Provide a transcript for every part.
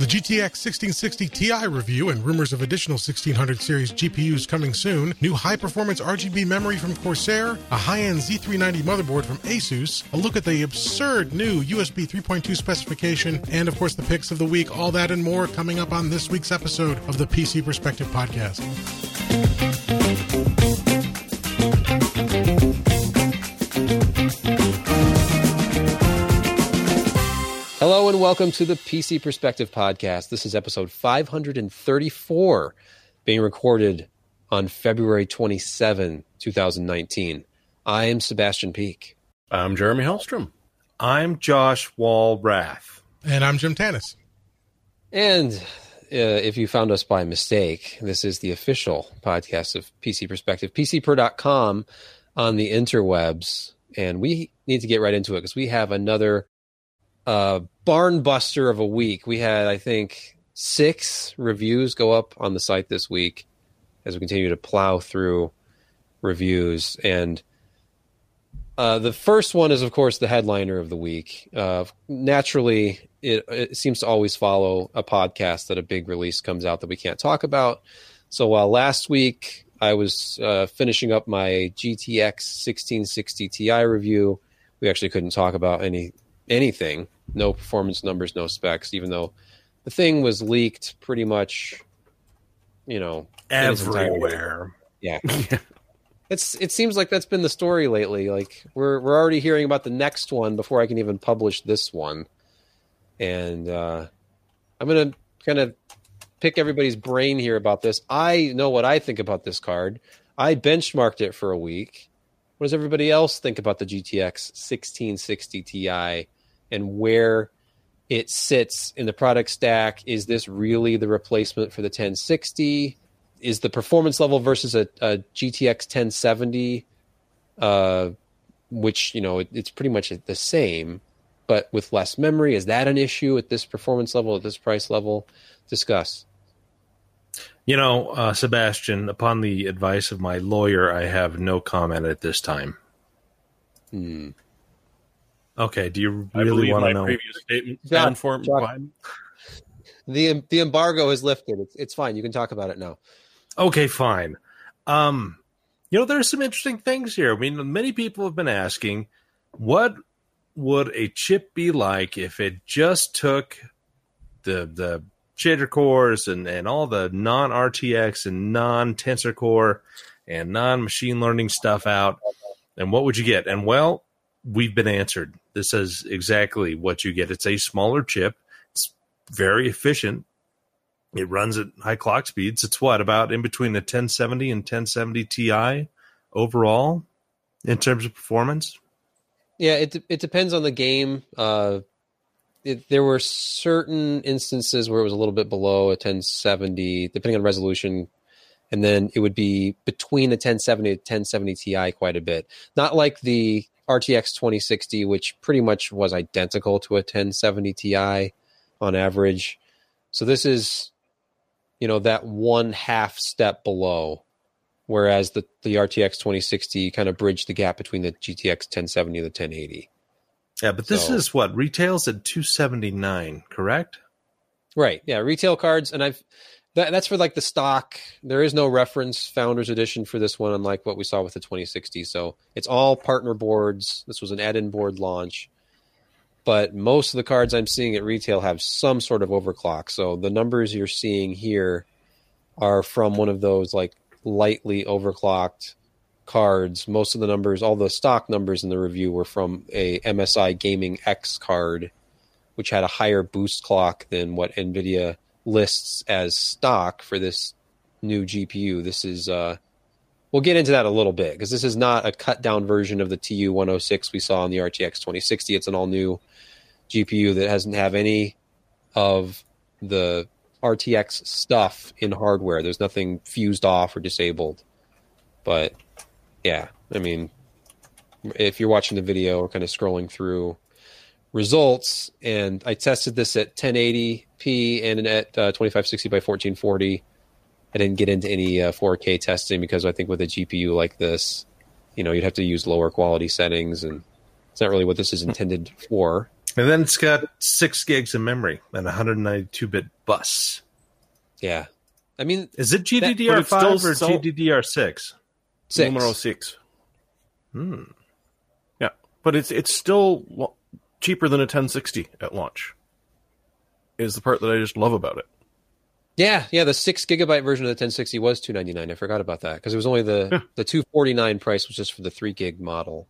The GTX 1660 Ti review and rumors of additional 1600 series GPUs coming soon, new high performance RGB memory from Corsair, a high end Z390 motherboard from Asus, a look at the absurd new USB 3.2 specification, and of course the picks of the week. All that and more coming up on this week's episode of the PC Perspective Podcast. Welcome to the PC Perspective Podcast. This is episode 534, being recorded on February 27, 2019. I am Sebastian Peak. I'm Jeremy Hellstrom. I'm Josh Walrath. And I'm Jim Tanous. And uh, if you found us by mistake, this is the official podcast of PC Perspective, PCPer.com on the interwebs. And we need to get right into it because we have another uh, barn buster of a week. We had, I think, six reviews go up on the site this week as we continue to plow through reviews. And uh, the first one is, of course, the headliner of the week. Uh, naturally, it, it, seems to always follow a podcast that a big release comes out that we can't talk about. So while last week I was uh, finishing up my GTX 1660 Ti review, we actually couldn't talk about any anything. No performance numbers, no specs, even though the thing was leaked pretty much, you know, everywhere. Yeah. it's it seems like that's been the story lately. Like we're we're already hearing about the next one before I can even publish this one. And uh I'm gonna kind of pick everybody's brain here about this. I know what I think about this card. I benchmarked it for a week. What does everybody else think about the GTX 1660 Ti? And where it sits in the product stack. Is this really the replacement for the 1060? Is the performance level versus a, a GTX 1070, uh, which you know it, it's pretty much the same, but with less memory? Is that an issue at this performance level at this price level? Discuss. You know, uh, Sebastian, upon the advice of my lawyer, I have no comment at this time. Hmm. Okay. Do you really want to know? Previous statement John, for John, the the embargo is lifted. It's it's fine. You can talk about it now. Okay, fine. Um, you know, there's some interesting things here. I mean, many people have been asking, what would a chip be like if it just took the the shader cores and and all the non RTX and non tensor core and non machine learning stuff out, and what would you get? And well, we've been answered. This is exactly what you get. It's a smaller chip. It's very efficient. It runs at high clock speeds. It's what about in between the 1070 and 1070 Ti overall in terms of performance? Yeah, it it depends on the game. Uh, it, there were certain instances where it was a little bit below a 1070, depending on resolution, and then it would be between the 1070 and 1070 Ti quite a bit. Not like the RTX 2060, which pretty much was identical to a 1070 Ti on average. So this is, you know, that one half step below, whereas the, the RTX 2060 kind of bridged the gap between the GTX 1070 and the 1080. Yeah, but this so, is what retails at 279, correct? Right. Yeah, retail cards, and I've that, that's for like the stock. There is no reference founders edition for this one, unlike what we saw with the 2060. So it's all partner boards. This was an add-in board launch, but most of the cards I'm seeing at retail have some sort of overclock. So the numbers you're seeing here are from one of those like lightly overclocked cards. Most of the numbers, all the stock numbers in the review were from a MSI Gaming X card, which had a higher boost clock than what NVIDIA lists as stock for this new GPU. This is uh, we'll get into that a little bit because this is not a cut down version of the TU 106 we saw on the RTX 2060. It's an all new GPU that doesn't have any of the RTX stuff in hardware. There's nothing fused off or disabled. But yeah, I mean, if you're watching the video or kind of scrolling through results, and I tested this at 1080p and at uh, 2560 by 1440. I didn't get into any uh, 4K testing because I think with a GPU like this, you know, you'd have to use lower quality settings, and it's not really what this is intended for. And then it's got six gigs of memory and 192 bit bus. Yeah. I mean, is it GDDR5 or GDDR6? Six. Numero six. Hmm. Yeah, but it's it's still cheaper than a 1060 at launch. Is the part that I just love about it. Yeah, yeah. The six gigabyte version of the 1060 was 299. I forgot about that because it was only the yeah. the 249 price was just for the three gig model.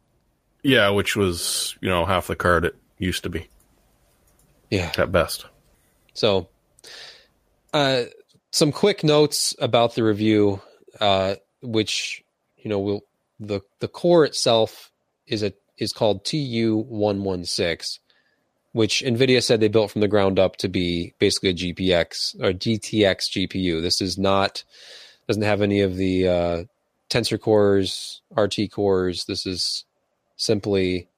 Yeah, which was you know half the card it used to be. Yeah, at best. So, uh, some quick notes about the review, uh, which you know will the the core itself is a is called TU116 which NVIDIA said they built from the ground up to be basically a GPX or GTX GPU. This is not doesn't have any of the uh, tensor cores, RT cores. This is simply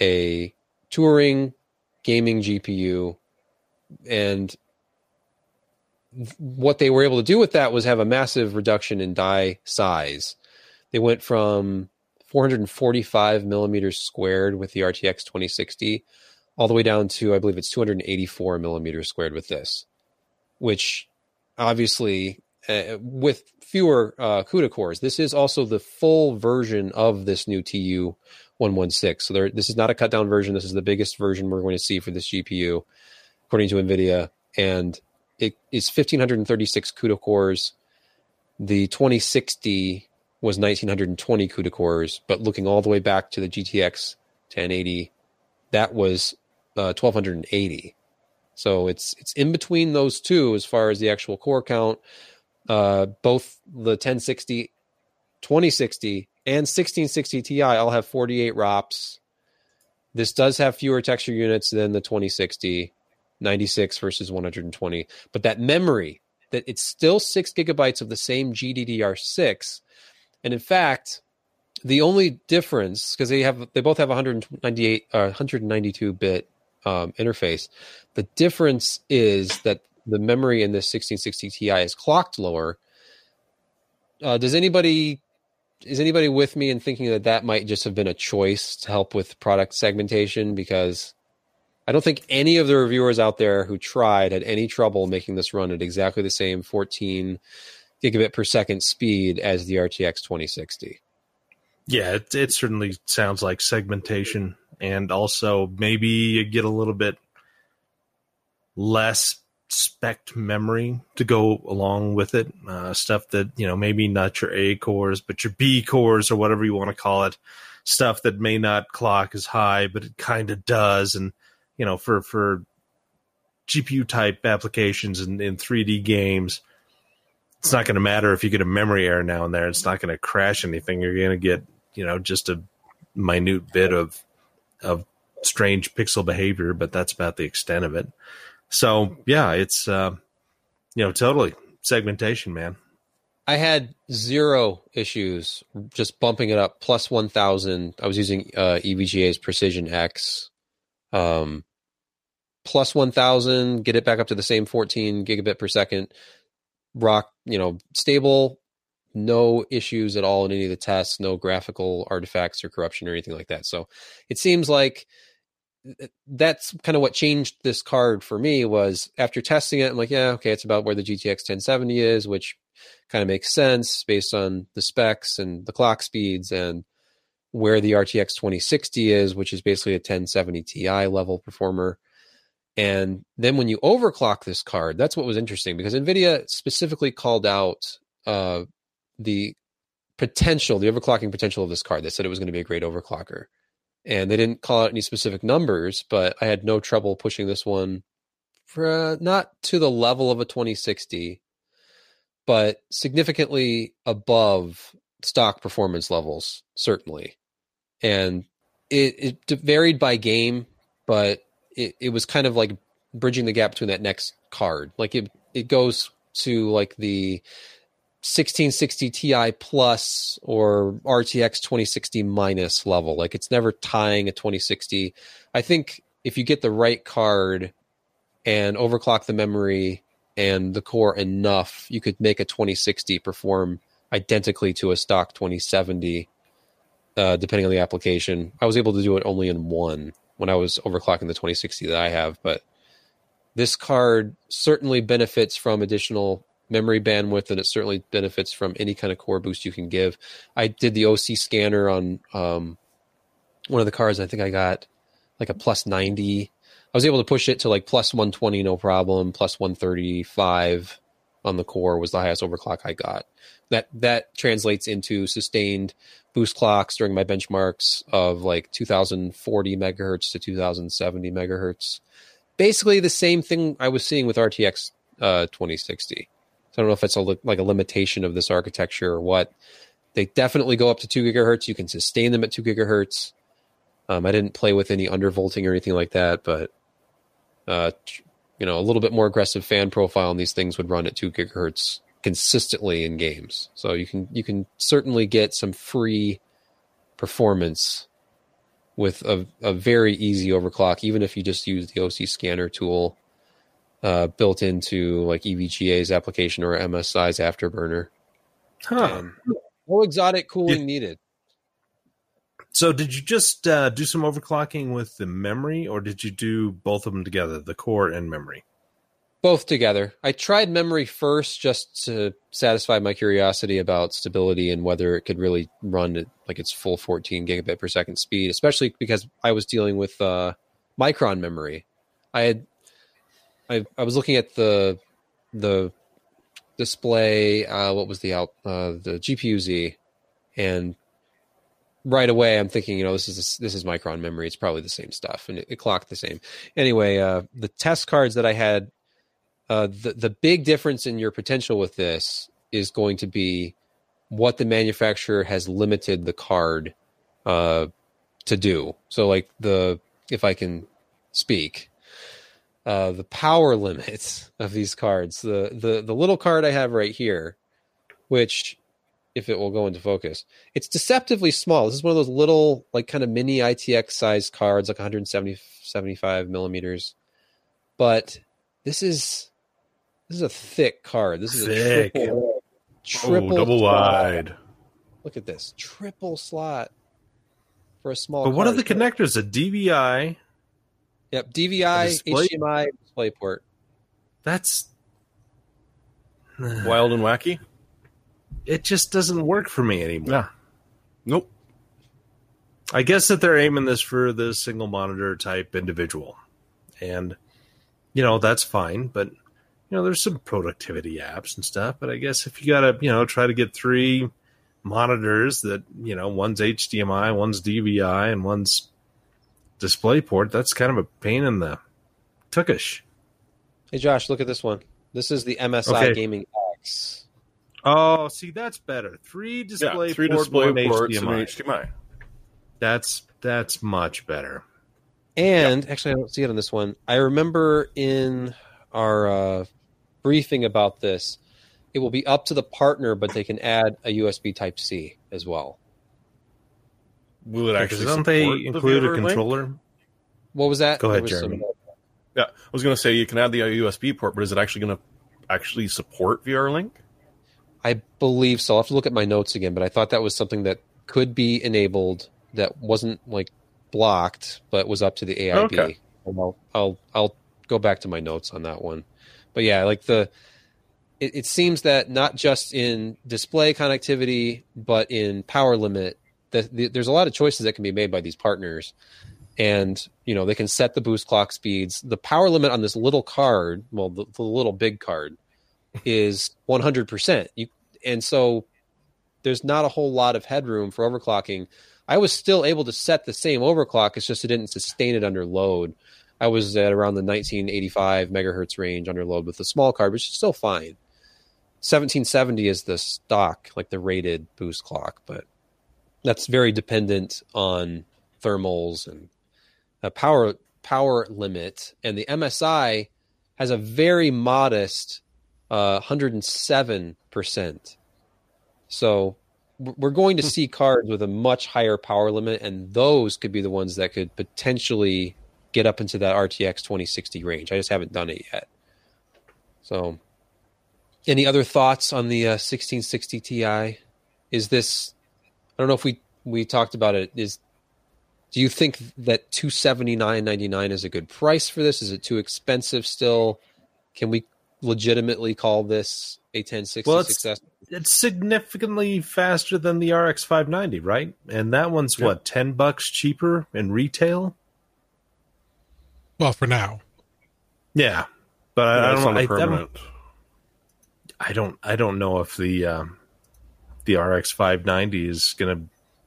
a Turing gaming GPU, and what they were able to do with that was have a massive reduction in die size. They went from 445 millimeters squared with the RTX 2060 all the way down to I believe it's 284 millimeters squared with this, which obviously uh, with fewer uh, CUDA cores. This is also the full version of this new TU 116. So there, this is not a cut down version. This is the biggest version we're going to see for this GPU, according to NVIDIA. And it is 1536 CUDA cores. The 2060 was 1920 CUDA cores, but looking all the way back to the GTX 1080, that was uh, 1280. So it's it's in between those two as far as the actual core count. Uh, both the 1060, 2060, and 1660 Ti all have 48 ROPS. This does have fewer texture units than the 2060, 96 versus 120. But that memory, that it's still six gigabytes of the same GDDR6. And in fact, the only difference because they have they both have 198 uh, 192 bit um, interface. The difference is that the memory in this 1660 Ti is clocked lower. Uh, does anybody is anybody with me in thinking that that might just have been a choice to help with product segmentation? Because I don't think any of the reviewers out there who tried had any trouble making this run at exactly the same 14 gigabit per second speed as the RTX 2060. Yeah, it, it certainly sounds like segmentation and also maybe you get a little bit less spec memory to go along with it. Uh, stuff that you know maybe not your A cores, but your B cores or whatever you want to call it. Stuff that may not clock as high, but it kind of does. And you know, for for GPU type applications in, in 3D games, it's not going to matter if you get a memory error now and there. It's not going to crash anything. You're going to get you know just a minute bit of of strange pixel behavior, but that's about the extent of it. So yeah, it's uh, you know totally segmentation, man. I had zero issues just bumping it up plus one thousand. I was using uh, EVGA's Precision X, um, plus one thousand. Get it back up to the same fourteen gigabit per second. Rock, you know, stable no issues at all in any of the tests, no graphical artifacts or corruption or anything like that. So it seems like uh, that's kind of what changed this card for me was after testing it, I'm like, yeah, okay, it's about where the GTX 1070 is, which kind of makes sense based on the specs and the clock speeds and where the RTX 2060 is, which is basically a 1070 Ti level performer. And then when you overclock this card, that's what was interesting because NVIDIA specifically called out uh, the potential, the overclocking potential of this card. They said it was going to be a great overclocker. And they didn't call out any specific numbers, but I had no trouble pushing this one for uh, not to the level of a 2060, but significantly above stock performance levels, certainly. And it, it varied by game, but it, it was kind of like bridging the gap between that next card. Like it, it goes to like the 1660 Ti plus or RTX 2060 minus level. Like it's never tying a 2060. I think if you get the right card and overclock the memory and the core enough, you could make a 2060 perform identically to a stock 2070, uh, depending on the application. I was able to do it only in one, when I was overclocking the 2060 that I have, but this card certainly benefits from additional memory bandwidth and it certainly benefits from any kind of core boost you can give. I did the OC scanner on um, one of the cards. I think I got like a plus 90. I was able to push it to like plus 120, no problem. Plus 135 on the core was the highest overclock I got. That that translates into sustained boost clocks during my benchmarks of like 2040 megahertz to 2070 megahertz. Basically, the same thing I was seeing with RTX uh, 2060. So I don't know if it's a, like a limitation of this architecture or what. They definitely go up to two gigahertz. You can sustain them at two gigahertz. Um, I didn't play with any undervolting or anything like that, but uh, you know, a little bit more aggressive fan profile and these things would run at two gigahertz consistently in games. So you can you can certainly get some free performance with a, a very easy overclock, even if you just use the OC scanner tool uh, built into like EVGA's application or MSI's Afterburner. Huh. no exotic cooling needed. So, did you just uh, do some overclocking with the memory, or did you do both of them together, the core and memory? Both together. I tried memory first just to satisfy my curiosity about stability and whether it could really run at like its full 14 gigabit per second speed, especially because I was dealing with uh, micron memory. I had I, I was looking at the the display. Uh, what was the out uh, the GPU Z, and right away I'm thinking, you know, this is this is Micron memory. It's probably the same stuff, and it, it clocked the same. Anyway, uh, the test cards that I had, uh, the the big difference in your potential with this is going to be what the manufacturer has limited the card uh, to do. So, like the if I can speak, uh, the power limits of these cards. The the the little card I have right here, which if it will go into focus, it's deceptively small. This is one of those little like kind of mini ITX size cards, like 170 75 millimeters. But this is this is a thick card. This is thick. a triple, triple oh, double slot. wide. Look at this triple slot for a small. But what are card. the connectors? A DVI. Yep, DVI, display- HDMI, DisplayPort. That's Wild and wacky. It. Just doesn't work for me anymore. Yeah. Nope. I guess that they're aiming this for the single monitor type individual, and you know that's fine. But you know, there's some productivity apps and stuff. But I guess if you gotta, you know, try to get three monitors that you know, one's HDMI, one's DVI, and one's DisplayPort, that's kind of a pain in the tuckish. Hey Josh, look at this one. This is the MSI Okay. Gaming X. Oh, see, that's better. Three display yeah, three port, display one ports HDMI. and HDMI. That's that's much better. And actually, I don't see it on this one. I remember in our uh, briefing about this, it will be up to the partner, but they can add a USB Type C as well. Will it Because actually don't they support the include a VR link? controller? What was that? Go ahead, was some- Jeremy. Yeah, I was going to say you can add the USB port, but is it actually going to actually support VR Link? I believe so. I'll have to look at my notes again, but I thought that was something that could be enabled that wasn't like blocked, but was up to the AIB. Okay. And I'll, I'll I'll go back to my notes on that one. But yeah, like the it, it seems that not just in display connectivity, but in power limit, that the, there's a lot of choices that can be made by these partners. And you know they can set the boost clock speeds. The power limit on this little card, well, the, the little big card, is 100%. You and so there's not a whole lot of headroom for overclocking. I was still able to set the same overclock. It's just it didn't sustain it under load. I was at around the 1985 megahertz range under load with the small card, which is still fine. 1770 is the stock, like the rated boost clock, but that's very dependent on thermals and uh, power power limit. And the MSI has a very modest uh, 107%. So we're going to see cards with a much higher power limit, and those could be the ones that could potentially get up into that RTX 2060 range. I just haven't done it yet. So, any other thoughts on the uh, 1660 Ti? Is this? I don't know if we we talked about it. Is do you think that two seventy nine ninety nine is a good price for this? Is it too expensive still? Can we legitimately call this a 1060 Well, it's- success? It's significantly faster than the RX 590, right? And that one's Yeah. what ten bucks cheaper in retail. Well, for now. Yeah, but I, I don't. not I, a I permanent. don't. I don't. I don't know if the um, the RX 590 is going to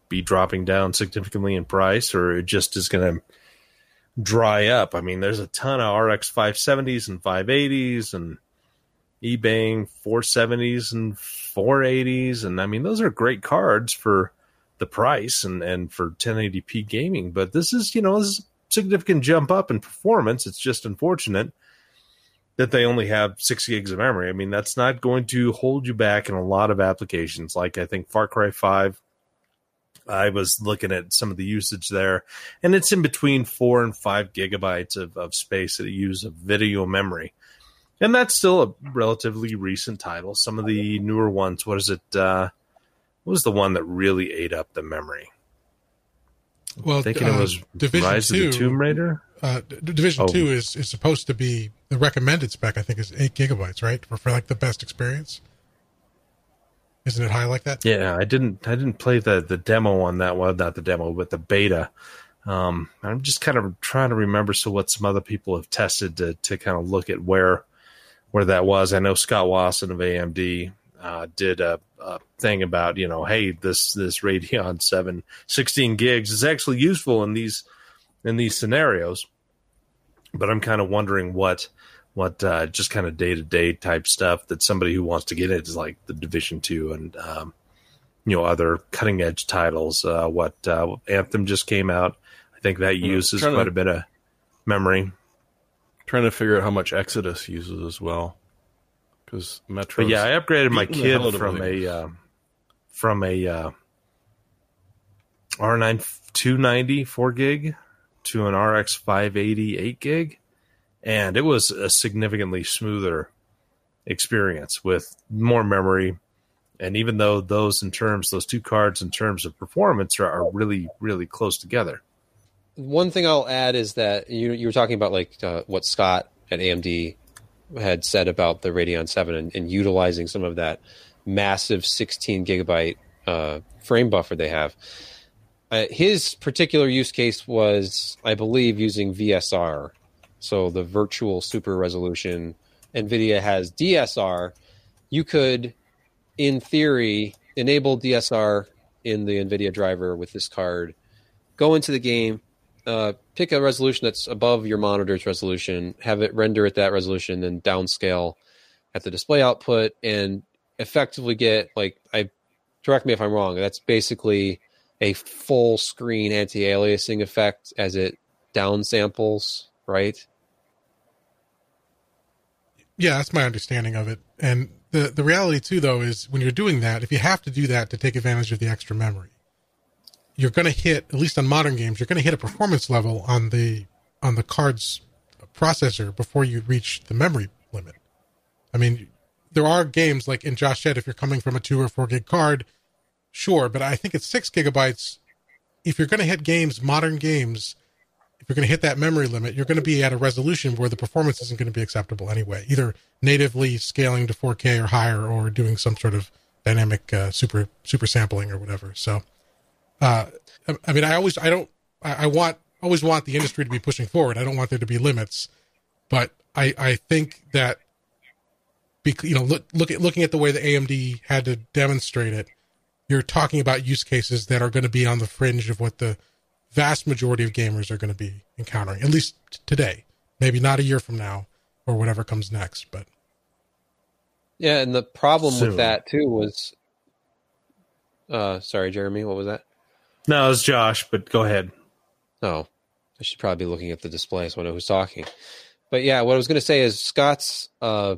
be dropping down significantly in price, or it just is going to dry up. I mean, there's a ton of RX 570s and 580s, and eBaying 470s and 480s, and I mean, those are great cards for the price and and for 1080p gaming. But this is, you know, this is significant jump up in performance. It's just unfortunate that they only have six gigs of memory. I mean, that's not going to hold you back in a lot of applications. Like I think Far Cry Five. I was looking at some of the usage there, and it's in between four and five gigabytes of, of space that it uses of video memory. And that's still a relatively recent title. Some of the newer ones, what is it? Uh, what was the one that really ate up the memory? Well, thinking uh, it was Division Rise Two. of the Tomb Raider. uh, Division Oh. Two is is supposed to be the recommended spec. I think is eight gigabytes, right, for, for like the best experience. Isn't it high like that? Yeah, I didn't. I didn't play the the demo on that one. Not the demo, but the beta. Um, I'm just kind of trying to remember. So what some other people have tested to to kind of look at where where that was. I know Scott Wasson of AMD uh, did a, a thing about you know, hey, this this Radeon 7 16 gigs is actually useful in these in these scenarios. But I'm kind of wondering what what uh, just kind of day to day type stuff that somebody who wants to get it is like the Division Two and um, you know other cutting edge titles. Uh, what uh, Anthem just came out. I think that uses trying to- quite a bit of memory. Trying to figure out how much Exodus uses as well. Because Metro. Yeah, I upgraded my beating the hell out kid from a uh, from a uh, R9 290 4 gig to an RX 580 8 gig, and it was a significantly smoother experience with more memory. And even though those in terms, those two cards in terms of performance are, are really, really close together. One thing I'll add is that you you were talking about like uh, what Scott at AMD had said about the Radeon 7 and, and utilizing some of that massive 16 gigabyte uh, frame buffer they have. Uh, his particular use case was, I believe, using VSR, so the virtual super resolution. NVIDIA has DSR. You could, in theory, enable DSR in the NVIDIA driver with this card, go into the game, uh, pick a resolution that's above your monitor's resolution, have it render at that resolution, then downscale at the display output, and effectively get like I correct me if I'm wrong. That's basically a full screen anti-aliasing effect as it downsamples, right? Yeah, that's my understanding of it. And the the reality too, though, is when you're doing that, if you have to do that to take advantage of the extra memory, you're going to hit at least on modern games, you're going to hit a performance level on the on the card's processor before you reach the memory limit. I mean, there are games like in Josh said, if you're coming from a two or four gig card, sure, but I think it's six gigabytes. If you're going to hit games, modern games, if you're going to hit that memory limit, you're going to be at a resolution where the performance isn't going to be acceptable anyway, either natively scaling to 4K or higher, or doing some sort of dynamic uh, super super sampling or whatever. So, uh, I- I mean, I always I don't I, I want always want the industry to be pushing forward. I don't want there to be limits, but I I think that bec- you know look look at looking at the way the AMD had to demonstrate it, you're talking about use cases that are going to be on the fringe of what the vast majority of gamers are going to be encountering, at least t- today. Maybe not a year from now or whatever comes next, but Yeah, and the problem Soon. with that too was, uh, sorry, Jeremy, what was that? No, it's Josh, but go ahead. Oh, I should probably be looking at the display so I know who's talking. But yeah, what I was going to say is Scott's uh,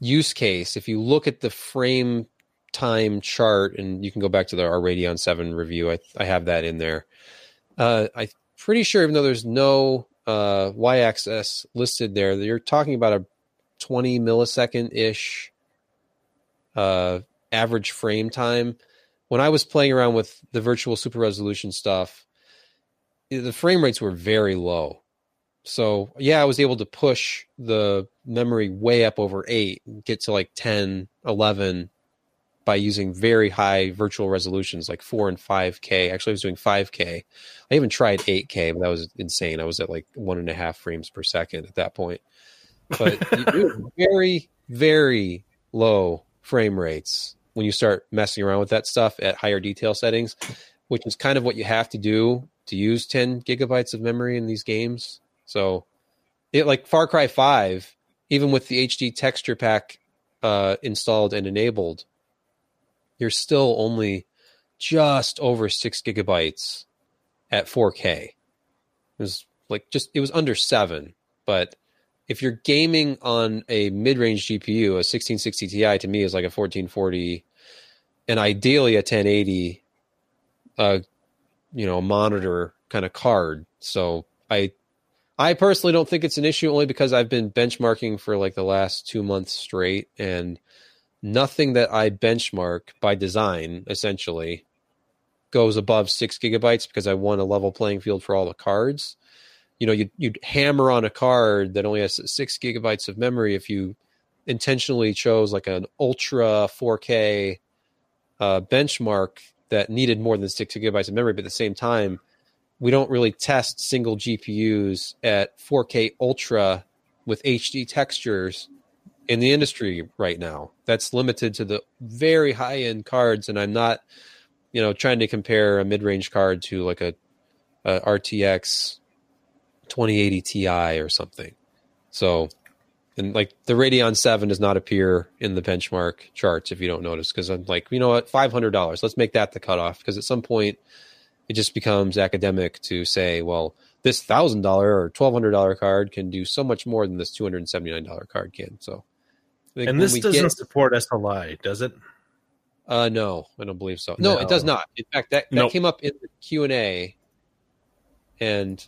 use case. If you look at the frame time chart, and you can go back to the our Radeon Seven review, I I have that in there. Uh, I'm pretty sure, even though there's no uh, y-axis listed there, you're talking about a 20 millisecond ish uh, average frame time. When I was playing around with the virtual super resolution stuff, the frame rates were very low. So yeah, I was able to push the memory way up over eight, get to like 10, 11 by using very high virtual resolutions like 4 and 5K. Actually, I was doing 5K. I even tried 8K, but that was insane. I was at like one and a half frames per second at that point. But very, very low frame rates when you start messing around with that stuff at higher detail settings, which is kind of what you have to do to use 10 gigabytes of memory in these games. So, it like Far Cry 5, even with the HD texture pack uh, installed and enabled, you're still only just over six gigabytes at 4K. It was like just it was under seven, but if you're gaming on a mid-range GPU, a 1660 Ti to me is like a 1440, and ideally a 1080, uh, you know, monitor kind of card. So I, I personally don't think it's an issue only because I've been benchmarking for like the last two months straight, and nothing that I benchmark by design essentially goes above six gigabytes because I want a level playing field for all the cards you know you'd, you'd hammer on a card that only has six gigabytes of memory if you intentionally chose like an ultra 4k uh, benchmark that needed more than six gigabytes of memory but at the same time we don't really test single gpus at 4k ultra with hd textures in the industry right now. That's limited to the very high end cards and i'm not you know trying to compare a mid-range card to like a, a rtx 2080 Ti or something. So, and like the Radeon 7 does not appear in the benchmark charts if you don't notice, because I'm like, you know what, $500, let's make that the cutoff. Because at some point, it just becomes academic to say, well, this $1,000 or $1,200 card can do so much more than this $279 card can. So, and this doesn't get, support SLI, does it? Uh, no, I don't believe so. No, no. it does not. In fact, that, that nope. came up in the Q and A, and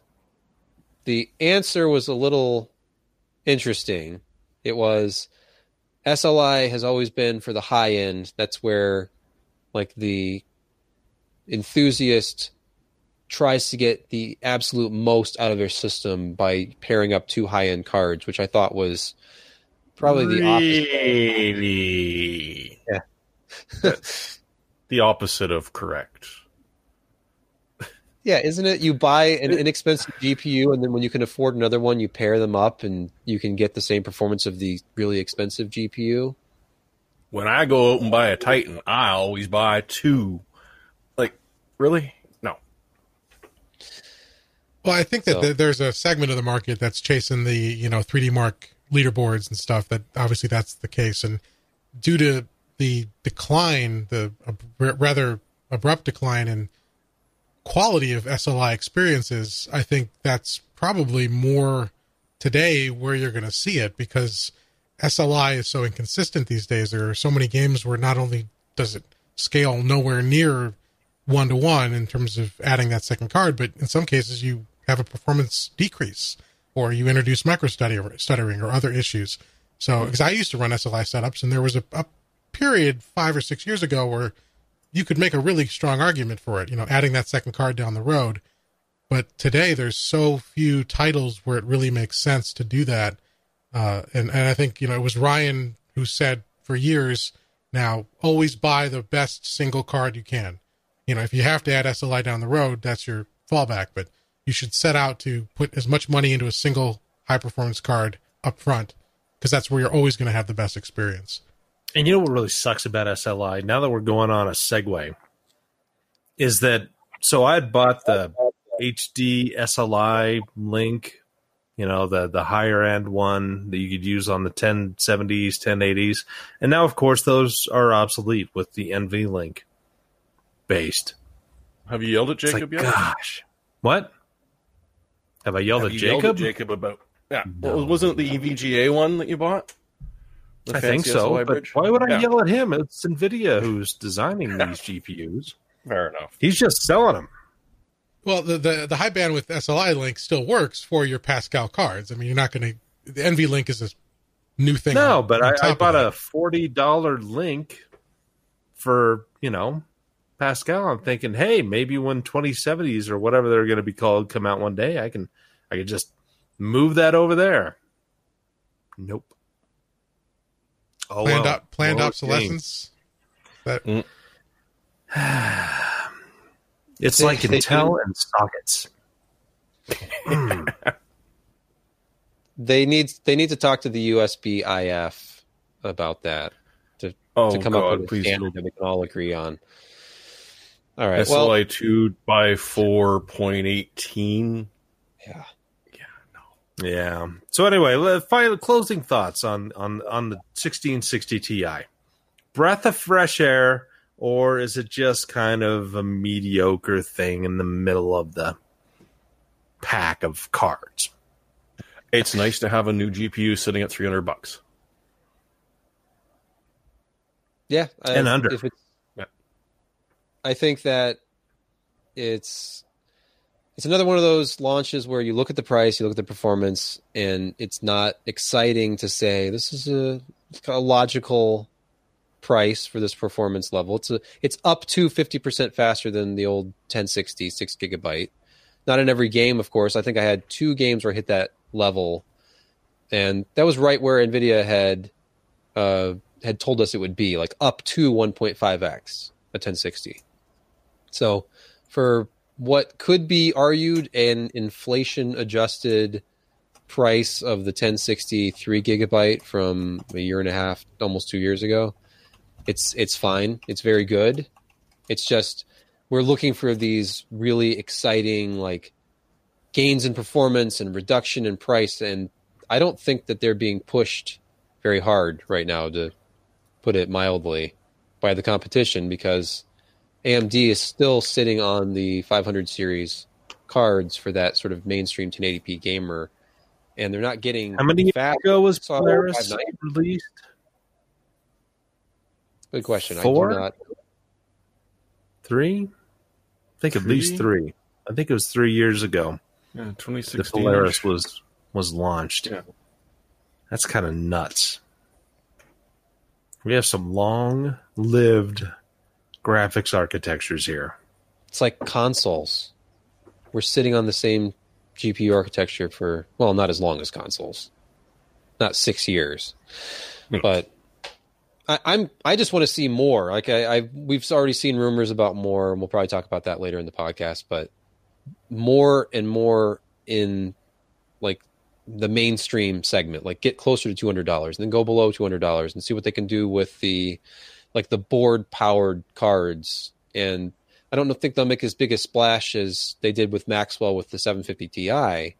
the answer was a little interesting. It was SLI has always been for the high end. That's where like the enthusiast tries to get the absolute most out of their system by pairing up two high end cards, which I thought was probably the really? opposite. Yeah. the opposite of correct. Yeah, isn't it? You buy an inexpensive GPU, and then when you can afford another one, you pair them up, and you can get the same performance of the really expensive GPU. When I go out and buy a Titan, I always buy two. Like, really? No. Well, I think that so. the, there's a segment of the market that's chasing the you know 3D Mark leaderboards and stuff. That obviously that's the case, and due to the decline, the uh, rather abrupt decline in quality of SLI experiences, I think that's probably more today where you're going to see it because SLI is so inconsistent these days. There are so many games where not only does it scale nowhere near one to one in terms of adding that second card, but in some cases you have a performance decrease or you introduce micro stuttering or other issues. So, because I used to run SLI setups and there was a, a period five or six years ago where you could make a really strong argument for it, you know, adding that second card down the road. But today there's so few titles where it really makes sense to do that. Uh, and, and I think, you know, it was Ryan who said for years now, always buy the best single card you can. You know, if you have to add SLI down the road, that's your fallback, but you should set out to put as much money into a single high performance card up front because that's where you're always going to have the best experience. And you know what really sucks about SLI? Now that we're going on a segue, is that so I had bought the HD SLI link, you know, the the higher end one that you could use on the 1070s, 1080s, and now of course those are obsolete with the NV link based. Have you yelled at Jacob like, yet? Gosh, what? Have I yelled Have at Jacob? Yelled at Jacob about yeah. No. Wasn't it the EVGA one that you bought? I think so, but why would I yeah. yell at him? It's Nvidia who's designing these GPUs. Fair enough. He's just selling them. Well, the, the the high bandwidth SLI link still works for your Pascal cards. I mean, you're not going to. The NV link is a new thing. No, on, but on I, I bought a forty dollar link for you know Pascal. I'm thinking, hey, maybe when 2070s or whatever they're going to be called come out one day, I can I can just move that over there. Nope. Oh, planned, well. op- planned More obsolescence. That. Mm. It's They- like they Intel and sockets. Hmm. They need they need to talk to the USB IF about that to, Oh to come God, up with a please. standard that we can all agree on. All right. SLI Well, two by four point eighteen. yeah. Yeah. So anyway, final closing thoughts on on on the 1660 Ti. Breath of fresh air, or is it just kind of a mediocre thing in the middle of the pack of cards? It's nice to have a new GPU sitting at three hundred bucks. Yeah, I- And under. If it's, Yeah. I think that it's it's another one of those launches where you look at the price, you look at the performance, and it's not exciting to say this is a, a logical price for this performance level. It's a it's up to fifty percent faster than the old 1060 six gigabyte. Not in every game, of course. I think I had two games where I hit that level, and that was right where Nvidia had uh, had told us it would be like up to 1.5x a 1060. So for what could be argued an inflation adjusted price of the 1060 3 gigabyte from a year and a half almost 2 years ago it's it's fine. It's very good. It's just we're looking for these really exciting like gains in performance and reduction in price and I don't think that they're being pushed very hard right now to put it mildly by the competition because AMD is still sitting on the 500 series cards for that sort of mainstream 1080p gamer and they're not getting How many years ago was Polaris released? Good question. Four? I do not Three? I think at least Three? three. I think it was three years ago Yeah, twenty the sixteen. Polaris was was launched. Yeah. That's kind of nuts. We have some long lived graphics architectures here. it's like consoles. We're sitting on the same GPU architecture for well, not as long as consoles, not six years, hmm. but I, I'm I just want to see more. Like I, I we've already seen rumors about more, and we'll probably talk about that later in the podcast. But more and more in like the mainstream segment, like get closer to two hundred dollars, and then go below two hundred dollars, and see what they can do with the like the board powered cards and I don't think they'll make as big a splash as they did with Maxwell with the 750 Ti,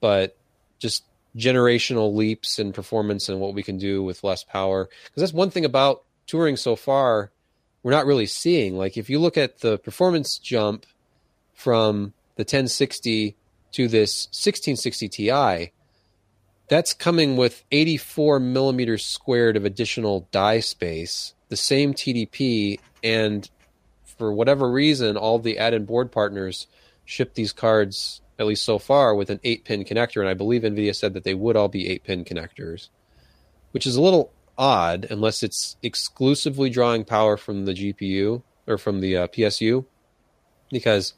but just generational leaps in performance and what we can do with less power. Because that's one thing about Turing so far, we're not really seeing. Like if you look at the performance jump from the 1060 to this 1660 Ti, that's coming with 84 millimeters squared of additional die space, the same TDP, and for whatever reason, all the add-in board partners ship these cards, at least so far, with an eight-pin connector, and I believe NVIDIA said that they would all be eight-pin connectors, which is a little odd unless it's exclusively drawing power from the GPU or from the uh, PSU, because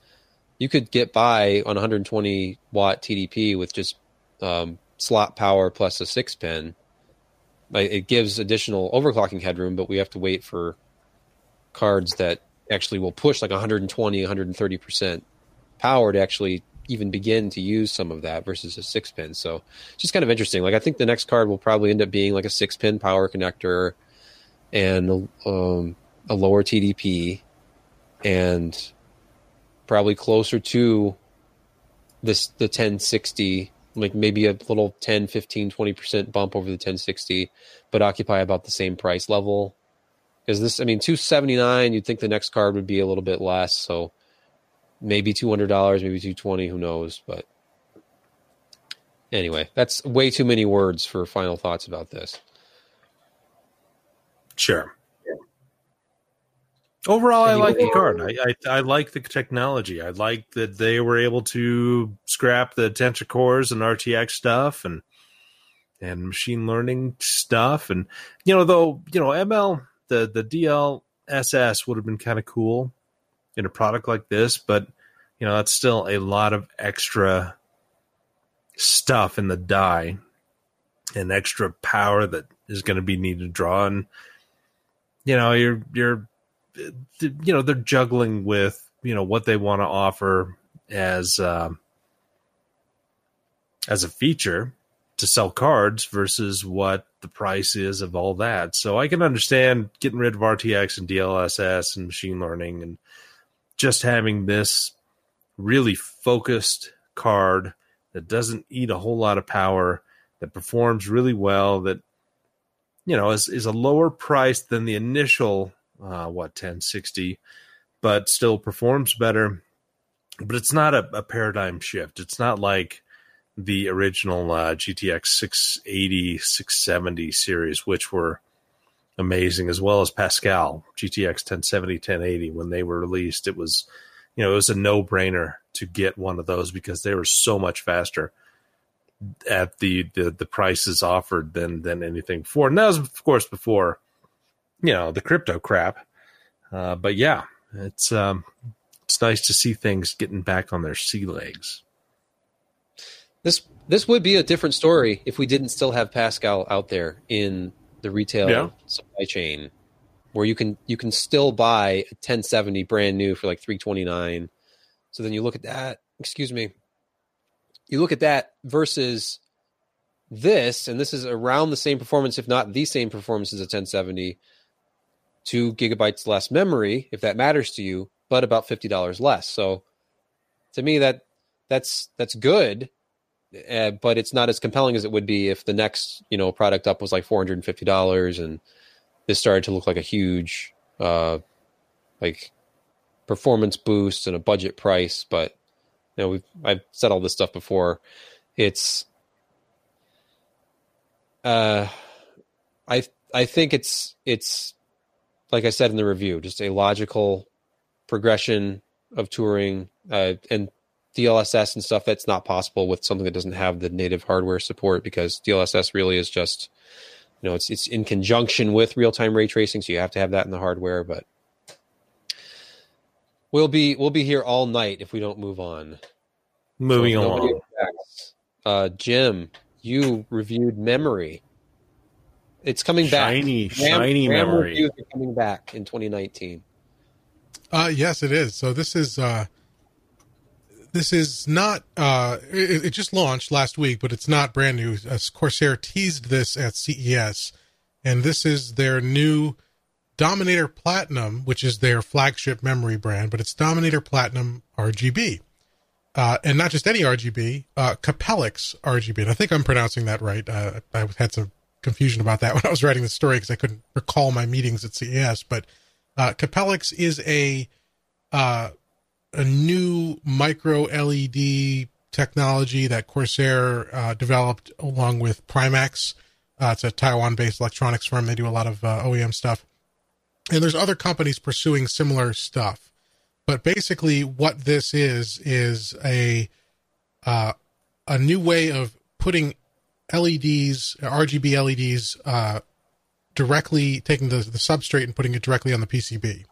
you could get by on 120 watt TDP with just um, slot power plus a six pin. It gives additional overclocking headroom, but we have to wait for cards that actually will push like 120, 130 percent power to actually even begin to use some of that versus a six pin. So it's just kind of interesting. Like I think the next card will probably end up being like a six pin power connector and um, a lower TDP and probably closer to this the 1060 like maybe a little 10 15 20% bump over the 1060 but occupy about the same price level because this i mean 279 you'd think the next card would be a little bit less so maybe $200 maybe 220 who knows but anyway that's way too many words for final thoughts about this Sure. Overall, I like the card. I, I I like the technology. I like that they were able to scrap the Tensor cores and RTX stuff and and machine learning stuff. And you know, though you know, ML the the DL SS would have been kind of cool in a product like this, but you know that's still a lot of extra stuff in the die and extra power that is going to be needed to draw and you know you're you're you know they're juggling with you know what they want to offer as um, as a feature to sell cards versus what the price is of all that. So I can understand getting rid of RTX and DLSS and machine learning and just having this really focused card that doesn't eat a whole lot of power, that performs really well, that you know is is a lower price than the initial uh, what 1060, but still performs better. But it's not a, a paradigm shift. It's not like the original uh, GTX 680, 670 series, which were amazing, as well as Pascal GTX 1070, 1080. When they were released, it was, you know, it was a no brainer to get one of those because they were so much faster at the, the the prices offered than than anything before. And that was, of course, before you know the crypto crap. Uh, but yeah, it's um, it's nice to see things getting back on their sea legs. This this would be a different story if we didn't still have Pascal out there in the retail Yeah. supply chain, where you can you can still buy a 1070 brand new for like 329. So then you look at that. Excuse me. You look at that versus this, and this is around the same performance, if not the same performance as a 1070. Two gigabytes less memory, if that matters to you, but about fifty dollars less. So, to me, that that's that's good uh, but it's not as compelling as it would be if the next you know product up was like four hundred and fifty dollars, and this started to look like a huge uh, like performance boost and a budget price. But you know, we've I've said all this stuff before. It's uh, I I think it's it's like I said in the review, just a logical progression of Turing uh, and DLSS and stuff that's not possible with something that doesn't have the native hardware support because DLSS really is just you know it's it's in conjunction with real time ray tracing, so you have to have that in the hardware. But we'll be we'll be here all night if we don't move on. Moving So along, Uh, Jim, you reviewed Memory. It's coming back. Shiny, Ram- shiny Ram memory. reviews are coming back in 2019. Uh, yes, it is. So this is uh, this is not. Uh, it, it just launched last week, but it's not brand new. Uh, Corsair teased this at CES, and this is their new Dominator Platinum, which is their flagship memory brand, but it's Dominator Platinum RGB. Uh, and not just any RGB, uh, Capellix RGB. And I think I'm pronouncing that right. Uh, I had some confusion about that when I was writing the story because I couldn't recall my meetings at CES. But uh, Capellix is a uh, a new micro LED technology that Corsair uh, developed along with Primax. Uh, it's a Taiwan-based electronics firm. They do a lot of uh, OEM stuff, and there's other companies pursuing similar stuff. But basically, what this is is a uh, a new way of putting LEDs, RGB LEDs, uh, directly taking the, the substrate and putting it directly on the PCB.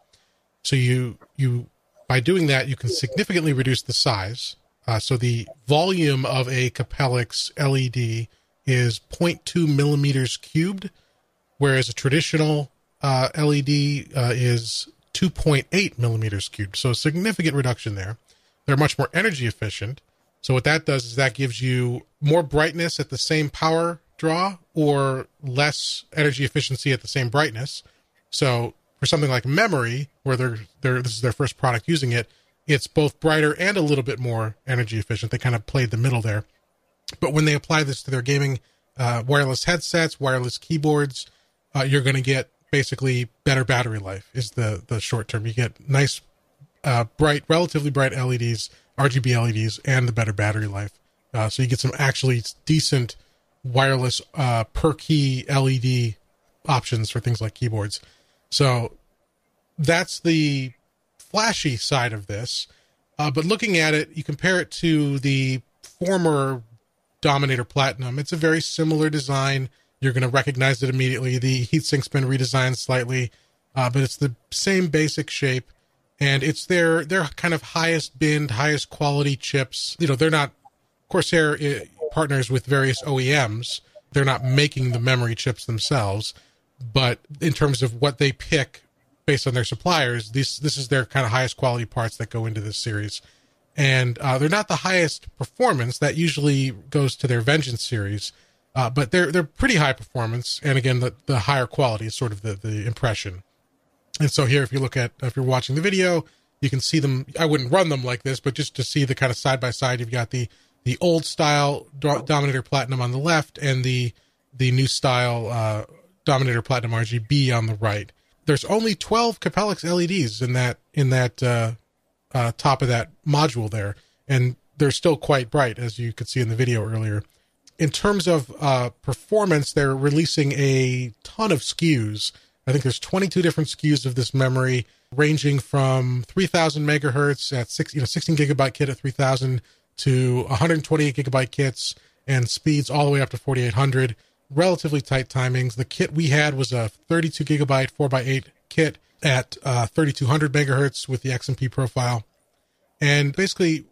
So you you by doing that you can significantly reduce the size. Uh, so the volume of a Capellix LED is 0.2 millimeters cubed, whereas a traditional uh, LED uh, is 2.8 millimeters cubed. So a significant reduction there. They're much more energy efficient. So what that does is that gives you more brightness at the same power draw or less energy efficiency at the same brightness. So for something like memory, where they're, they're this is their first product using it, it's both brighter and a little bit more energy efficient. They kind of played the middle there. But when they apply this to their gaming uh, wireless headsets, wireless keyboards, uh, you're going to get basically better battery life. Is the the short term. You get nice, uh, bright, relatively bright LEDs, RGB LEDs, and the better battery life. Uh, so you get some actually decent wireless uh, per key LED options for things like keyboards. So that's the flashy side of this. Uh, but looking at it, you compare it to the former Dominator Platinum. It's a very similar design. You're going to recognize it immediately. The heatsink's been redesigned slightly. uh, but it's the same basic shape, and it's their their kind of highest bin, highest quality chips. You know, they're not Corsair uh, partners with various OEMs. They're not making the memory chips themselves, but in terms of what they pick based on their suppliers, this this is their kind of highest quality parts that go into this series, and uh, they're not the highest performance. That usually goes to their Vengeance series, uh, but they're they're pretty high performance. And again, the the higher quality is sort of the the impression. And so here, if you look at if you're watching the video, you can see them. I wouldn't run them like this, but just to see the kind of side by side, you've got the the old style Dominator Platinum on the left and the the new style uh, Dominator Platinum RGB on the right there's only 12 Capellix LEDs in that in that uh, uh, top of that module there, and they're still quite bright as you could see in the video earlier. In terms of uh, performance, they're releasing a ton of SKUs. I think there's 22 different SKUs of this memory, ranging from 3,000 megahertz at six, you know, 16 gigabyte kit at 3,000 to 128 gigabyte kits and speeds all the way up to 4,800 relatively tight timings. The kit we had was a 32 gigabyte 4x8 kit at uh, 3200 megahertz with the XMP profile. And basically,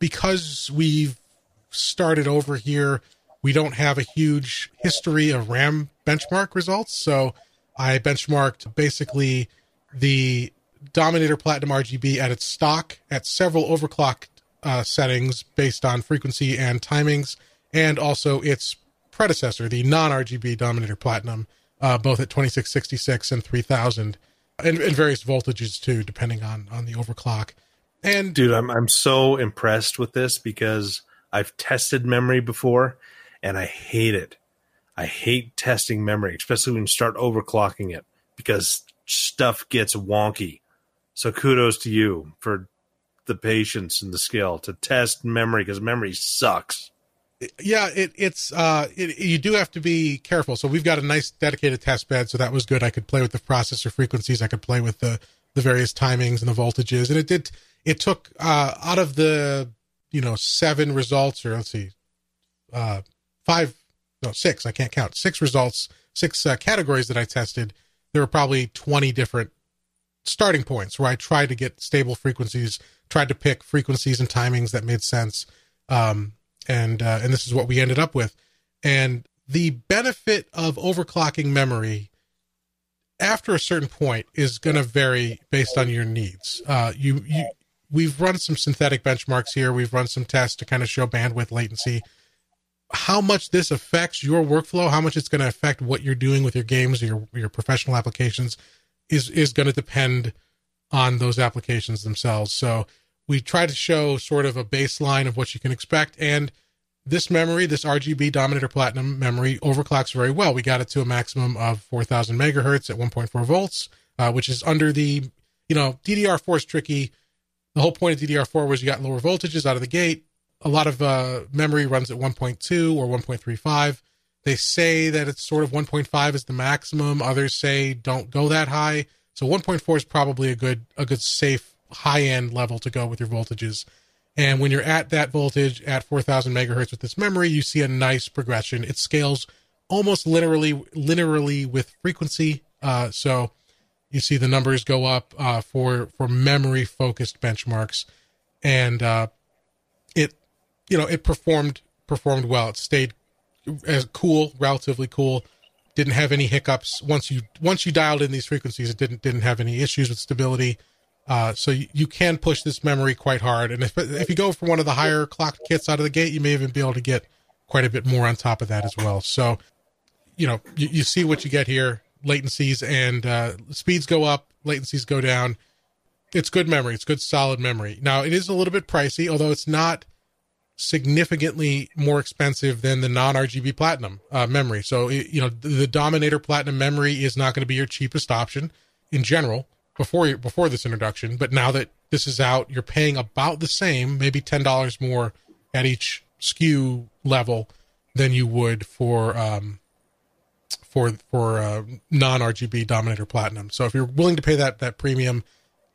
because we've started over here, we don't have a huge history of RAM benchmark results. So I benchmarked basically the Dominator Platinum RGB at its stock at several overclock uh, settings based on frequency and timings, and also its predecessor, the non RGB Dominator Platinum, uh, both at 2666 and 3000, and, and various voltages too, depending on on the overclock. And dude, I'm I'm so impressed with this because I've tested memory before, and I hate it. I hate testing memory, especially when you start overclocking it because stuff gets wonky. So kudos to you for the patience and the skill to test memory because memory sucks yeah, it, it's uh, it, you do have to be careful. So we've got a nice dedicated test bed, so that was good. I could play with the processor frequencies. I could play with the the various timings and the voltages, and it did. It took uh, out of the you know seven results, or let's see, uh, five, no six. I can't count six results, six uh, categories that I tested. There were probably twenty different starting points where I tried to get stable frequencies, tried to pick frequencies and timings that made sense. Um, and uh, and this is what we ended up with. And the benefit of overclocking memory after a certain point is going to vary based on your needs. Uh, you, you, we've run some synthetic benchmarks here. We've run some tests to kind of show bandwidth latency. How much this affects your workflow, how much it's going to affect what you're doing with your games your, your professional applications, is is going to depend on those applications themselves. So we try to show sort of a baseline of what you can expect. And this memory, this RGB Dominator Platinum memory, overclocks very well. We got it to a maximum of 4,000 megahertz at 1.4 volts, uh, which is under the, you know, DDR4 is tricky. The whole point of DDR4 was you got lower voltages out of the gate. A lot of uh, memory runs at 1.2 or 1.35. They say that it's sort of 1.5 is the maximum. Others say don't go that high. So 1.4 is probably a good a good safe high end level to go with your voltages. And when you're at that voltage at 4000 megahertz with this memory, you see a nice progression. It scales almost literally linearly with frequency. Uh, so you see the numbers go up uh, for for memory focused benchmarks, and uh, you know it performed performed well. It stayed as cool, relatively cool. Didn't have any hiccups once you once you dialed in these frequencies. It didn't didn't have any issues with stability. Uh, so you, you, can push this memory quite hard. And if, if you go for one of the higher clock kits out of the gate, you may even be able to get quite a bit more on top of that as well. So, you know, you, you see what you get here. Latencies and uh, speeds go up, latencies go down. It's good memory. It's good solid memory. Now it is a little bit pricey, although it's not significantly more expensive than the non RGB Platinum uh, memory. So it, you know the, the Dominator Platinum memory is not going to be your cheapest option in general before before this introduction, but now that this is out, you're paying about the same, maybe ten dollars more at each SKU level than you would for um, for for uh, non RGB Dominator Platinum. So if you're willing to pay that that premium,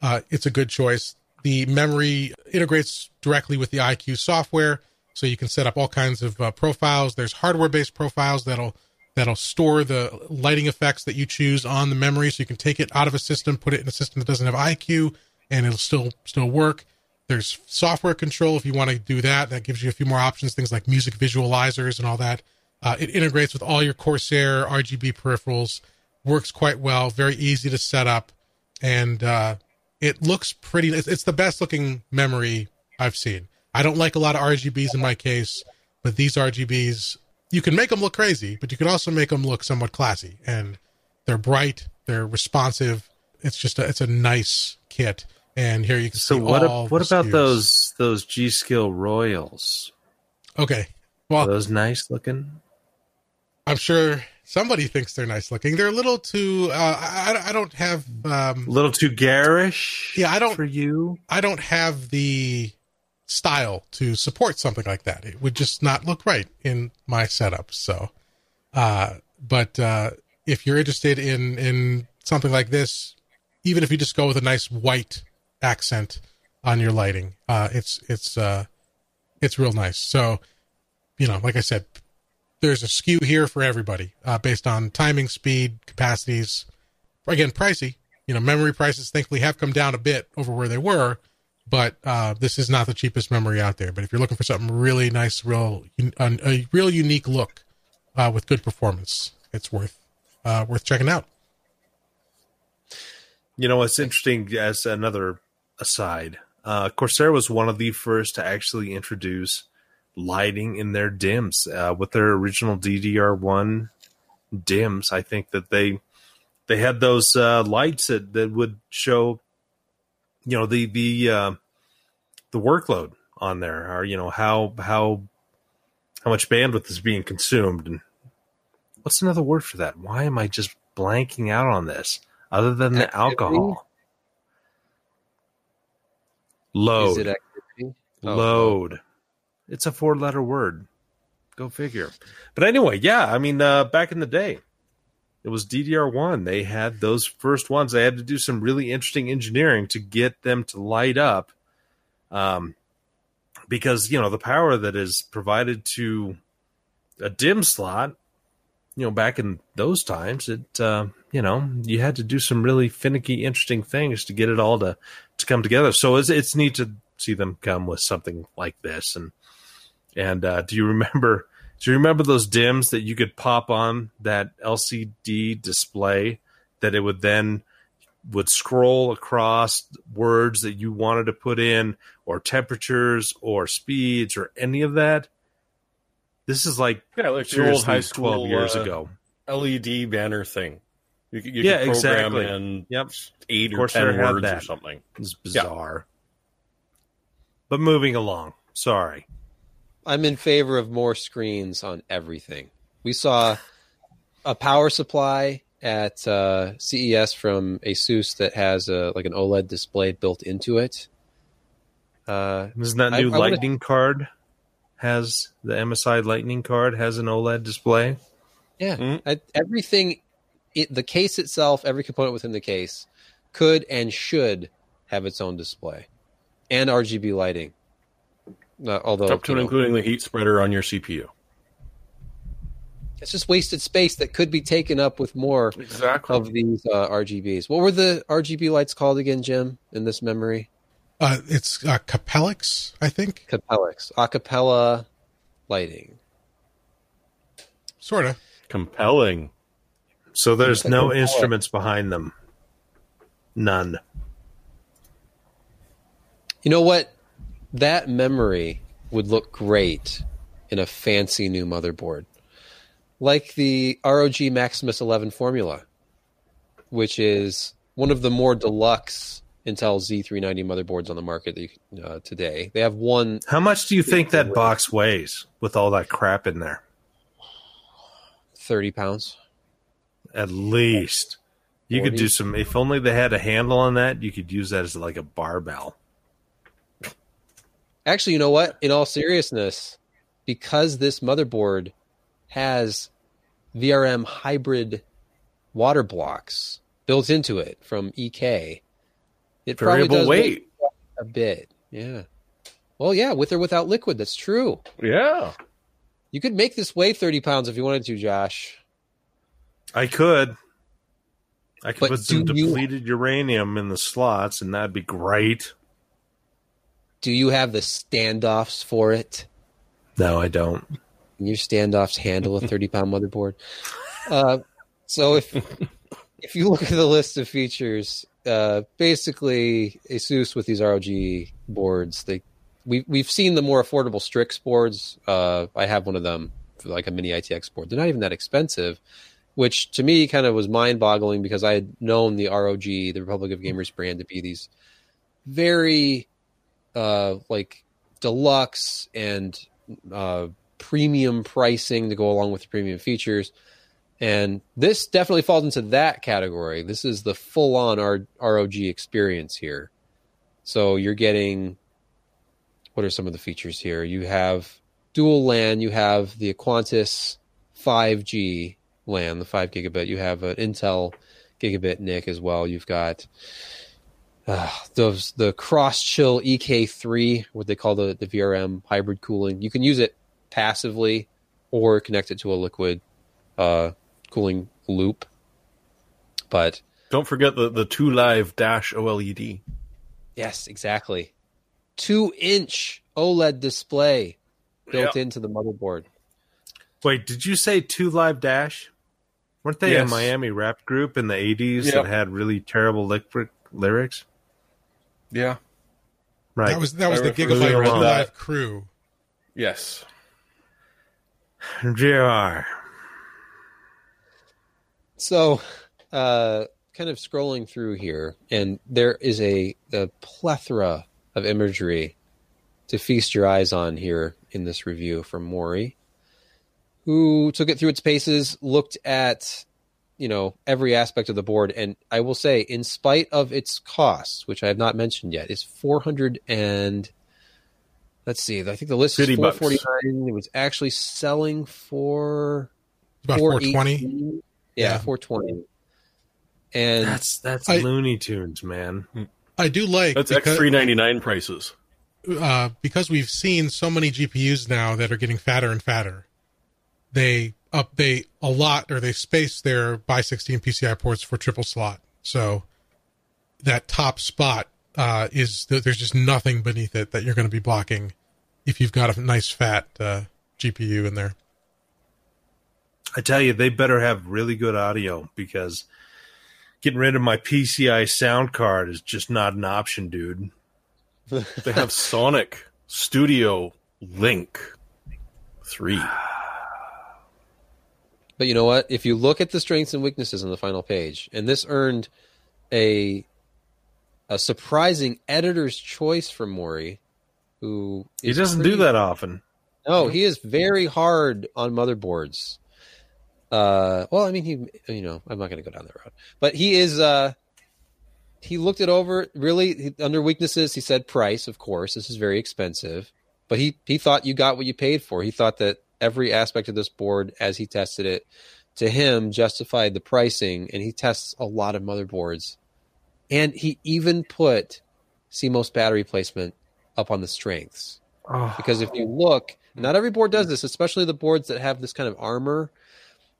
uh, it's a good choice. The memory integrates directly with the iCUE software, so you can set up all kinds of uh, profiles. There's hardware based profiles that'll that'll store the lighting effects that you choose on the memory, so you can take it out of a system, put it in a system that doesn't have iCUE, and it'll still still work. There's software control if you want to do that. That gives you a few more options, things like music visualizers and all that. Uh, it integrates with all your Corsair RGB peripherals, works quite well, very easy to set up, and uh, it looks pretty. It's, it's the best looking memory I've seen. I don't like a lot of RGBs in my case, but these RGBs, you can make them look crazy, but you can also make them look somewhat classy. And they're bright, they're responsive. It's just a, it's a nice kit. And here you can So see what? all what about SKUs. those those G Skill Royals? Okay, Are well, those nice looking? I'm sure somebody thinks they're nice looking. They're a little too. Uh, I, I don't have. Um, A little too garish. Yeah, I don't- for you. I don't have the style to support something like that. It would just not look right in my setup. So, uh, but uh, if you're interested in in something like this, even if you just go with a nice white accent on your lighting, uh, it's it's uh, it's real nice. So, you know, like I said, there's a SKU here for everybody uh, based on timing, speed, capacities. Again, pricey. You know, memory prices thankfully have come down a bit over where they were, but uh, this is not the cheapest memory out there. But if you're looking for something really nice, real a, a real unique look uh, with good performance, it's worth uh, worth checking out. You know, what's interesting as another aside. Uh, Corsair was one of the first to actually introduce lighting in their DIMMs uh, with their original DDR1 DIMMs. I think that they they had those uh, lights that, that would show, you know, the the uh, the workload on there, or you know how how how much bandwidth is being consumed, and what's another word for that? Why am I just blanking out on this? Other than the alcohol, load, Is it activity? Oh, load. It's a four-letter word. Go figure. But anyway, yeah, I mean, uh, back in the day, it was DDR1. They had those first ones. They had to do some really interesting engineering to get them to light up. Um, because, you know, the power that is provided to a DIMM slot, you know, back in those times, it, uh, you know, you had to do some really finicky, interesting things to get it all to, to come together. So it's, it's neat to see them come with something like this. And, and, uh, do you remember, do you remember those DIMMs that you could pop on that LCD display that it would then would scroll across words that you wanted to put in or temperatures or speeds or any of that? This is like Yeah, like the old high school 12 years uh, ago. LED banner thing. You, could- you Yeah, could program exactly. in Yep. eight or ten words or something. It's bizarre. But moving along. Sorry. I'm in favor of more screens on everything. We saw a power supply at uh, CES from ASUS that has a like an OLED display built into it. Uh, Isn't that I- new I wanna- lightning card has the MSI lightning card has an OLED display? yeah, Mhm. I, everything, it, the case itself, every component within the case, could and should have its own display and RGB lighting. Uh, although Up to you and know, including the heat spreader on your CPU. it's just wasted space that could be taken up with more Exactly. of these uh, RGBs. What were the RGB lights called again, Jim? In this memory, Uh, it's uh, Capellix, I think, Capellix, acapella lighting. sort of. Compelling. So there's no a- instruments behind them. None. You know what? That memory would look great in a fancy new motherboard, like the ROG Maximus 11 formula, which is one of the more deluxe Intel Z390 motherboards on the market can- uh, today. They have one How much do you think that box weighs with all that crap in there? 30 pounds. At least. You could do some if only they had a handle on that, you could use that as like a barbell. Actually, you know what? In all seriousness, because this motherboard has VRM hybrid water blocks built into it from EK, it probably Variable does weight. a bit. Yeah. Well, yeah, with or without liquid. That's true. Yeah. You could make this weigh 30 pounds if you wanted to, Josh. I could. I could But put some do you- depleted uranium in the slots, and that'd be great. Do you have the standoffs for it? No, I don't. Can your standoffs handle a 30 pound motherboard? Uh, so if if you look at the list of features, uh, basically Asus with these ROG boards, they we we've seen the more affordable Strix boards. Uh, I have one of them for like a mini ITX board. They're not even that expensive, which to me kind of was mind boggling because I had known the ROG, the Republic of Gamers brand, to be these very uh, like deluxe and uh, premium pricing to go along with the premium features. And this definitely falls into that category. This is the full on R- ROG experience here. So you're getting what are some of the features here? You have dual LAN, you have the Aquantia 5G LAN, the 5 gigabit. You have an Intel gigabit NIC as well. You've got uh, those the cross chill EK3, what they call the, the VRM hybrid cooling. You can use it passively or connect it to a liquid uh, cooling loop. But Don't forget the, the two live dash OLED. yes, exactly. Two inch OLED display built into the motherboard. Wait, did you say two live dash? Weren't they a Miami rap group in the '80s Yep. that had really terrible lyric- lyrics? Yeah. Right. That was that was I the Gigabyte reading Two Live that. crew. Yes. JR. So, uh, kind of scrolling through here, and there is a, a plethora of imagery to feast your eyes on here in this review from Morry, who took it through its paces, looked at you know every aspect of the board, and I will say, in spite of its costs, which I have not mentioned yet, is four hundred and let's see, I think the list is 50 four bucks. It was actually selling for About 420. Yeah, Yeah. 420. And That's that's I- Looney Tunes, man. I do like That's because, X three ninety nine prices. uh, because we've seen so many GPUs now that are getting fatter and fatter. They update a lot, or they space their by 16 PCI ports for triple slot. So that top spot uh, is there's just nothing beneath it that you're going to be blocking if you've got a nice fat uh, GPU in there. I tell you, they better have really good audio because getting rid of my PCI sound card is just not an option, dude. They have Sonic Studio Link three. But you know what? If you look at the strengths and weaknesses on the final page, and this earned a a surprising editor's choice from Morry, who He doesn't pretty- do that often. No, he is very hard on motherboards. Uh, well, I mean, he, you know, I'm not going to go down that road, but he is. Uh, he looked it over. Really, he, under weaknesses, he said price. Of course, this is very expensive, but he he thought you got what you paid for. He thought that every aspect of this board, as he tested it, to him justified the pricing, and he tests a lot of motherboards, and he even put CMOS battery placement up on the strengths Oh, because if you look, not every board does this, especially the boards that have this kind of armor.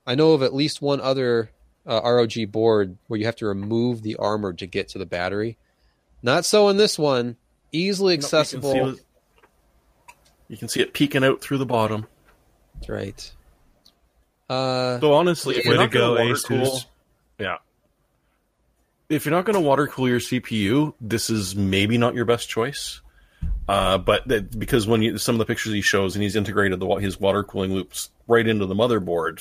I know of at least one other uh, ROG board where you have to remove the armor to get to the battery. Not so in this one. Easily You can accessible. it- You can see it peeking out through the bottom. That's right. Uh, So honestly, if way you're to not going go, to water Asus. cool, yeah. If you're not going to water cool your CPU, this is maybe not your best choice. Uh, but that, because when you some of the pictures he shows and he's integrated the his water cooling loops right into the motherboard,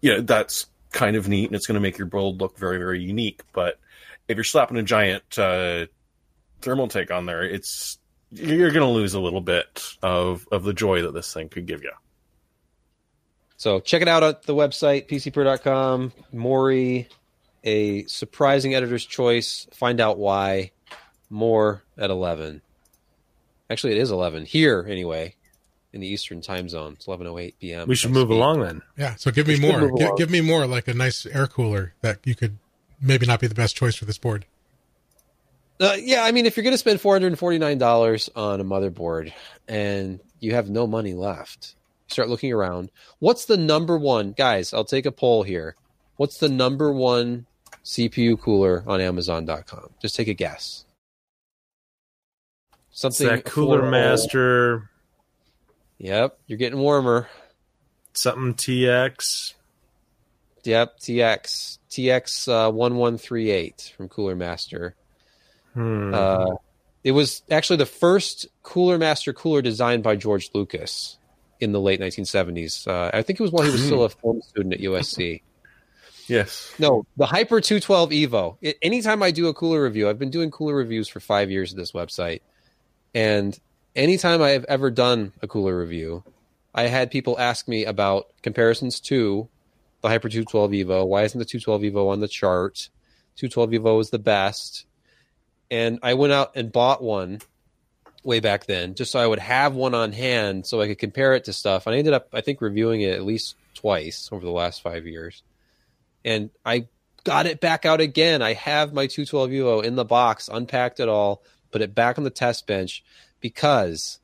yeah, that's kind of neat and it's going to make your build look very very unique. But if you're slapping a giant uh, Thermaltake on there, it's you're going to lose a little bit of of the joy that this thing could give you. So check it out at the website, pcper.com. Morry, a surprising editor's choice. Find out why. More at 11. Actually, it is 11. Here, anyway, in the Eastern time zone. It's 11.08 p.m. we should move we along then. Yeah, so give me Let's more. Give, give me more, like a nice air cooler that you could maybe not be the best choice for this board. Uh, yeah, I mean, if you're going to spend $449 on a motherboard and you have no money left, start looking around. What's the number one, guys? I'll take a poll here. What's the number one CPU cooler on Amazon.com? Just take a guess. It's Something that Cooler affordable. Master, Yep, you're getting warmer. something TX. Yep, TX TX uh, one one three eight from Cooler Master. Hmm. Uh, it was actually the first Cooler Master cooler designed by George Lucas in the late 1970s. Uh, I think it was while he was still a film student at USC. Yes. No, the Hyper 212 Evo. It, anytime I do a cooler review, I've been doing cooler reviews for five years at this website. And anytime I have ever done a cooler review, I had people ask me about comparisons to the Hyper 212 Evo. Why isn't the 212 Evo on the chart? 212 Evo is the best. And I went out and bought one way back then just so I would have one on hand so I could compare it to stuff. And I ended up, I think, reviewing it at least twice over the last five years and I got it back out again. I have my 212 Evo in the box, unpacked it all, put it back on the test bench because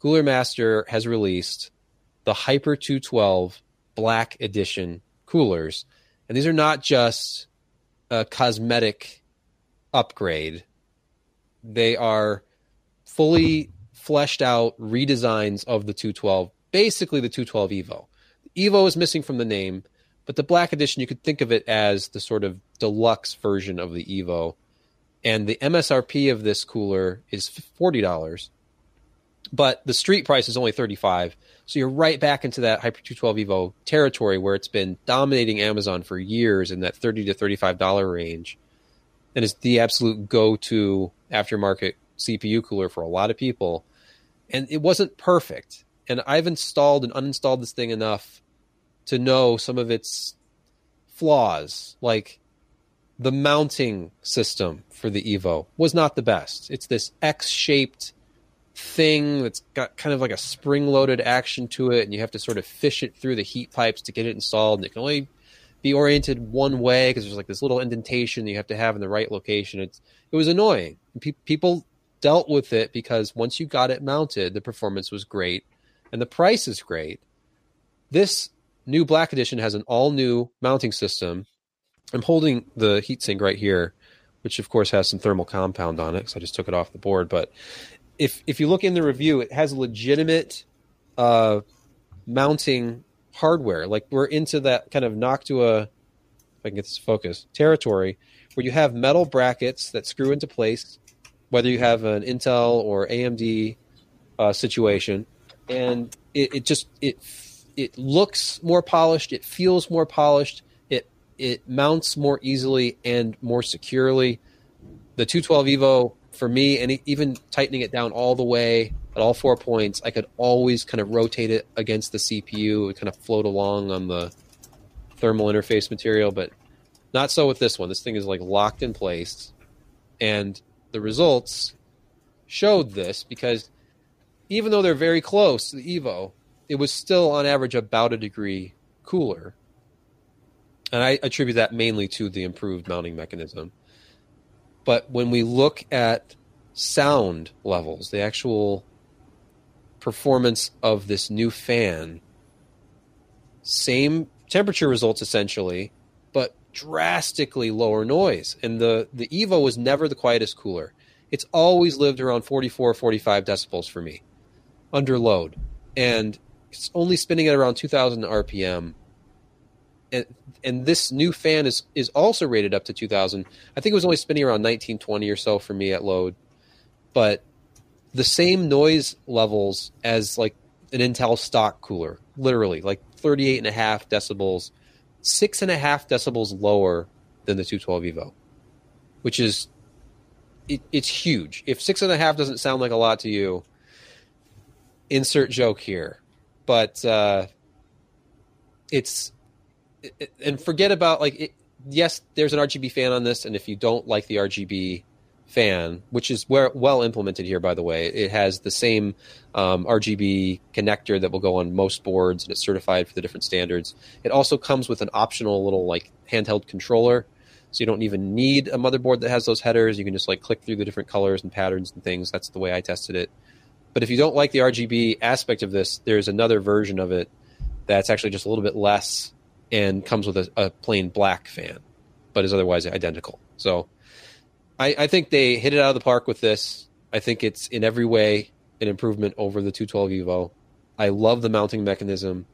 Cooler Master has released the Hyper 212 Black Edition coolers. And these are not just a cosmetic upgrade, they are fully fleshed out redesigns of the 212, basically the 212 Evo. Evo is missing from the name, but the Black Edition, you could think of it as the sort of deluxe version of the Evo. And the MSRP of this cooler is $40, but the street price is only 35 So you're right back into that Hyper 212 Evo territory where it's been dominating Amazon for years in that 30 to $35 range. And is the absolute go to aftermarket CPU cooler for a lot of people. And it wasn't perfect. And I've installed and uninstalled this thing enough to know some of its flaws, like the mounting system for the Evo was not the best. It's this X shaped thing that's got kind of like a spring loaded action to it, and you have to sort of fish it through the heat pipes to get it installed. And it can only be oriented one way because there's like this little indentation you have to have in the right location. It's it was annoying. Pe- people dealt with it because once you got it mounted, the performance was great and the price is great. This new Black Edition has an all new mounting system. I'm holding the heatsink right here, which of course has some thermal compound on it because I just took it off the board. But if if you look in the review, it has legitimate uh, mounting hardware. Like we're into that kind of Noctua, if I can get this focus, territory where you have metal brackets that screw into place, whether you have an Intel or AMD uh, situation, and it, it just it it looks more polished, it feels more polished, it it mounts more easily and more securely. The 212 Evo for me, and even tightening it down all the way at all four points, I could always kind of rotate it against the CPU. It kind of float along on the thermal interface material, but not so with this one. This thing is like locked in place, and the results showed this because even though they're very close to the Evo, it was still on average about a degree cooler. And I attribute that mainly to the improved mounting mechanism. But when we look at sound levels, the actual performance of this new fan, same temperature results essentially, but drastically lower noise. And the, the Evo was never the quietest cooler. It's always lived around 44, 45 decibels for me under load. And it's only spinning at around 2000 RPM. And, and this new fan is, is also rated up to 2000. I think it was only spinning around 1920 or so for me at load. But the same noise levels as like an Intel stock cooler, literally like 38 and a half decibels, six and a half decibels lower than the 212 Evo, which is it, it's huge. If six and a half doesn't sound like a lot to you, insert joke here, but uh, it's it, and forget about like it, yes, there's an RGB fan on this, and if you don't like the RGB fan, which is where, well implemented here, by the way, it has the same um, RGB connector that will go on most boards, and it's certified for the different standards. It also comes with an optional little like handheld controller. So you don't even need a motherboard that has those headers. You can just like click through the different colors and patterns and things. That's the way I tested it. But if you don't like the RGB aspect of this, there's another version of it that's actually just a little bit less and comes with a, a plain black fan, but is otherwise identical. So I, I think they hit it out of the park with this. I think it's in every way an improvement over the 212 Evo. I love the mounting mechanism,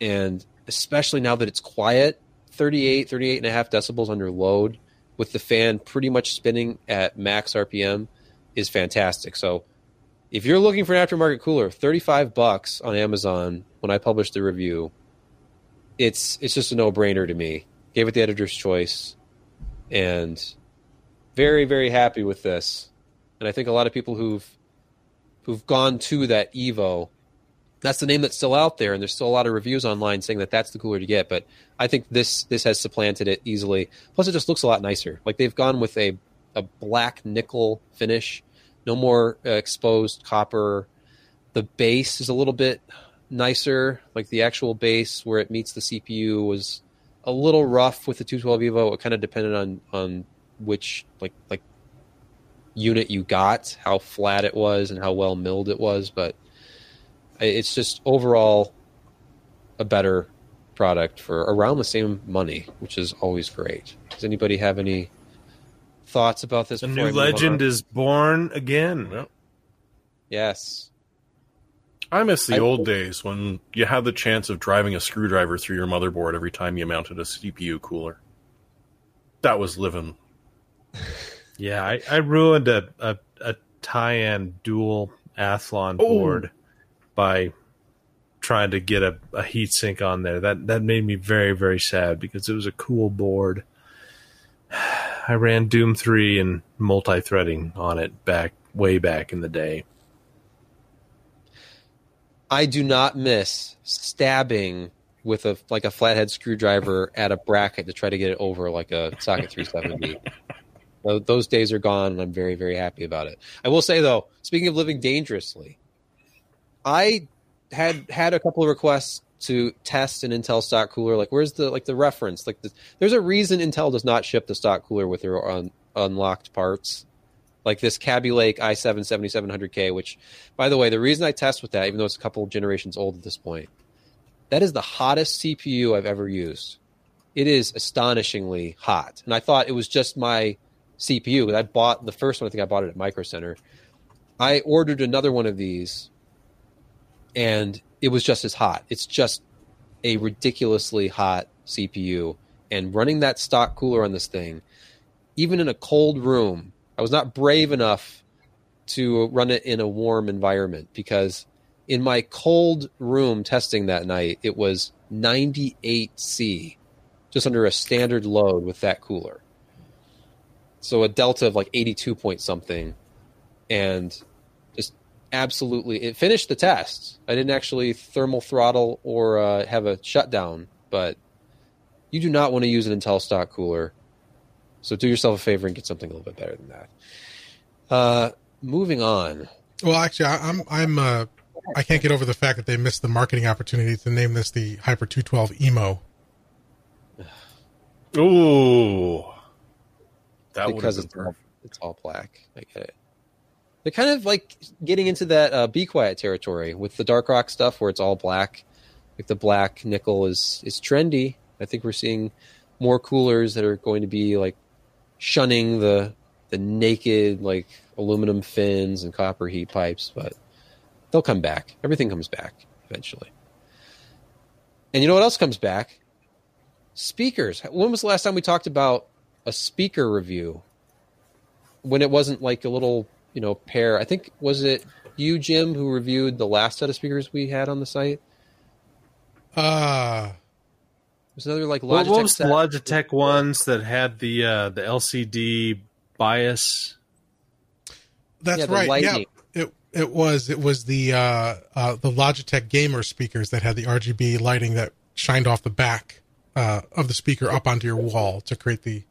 and especially now that it's quiet, 38, 38 and a half decibels under load with the fan pretty much spinning at max RPM is fantastic. So if you're looking for an aftermarket cooler, 35 bucks on Amazon when I published the review, it's it's just a no-brainer to me. Gave it the editor's choice and very very happy with this. And I think a lot of people who've who've gone to that Evo that's the name that's still out there and there's still a lot of reviews online saying that that's the cooler to get but i think this this has supplanted it easily. Plus it just looks a lot nicer. Like they've gone with a a black nickel finish no more uh, exposed copper. The base is a little bit nicer. Like the actual base where it meets the cpu was a little rough with the 212 evo. It kind of depended on on which like like unit you got how flat it was and how well milled it was but it's just overall a better product for around the same money, which is always great. Does anybody have any thoughts about this? A new legend is born again. Yep. Yes. I miss the I- old days when you had the chance of driving a screwdriver through your motherboard every time you mounted a CPU cooler. That was living. Yeah, I, I ruined a, a, a Tyan dual Athlon Oh. board by trying to get a, a heat sink on there. That that made me very, very sad because it was a cool board. I ran Doom 3 and multi threading on it back way back in the day. I do not miss stabbing with a like a flathead screwdriver at a bracket to try to get it over like a socket 370. Tho- Those days are gone, and I'm very, very happy about it. I will say though, speaking of living dangerously, I had had a couple of requests to test an Intel stock cooler. Like, where's the like the reference? Like, the, there's a reason Intel does not ship the stock cooler with their un, unlocked parts. Like this Kaby Lake i7 7700K, which, by the way, the reason I test with that, even though it's a couple generations old at this point, that is the hottest CPU I've ever used. It is astonishingly hot, and I thought it was just my CPU. I bought the first one. I think I bought it at Micro Center. I ordered another one of these, and it was just as hot. It's just a ridiculously hot CPU, and running that stock cooler on this thing, even in a cold room, I was not brave enough to run it in a warm environment because in my cold room testing that night, it was 98C, just under a standard load with that cooler. So a delta of like 82 point something, and just absolutely, it finished the test. I didn't actually thermal throttle or uh, have a shutdown, but you do not want to use an Intel stock cooler. So do yourself a favor and get something a little bit better than that. Uh, moving on. Well, actually, I, I'm I'm uh, I can't get over the fact that they missed the marketing opportunity to name this the Hyper 212 Emo. Ooh. That because have all, it's all black. I get it. They're kind of like getting into that uh, be quiet territory with the dark rock stuff, where it's all black. Like the black nickel is is trendy. I think we're seeing more coolers that are going to be like shunning the the naked like aluminum fins and copper heat pipes, but they'll come back. Everything comes back eventually. And you know what else comes back? Speakers. When was the last time we talked about a speaker review? When it wasn't like a little, you know, pair. I think was it you, Jim, who reviewed the last set of speakers we had on the site? Uh, It was another like What, Logitech. what was the set. Logitech ones that had the uh, the LCD bias? that's Yeah, right. lightning. Yeah, it it was it was the uh, uh, the Logitech gamer speakers that had the RGB lighting that shined off the back uh, of the speaker up onto your wall to create the bias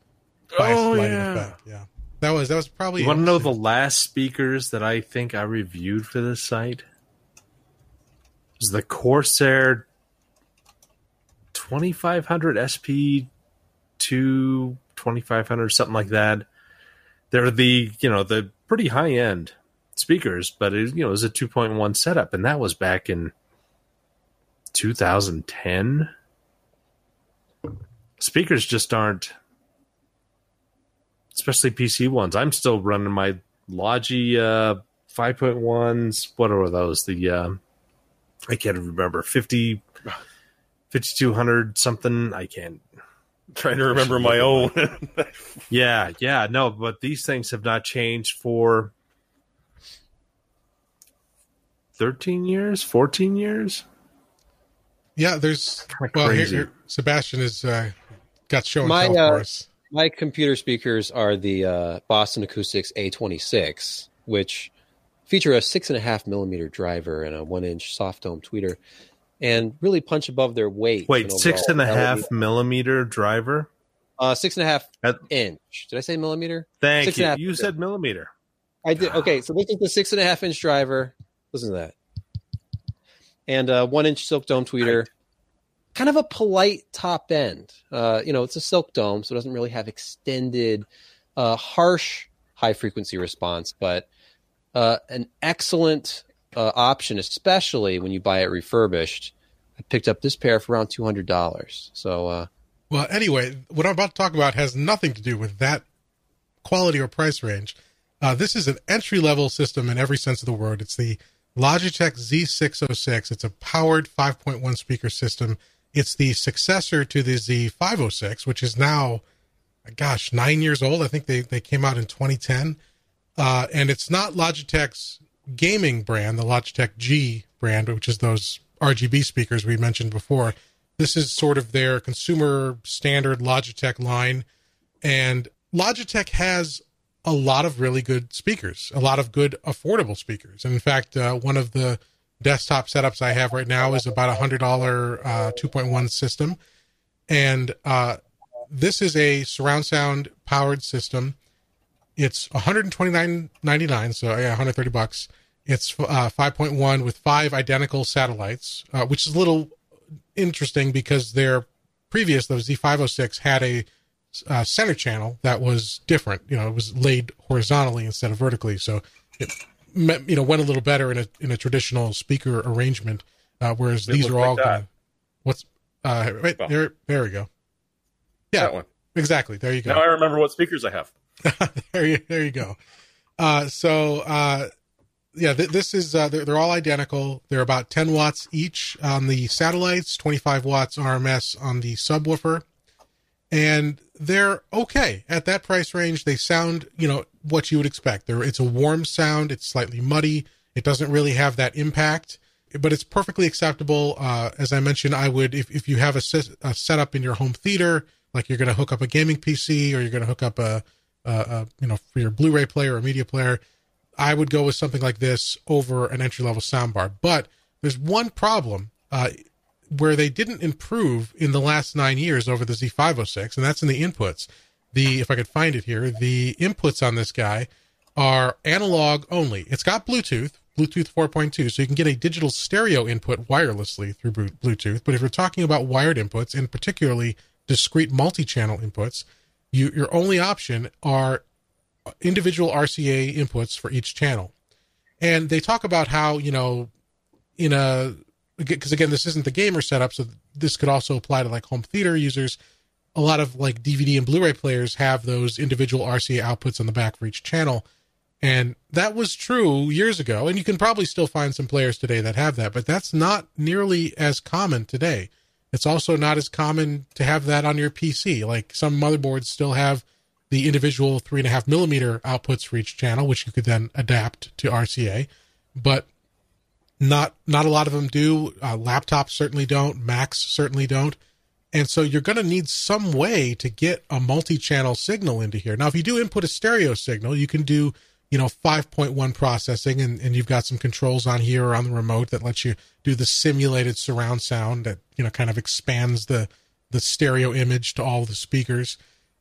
Oh, lighting yeah. effect. Yeah, that was that was probably. You want to know the last speakers that I think I reviewed for this site? It was the Corsair 2500 SP 2 2500 something like that. They're the, you know, the pretty high end speakers, but it, you know, it was a 2.1 setup and that was back in 2010. speakers just aren't, especially PC ones. I'm still running my Logi uh, 5.1s. What are those? The uh, I can't remember 50, 5200 something. I can't. trying to remember my own. Yeah, yeah, no, but these things have not changed for 13 years, 14 years. Yeah, there's Kinda well, here, crazy. here, Sebastian has uh, got show and My, uh, for us. My computer speakers are the uh, Boston Acoustics A26, which feature a six and a half millimeter driver and a one inch soft dome tweeter, and really punch above their weight. Wait, six and a half millimeter driver? Uh, six and a half At- inch. Did I say millimeter? Thank Six you. You millimeter. said millimeter. I did. Okay, so this is the six and a half inch driver. Listen to that. And uh, one inch silk dome tweeter. Kind of a polite top end. Uh, you know, it's a silk dome, so it doesn't really have extended, uh, harsh high frequency response, but uh, an excellent uh, option, especially when you buy it refurbished. I picked up this pair for around two hundred dollars. So uh, Well, anyway, what I'm about to talk about has nothing to do with that quality or price range. Uh, this is an entry level system in every sense of the word. It's the Logitech Z606. It's a powered 5.1 speaker system. It's the successor to the Z506, which is now, gosh, nine years old. I think they, they came out in 2010. Uh, and it's not Logitech's gaming brand, the Logitech G brand, which is those RGB speakers we mentioned before. This is sort of their consumer standard Logitech line. And Logitech has a lot of really good speakers, a lot of good affordable speakers. And in fact, uh, one of the desktop setups I have right now is about a hundred dollar uh, 2.1 system, and uh, this is a surround sound powered system. It's 129.99, so yeah, 130 bucks. It's uh, 5.1 with five identical satellites, uh, which is a little interesting because their previous, the Z506, had a uh, center channel that was different. You know, it was laid horizontally instead of vertically, so it you know went a little better in a in a traditional speaker arrangement. Uh, whereas It these are all like kind what's uh, Well. there. There we go. Yeah, That one. exactly. There you go. Now I remember what speakers I have. there you there you go. Uh, so uh, yeah, th- this is uh, they're, they're all identical. They're about 10 watts each on the satellites, 25 watts RMS on the subwoofer, and they're okay at that price range. They sound you know what you would expect. They're, it's a warm sound. It's slightly muddy. It doesn't really have that impact, but it's perfectly acceptable. Uh, as I mentioned, I would if if you have a, a setup in your home theater, like you're going to hook up a gaming PC or you're going to hook up a uh, uh, you know, for your Blu-ray player or media player, I would go with something like this over an entry-level soundbar. But there's one problem uh, where they didn't improve in the last nine years over the Z506, and that's in the inputs. The if I could find it here, the inputs on this guy are analog only. It's got Bluetooth, Bluetooth 4.2, so you can get a digital stereo input wirelessly through Bluetooth. But if you're talking about wired inputs, and particularly discrete multi-channel inputs, you, your only option are individual RCA inputs for each channel. And they talk about how, you know, in a, because again, this isn't the gamer setup, so this could also apply to like home theater users. A lot of like DVD and Blu ray players have those individual RCA outputs on the back for each channel. And that was true years ago. And you can probably still find some players today that have that, but that's not nearly as common today. It's also not as common to have that on your PC. Like some motherboards still have the individual three and a half millimeter outputs for each channel, which you could then adapt to RCA. But not not a lot of them do. Uh, laptops certainly don't. Macs certainly don't. And so you're going to need some way to get a multi-channel signal into here. Now, if you do input a stereo signal, you can do you know 5.1 processing, and, and you've got some controls on here or on the remote that lets you do the simulated surround sound that you know kind of expands the the stereo image to all the speakers.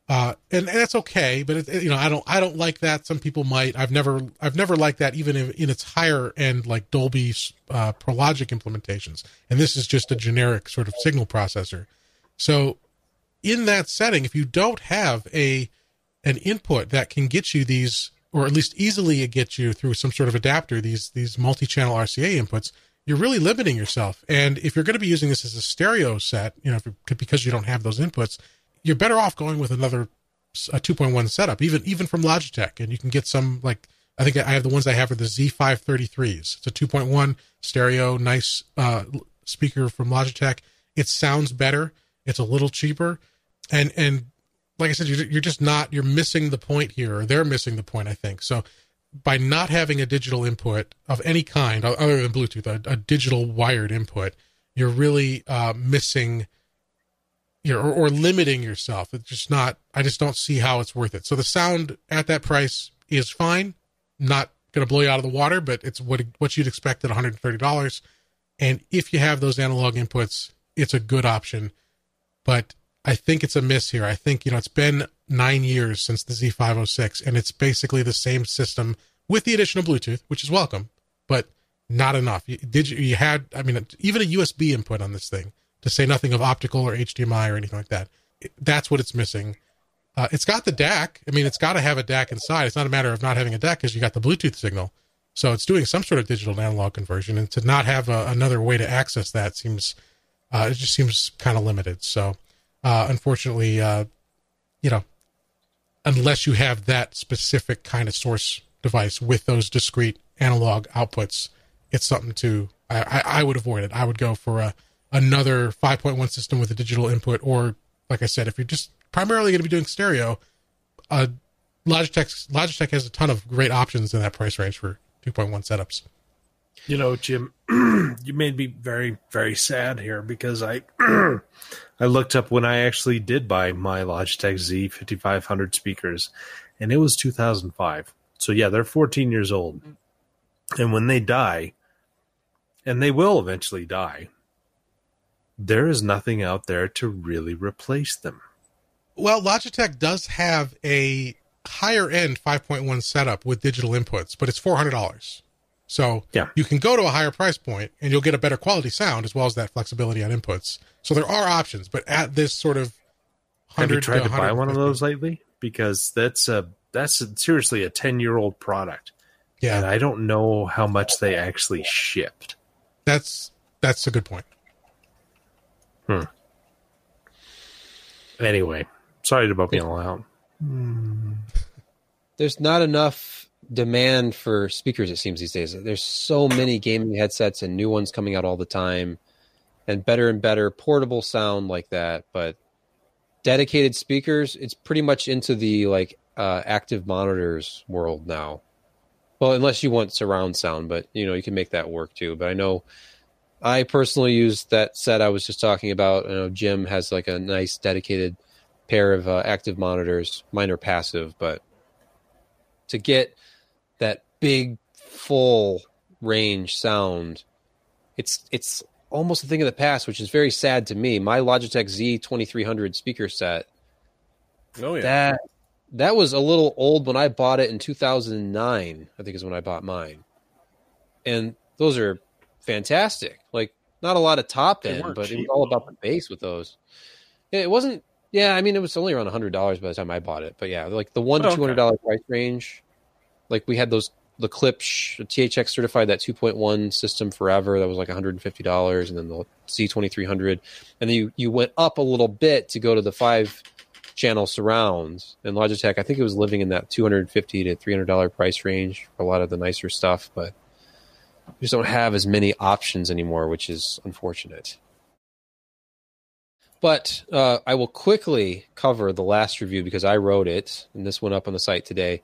Uh, and, and that's okay, but it, you know, I don't, I don't like that. Some people might. I've never, I've never liked that, even in, in its higher end, like Dolby uh, Pro Logic implementations. And this is just a generic sort of signal processor. So, in that setting, if you don't have a an input that can get you these, or at least easily get you through some sort of adapter, these these multi-channel RCA inputs, you're really limiting yourself. And if you're going to be using this as a stereo set, you know, because you don't have those inputs, you're better off going with another a 2.1 setup, even even from Logitech, and you can get some like I think I have the ones I have are the Z533s. It's a 2.1 stereo, nice uh, speaker from Logitech. It sounds better. It's a little cheaper, and and like I said, you're, you're just not you're missing the point here, or they're missing the point. I think so. By not having a digital input of any kind other than Bluetooth, a, a digital wired input, you're really uh, missing you know, or, or limiting yourself. It's just not. I just don't see how it's worth it. So the sound at that price is fine. Not going to blow you out of the water, but it's what what you'd expect at one hundred and thirty dollars. And if you have those analog inputs, it's a good option. But I think it's a miss here. I think you know it's been nine years since the Z506, and it's basically the same system with the addition of Bluetooth, which is welcome, but not enough. You, did you, you had? I mean, even a USB input on this thing to say nothing of optical or HDMI or anything like that. That's what it's missing. Uh, it's got the DAC. I mean, it's got to have a DAC inside. It's not a matter of not having a DAC because you got the Bluetooth signal. So it's doing some sort of digital analog conversion, and to not have a, another way to access that seems it just seems kind of limited. So uh, unfortunately, uh, you know, unless you have that specific kind of source device with those discrete analog outputs, it's something to I, I, I would avoid it. I would go for a another 5.1 system with a digital input, or like I said, if you're just primarily going to be doing stereo, uh, Logitech Logitech has a ton of great options in that price range for 2.1 setups. You know, Jim, you made me very, very sad here because I I looked up when I actually did buy my Logitech Z5500 speakers, and it was 2005. So yeah, they're 14 years old, mm. and when they die, and they will eventually die, there is nothing out there to really replace them. Well, Logitech does have a higher end 5.1 setup with digital inputs, but it's $400. So yeah. you can go to a higher price point and you'll get a better quality sound as well as that flexibility on inputs. So there are options, but at this sort of have you tried to, to buy one of those lately? Because that's a that's a, seriously a ten year old product. Yeah, and I don't know how much they actually shipped. That's that's a good point. Hmm. Anyway, sorry to bump you all out. There's not enough demand for speakers. It seems these days. There's so many gaming headsets and new ones coming out all the time, and better and better portable sound like that. But dedicated speakers, it's pretty much into the like uh, active monitors world now. Well, unless you want surround sound, but you know you can make that work too. But I know I personally use that set I was just talking about. I know Jim has like a nice dedicated pair of uh, active monitors. Mine are passive, but to get that big full range sound, it's it's almost a thing of the past, which is very sad to me. My Logitech Z2300 speaker set. Oh yeah. That that was a little old when I bought it in 2009. I think is when I bought mine. And those are fantastic. Like not a lot of top end, but cheap. it was all about the bass with those. It wasn't. Yeah, I mean it was only around hundred dollars by the time I bought it. But yeah, like the one to oh, two hundred dollar okay. price range. Like we had those the Klipsch THX certified that 2.1 system forever that was like $150 and then the Z2300, and then you you went up a little bit to go to the 5 channel surrounds and Logitech I think it was living in that 250 to $300 price range for a lot of the nicer stuff but we just don't have as many options anymore, which is unfortunate. But uh, I will quickly cover the last review because I wrote it, and this went up on the site today.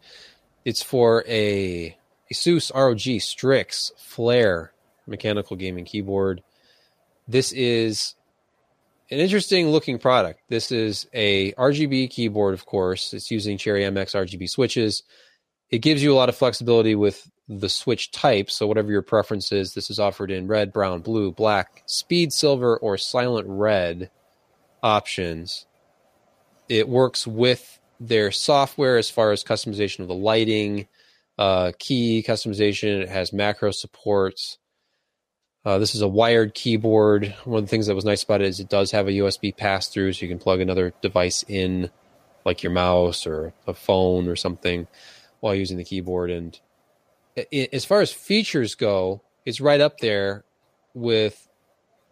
It's for a Asus ROG Strix Flare mechanical gaming keyboard. This is an interesting looking product. This is a RGB keyboard, of course. It's using Cherry MX RGB switches. It gives you a lot of flexibility with the switch type. So whatever your preference is, this is offered in red, brown, blue, black, speed silver, or silent red options. It works with their software as far as customization of the lighting, uh, key customization. It has macro supports. Uh, this is a wired keyboard. One of the things that was nice about it is it does have a USB pass through, so you can plug another device in, like your mouse or a phone or something, while using the keyboard. And as far as features go, it's right up there with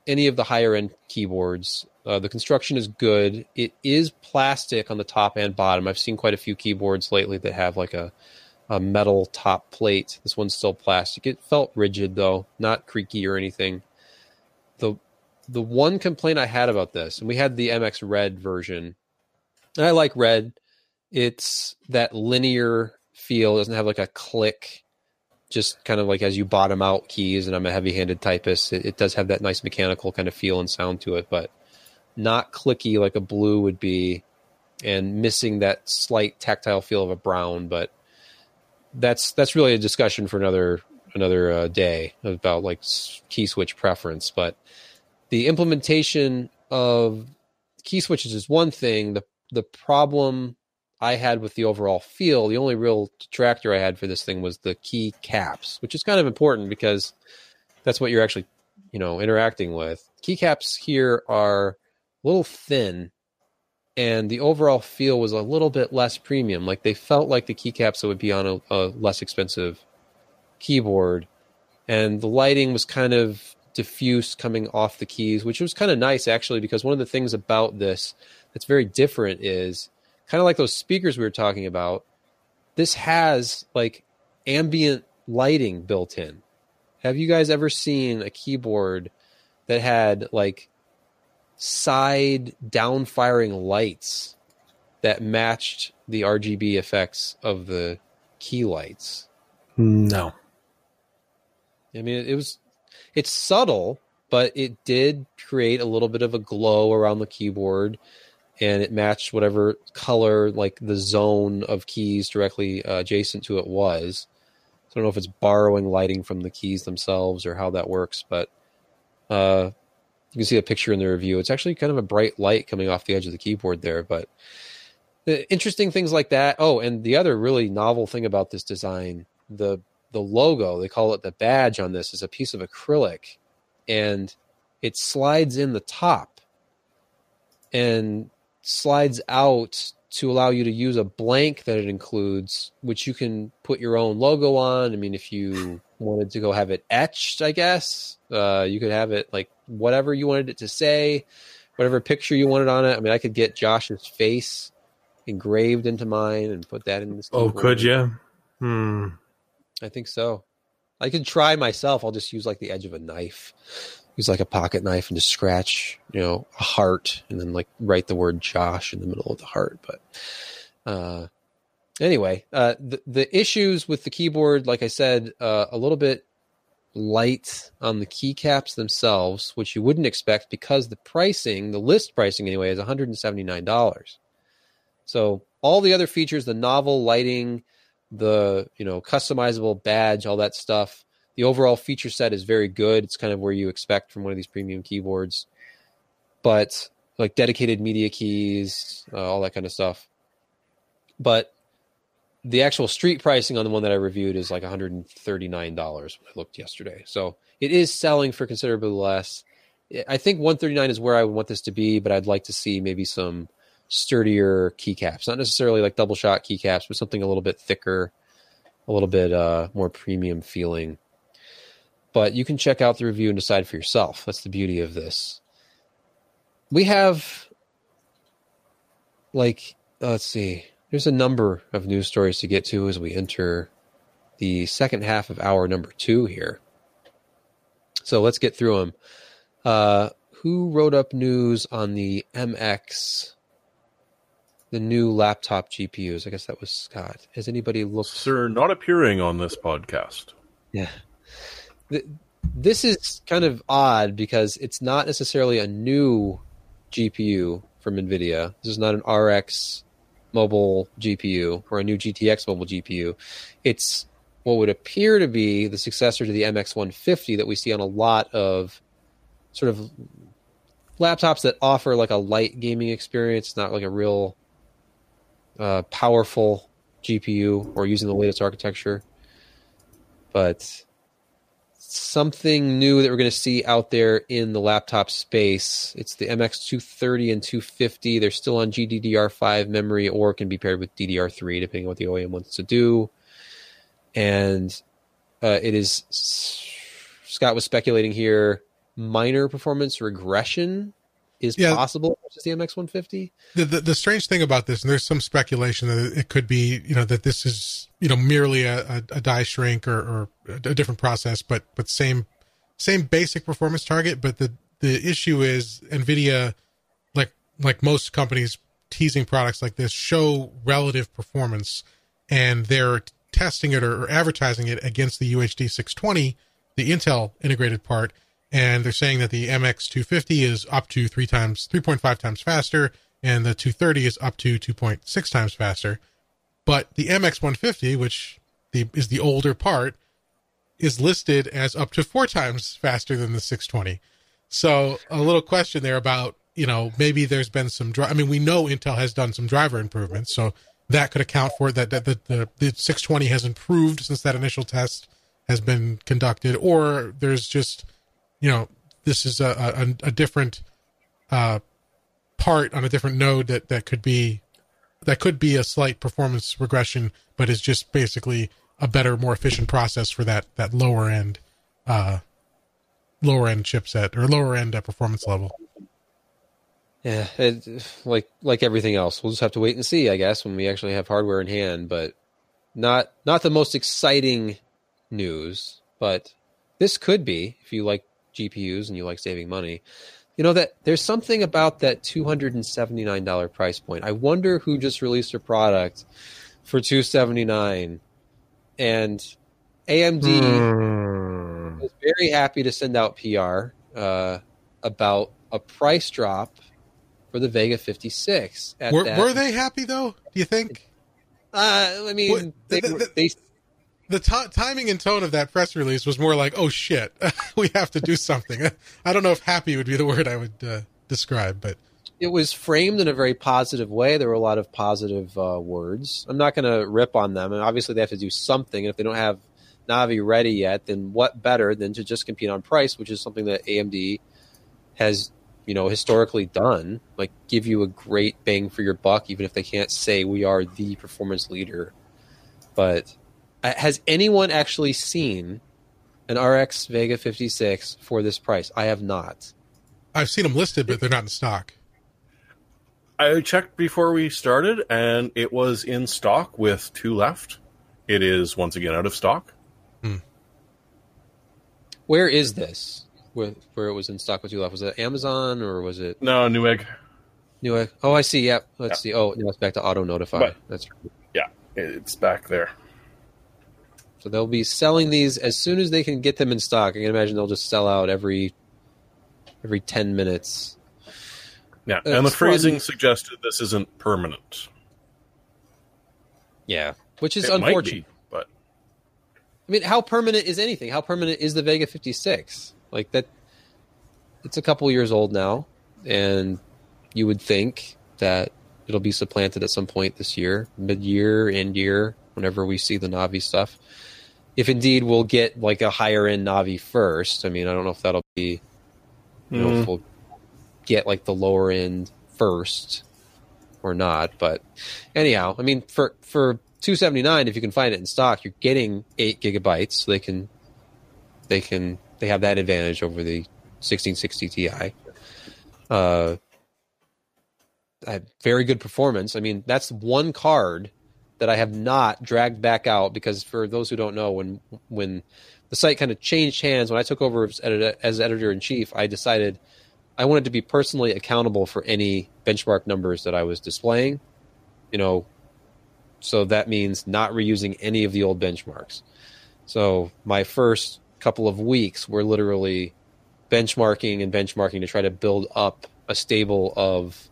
any of the higher end keyboards. Uh, the construction is good. It is plastic on the top and bottom. I've seen quite a few keyboards lately that have like a, a metal top plate. This one's still plastic. It felt rigid though, not creaky or anything. The the one complaint I had about this, and we had the MX Red version, and I like Red. It's that linear feel. It doesn't have like a click, just kind of like as you bottom out keys. And I'm a heavy-handed typist. It, it does have that nice mechanical kind of feel and sound to it, but not clicky like a blue would be, and missing that slight tactile feel of a brown. But that's that's really a discussion for another another uh, day about like key switch preference, but the implementation of key switches is one thing. The the problem I had with the overall feel, the only real detractor I had for this thing was the key caps, which is kind of important because that's what you're actually, you know, interacting with. Keycaps here are a little thin and the overall feel was a little bit less premium. Like they felt like the keycaps that would be on a, a less expensive keyboard. And the lighting was kind of diffuse coming off the keys, which was kind of nice actually, because one of the things about this that's very different is kind of like those speakers we were talking about. This has like ambient lighting built in. Have you guys ever seen a keyboard that had like side down firing lights that matched the RGB effects of the key lights? No. I mean, it was it's subtle, but it did create a little bit of a glow around the keyboard and it matched whatever color like the zone of keys directly uh, adjacent to it was. So I don't know if it's borrowing lighting from the keys themselves or how that works, but uh, you can see a picture in the review. It's actually kind of a bright light coming off the edge of the keyboard there, but the interesting things like that. Oh, and the other really novel thing about this design, the the logo, they call it the badge on this, is a piece of acrylic and it slides in the top and slides out to allow you to use a blank that it includes, which you can put your own logo on. I mean, if you wanted to go have it etched, I guess, uh, you could have it like whatever you wanted it to say, whatever picture you wanted on it. I mean, I could get Josh's face engraved into mine and put that in this. Oh, could you? Hmm. I think so. I could try myself. I'll just use like the edge of a knife, use like a pocket knife and just scratch, you know, a heart and then like write the word Josh in the middle of the heart. But uh, anyway, uh, the the issues with the keyboard, like I said, uh, a little bit light on the keycaps themselves, which you wouldn't expect because the pricing, the list pricing anyway, is one hundred and seventy nine dollars. So all the other features, the novel lighting the you know customizable badge, all that stuff. The overall feature set is very good. It's kind of where you expect from one of these premium keyboards, but like dedicated media keys, uh, all that kind of stuff. But the actual street pricing on the one that I reviewed is like $139 when I looked yesterday. So it is selling for considerably less. I think 139 is where I would want this to be, but I'd like to see maybe some sturdier keycaps, not necessarily like double shot keycaps, but something a little bit thicker, a little bit uh, more premium feeling. But you can check out the review and decide for yourself. That's the beauty of this. We have, like, uh, let's see, there's a number of news stories to get to as we enter the second half of hour number two here. So let's get through them. Uh, who wrote up news on the MX the new laptop GPUs. I guess that was Scott. Has anybody looked? Sir, not appearing on this podcast. Yeah. This is kind of odd because it's not necessarily a new GPU from NVIDIA. This is not an RTX mobile GPU or a new GTX mobile GPU. It's what would appear to be the successor to the MX150 that we see on a lot of sort of laptops that offer like a light gaming experience, not like a real uh, powerful GPU or using the latest architecture. But something new that we're going to see out there in the laptop space. It's the MX230 and 250. They're still on GDDR5 memory or can be paired with DDR3 depending on what the OEM wants to do. And uh, it is Scott was speculating here minor performance regression is Yeah. possible versus the MX 150. The, the the strange thing about this, and there's some speculation that it could be, you know, that this is, you know, merely a, a, a die shrink or, or a different process, but but same same basic performance target. But the the issue is Nvidia, like like most companies teasing products like this, show relative performance, and they're testing it or, or advertising it against the UHD 620, the Intel integrated part, and they're saying that the MX 250 is up to three times, 3.5 times faster, and the 230 is up to 2.6 times faster. But the MX 150, which the, is the older part, is listed as up to four times faster than the 620. So a little question there about you know maybe there's been some. Dri- I mean, we know Intel has done some driver improvements, so that could account for that. That the, the the 620 has improved since that initial test has been conducted, or there's just you know this is a a, a different uh, part on a different node that that could be that could be a slight performance regression, but is just basically a better, more efficient process for that that lower end, uh, lower end chipset or lower end uh, performance level. Yeah, it, like like everything else, we'll just have to wait and see, I guess, when we actually have hardware in hand. But not not the most exciting news, but this could be if you like GPUs and you like saving money. You know that there's something about that two hundred and seventy nine dollar price point. I wonder who just released a product for two seventy nine, and AMD Hmm. was very happy to send out PR uh, about a price drop for the Vega 56. At Were, that. were they happy though? Do you think Uh, I mean, What- they, the- the- they the ti timing and tone of that press release was more like, "Oh shit, we have to do something." I don't know if "happy" would be the word I would uh, describe, but it was framed in a very positive way. There were a lot of positive uh, words. I'm not going to rip on them, and obviously they have to do something. And if they don't have Navi ready yet, then what better than to just compete on price, which is something that AMD has, you know, historically done. Like give you a great bang for your buck, even if they can't say we are the performance leader. But uh, has anyone actually seen an RX Vega 56 for this price? I have not. I've seen them listed, but they're not in stock. I checked before we started, and it was in stock with two left. It is once again out of stock. Where is this? Where, where it was in stock with you left? Was it Amazon or was it No, Newegg. Newegg? Oh, I see. Yep. Let's see. Oh, now it's back to Auto Notify. But- That's right. Yeah, it's back there. So they'll be selling these as soon as they can get them in stock. I can imagine they'll just sell out every every ten minutes. Yeah, and the phrasing fun. suggested this isn't permanent. Yeah, which is it might unfortunate. be, but I mean, how permanent is anything? How permanent is the Vega 56? Like that it's a couple years old now and you would think that it'll be supplanted at some point this year, mid-year, end year, whenever we see the Navi stuff. If indeed we'll get like a higher end Navi first. I mean, I don't know if that'll be you know, if Mm. we'll get like the lower end first or not. But anyhow, I mean, for for two seventy nine, if you can find it in stock, you're getting eight gigabytes. So they can they can they have that advantage over the sixteen sixty Ti. Uh, uh, very good performance. I mean, that's one card that I have not dragged back out because for those who don't know, when when the site kind of changed hands when I took over as as editor in chief, I decided I wanted to be personally accountable for any benchmark numbers that I was displaying. You know, so that means not reusing any of the old benchmarks. So my first couple of weeks were literally benchmarking and benchmarking to try to build up a stable of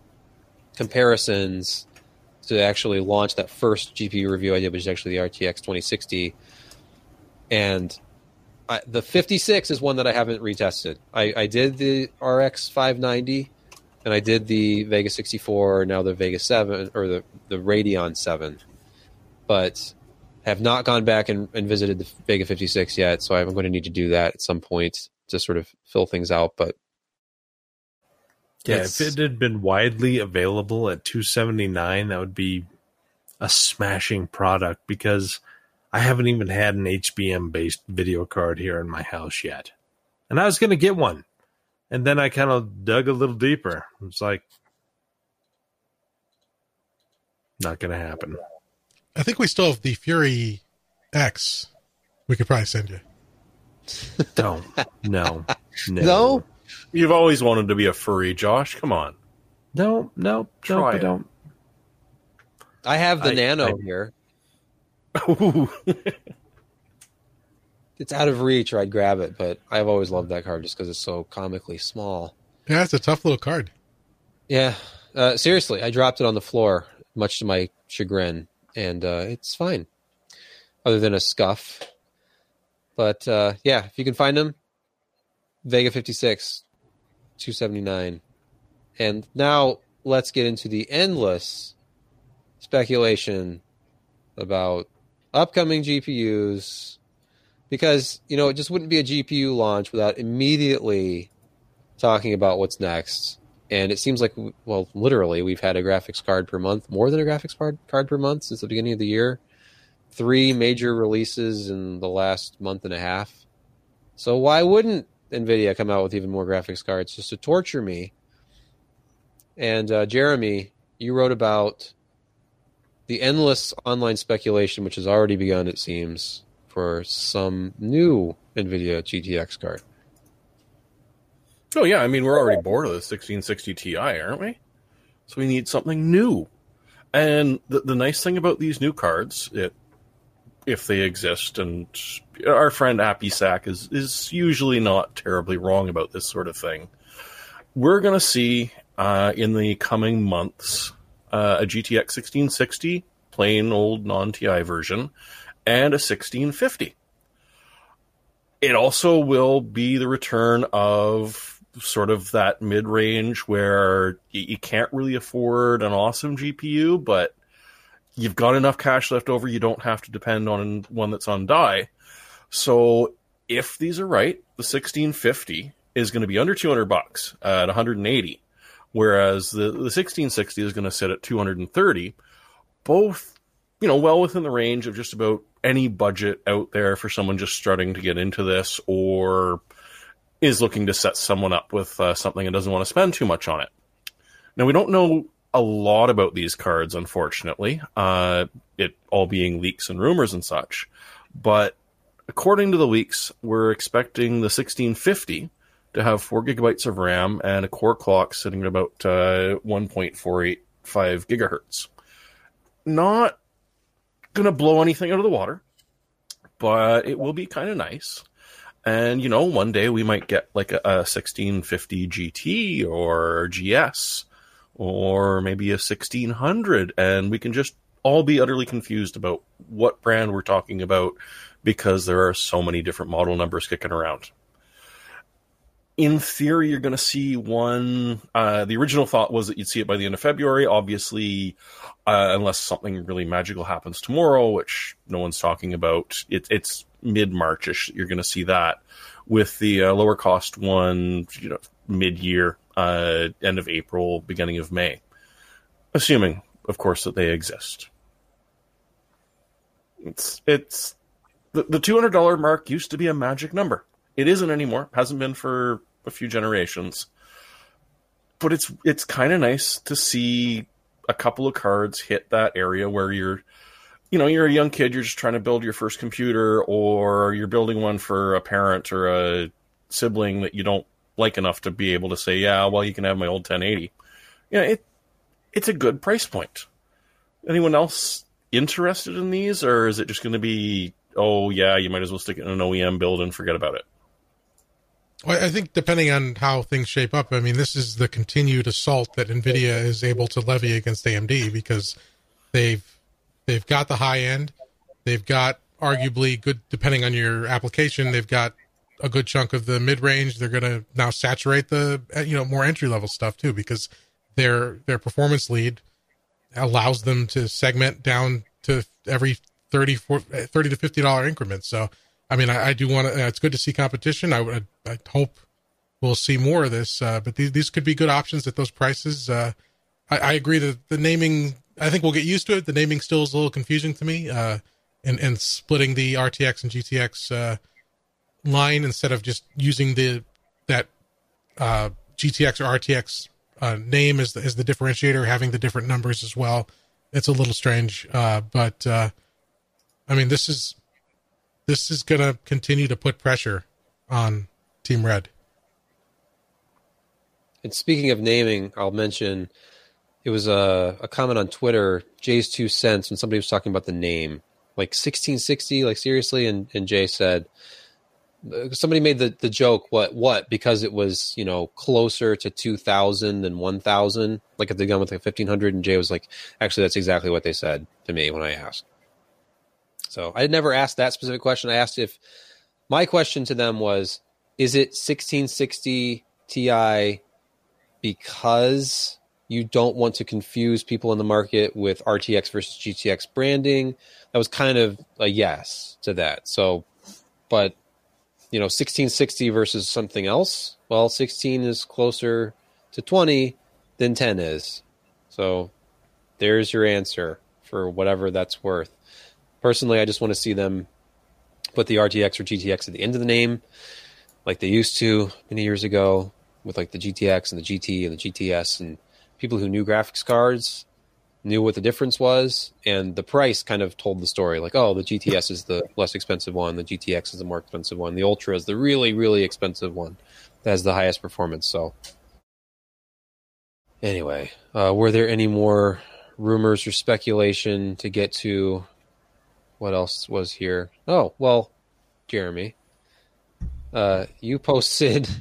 comparisons to actually launch that first GPU review I did, which is actually the RTX 2060. And I, the 56 is one that I haven't retested. I, I did the RX 590 and I did the Vega 64, now the Vega 7 or the, the Radeon 7, but have not gone back and, and visited the Vega 56 yet. So I'm going to need to do that at some point to sort of fill things out. But Yeah, It's- if it had been widely available at 279, that would be a smashing product because I haven't even had an HBM based video card here in my house yet. And I was going to get one. And then I kind of dug a little deeper. It's like, not going to happen. I think we still have the Fury X. We could probably send you. Don't. No. No. No? You've always wanted to be a furry, Josh. Come on. No, no, Try no, I don't. I have the I- Nano I- here. Ooh. It's out of reach, or I'd grab it, but I've always loved that card just because it's so comically small. Yeah, it's a tough little card. Yeah, uh, seriously, I dropped it on the floor, much to my chagrin, and uh, it's fine, other than a scuff. But uh, yeah, if you can find them, Vega fifty six, two seventy nine, and now let's get into the endless speculation about upcoming GPUs, because you know it just wouldn't be a GPU launch without immediately talking about what's next. And it seems like well literally we've had a graphics card per month more than a graphics card per month since the beginning of the year. Three major releases in the last month and a half. So why wouldn't nvidia come out with even more graphics cards just to torture me and uh, jeremy you wrote about the endless online speculation which has already begun it seems for some new nvidia gtx card Oh yeah, I mean we're already bored of the 1660 Ti, aren't we? So we need something new. And the the nice thing about these new cards, it if they exist, and our friend APISAK is is usually not terribly wrong about this sort of thing. We're gonna see uh, in the coming months uh, a GTX 1660 plain old non Ti version and a 1650 it also will be the return of sort of that mid range where you can't really afford an awesome GPU, but you've got enough cash left over, you don't have to depend on one that's on die. So if these are right, the 1650 is going to be under 200 bucks at 180, whereas the, the 1660 is going to sit at 230. Both, you know, well within the range of just about any budget out there for someone just starting to get into this or is looking to set someone up with uh, something and doesn't want to spend too much on it. Now, we don't know a lot about these cards, unfortunately, uh, it all being leaks and rumors and such. But according to the leaks, we're expecting the 1650 to have 4 gigabytes of RAM and a core clock sitting at about uh, 1.485 gigahertz. Not going to blow anything out of the water, but it will be kind of nice. And you know, one day we might get like a, a 1650 GT or GS or maybe a 1600, and we can just all be utterly confused about what brand we're talking about because there are so many different model numbers kicking around. In theory, you're going to see one. Uh, the original thought was that you'd see it by the end of February. Obviously, uh, unless something really magical happens tomorrow, which no one's talking about, it, it's mid Marchish. You're going to see that with the uh, lower cost one, you know, mid year, uh, end of April, beginning of May, assuming, of course, that they exist. It's it's the the two hundred dollar mark used to be a magic number. It isn't anymore. Hasn't been for a few generations. But it's it's kind of nice to see a couple of cards hit that area where you're you know, you're a young kid, you're just trying to build your first computer or you're building one for a parent or a sibling that you don't like enough to be able to say, "Yeah, well, you can have my old 1080." Yeah, it it's a good price point. Anyone else interested in these or is it just going to be, "Oh, yeah, you might as well stick it in an OEM build and forget about it." Well, I think depending on how things shape up, I mean, this is the continued assault that Nvidia is able to levy against AMD because they've they've got the high end, they've got arguably good, depending on your application, they've got a good chunk of the mid range. They're going to now saturate the uh, you know more entry level stuff too because their their performance lead allows them to segment down to every 30, 40, 30 to fifty dollar increments. So I mean, I, I do want to. Uh, it's good to see competition. I would. I hope we'll see more of this. Uh, but these these could be good options at those prices. Uh, I, I agree that the naming. I think we'll get used to it. The naming still is a little confusing to me. Uh, and and splitting the RTX and GTX uh, line instead of just using the that uh, GTX or RTX uh, name as the, is the differentiator, having the different numbers as well. It's a little strange, uh, but uh, I mean, this is this is going to continue to put pressure on Team Red. And speaking of naming, I'll mention it was a, a comment on Twitter, JayzTwoCents, when somebody was talking about the name, like 1660, like seriously, and, and Jay said Uh, somebody made the, the joke what what because it was you know closer to 2000 than 1000 like if they gone with like 1500 and jay was like actually that's exactly what they said to me when i asked. So i never asked that specific question. I asked if my question to them was is it 1660 ti because you don't want to confuse people in the market with rtx versus gtx branding? That was kind of a yes to that. So but you know 1660 versus something else? Well 16 is closer to 20 than 10 is. So there's your answer for whatever that's worth. Personally i just want to see them put the rtx or gtx at the end of the name like they used to many years ago with like the gtx and the gt and the gts and people who knew graphics cards knew what the difference was, and the price kind of told the story. Like, oh, the GTS is the less expensive one, the GTX is the more expensive one, the Ultra is the really, really expensive one that has the highest performance. So, anyway, uh, were there any more rumors or speculation to get to? What else was here? Oh, well, Jeremy, uh, you posted.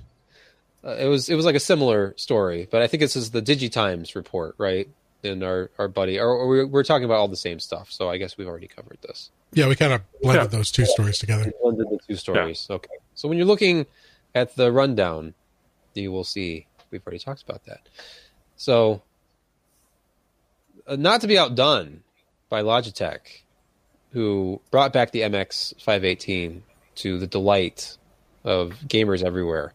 Uh, it was it was like a similar story, but I think this is the DigiTimes report, right? And our our buddy, or, we're, we're talking about all the same stuff. So I guess we've already covered this. Yeah, we kind of blended yeah. those two stories together. We blended the two stories. Yeah. Okay. So when you're looking at the rundown, you will see we've already talked about that. So, uh, not to be outdone by Logitech, who brought back the MX 518 to the delight of gamers everywhere.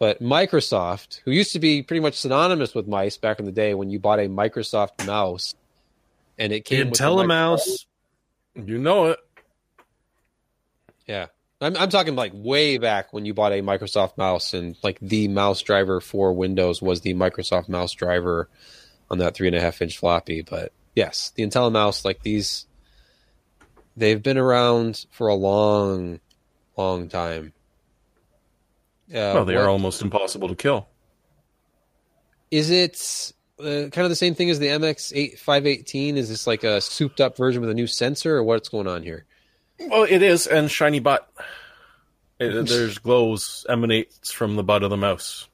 But Microsoft, who used to be pretty much synonymous with mice back in the day when you bought a Microsoft mouse and it came out. IntelliMouse, you know it. Yeah. I'm, I'm talking like way back when you bought a Microsoft mouse and like the mouse driver for Windows was the Microsoft mouse driver on that three and a half inch floppy. But yes, the IntelliMouse, like these, they've been around for a long, long time. Uh, well, they what, are almost impossible to kill. Is it uh, kind of the same thing as the MX eight 518? Is this like a souped up version with a new sensor, or what's going on here? Well, it is, and shiny butt. It, there's glows emanates from the butt of the mouse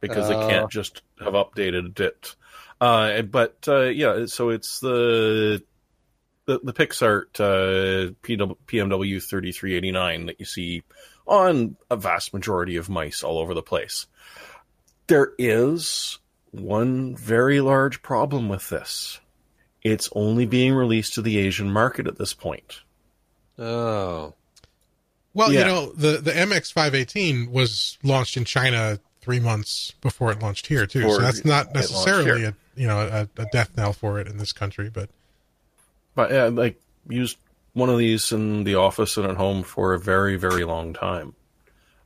because uh, they can't oh. just have updated it. Uh, but uh, yeah, so it's the the, the PixArt uh, PW, PMW 3389 that you see on a vast majority of mice all over the place. There is one very large problem with this. It's only being released to the Asian market at this point. Oh. Well, yeah. you know, the, the MX518 was launched in China three months before it launched here, too. Before so that's not necessarily a you know a, a, death knell for it in this country, but but yeah, like used one of these in the office and at home for a very, very long time.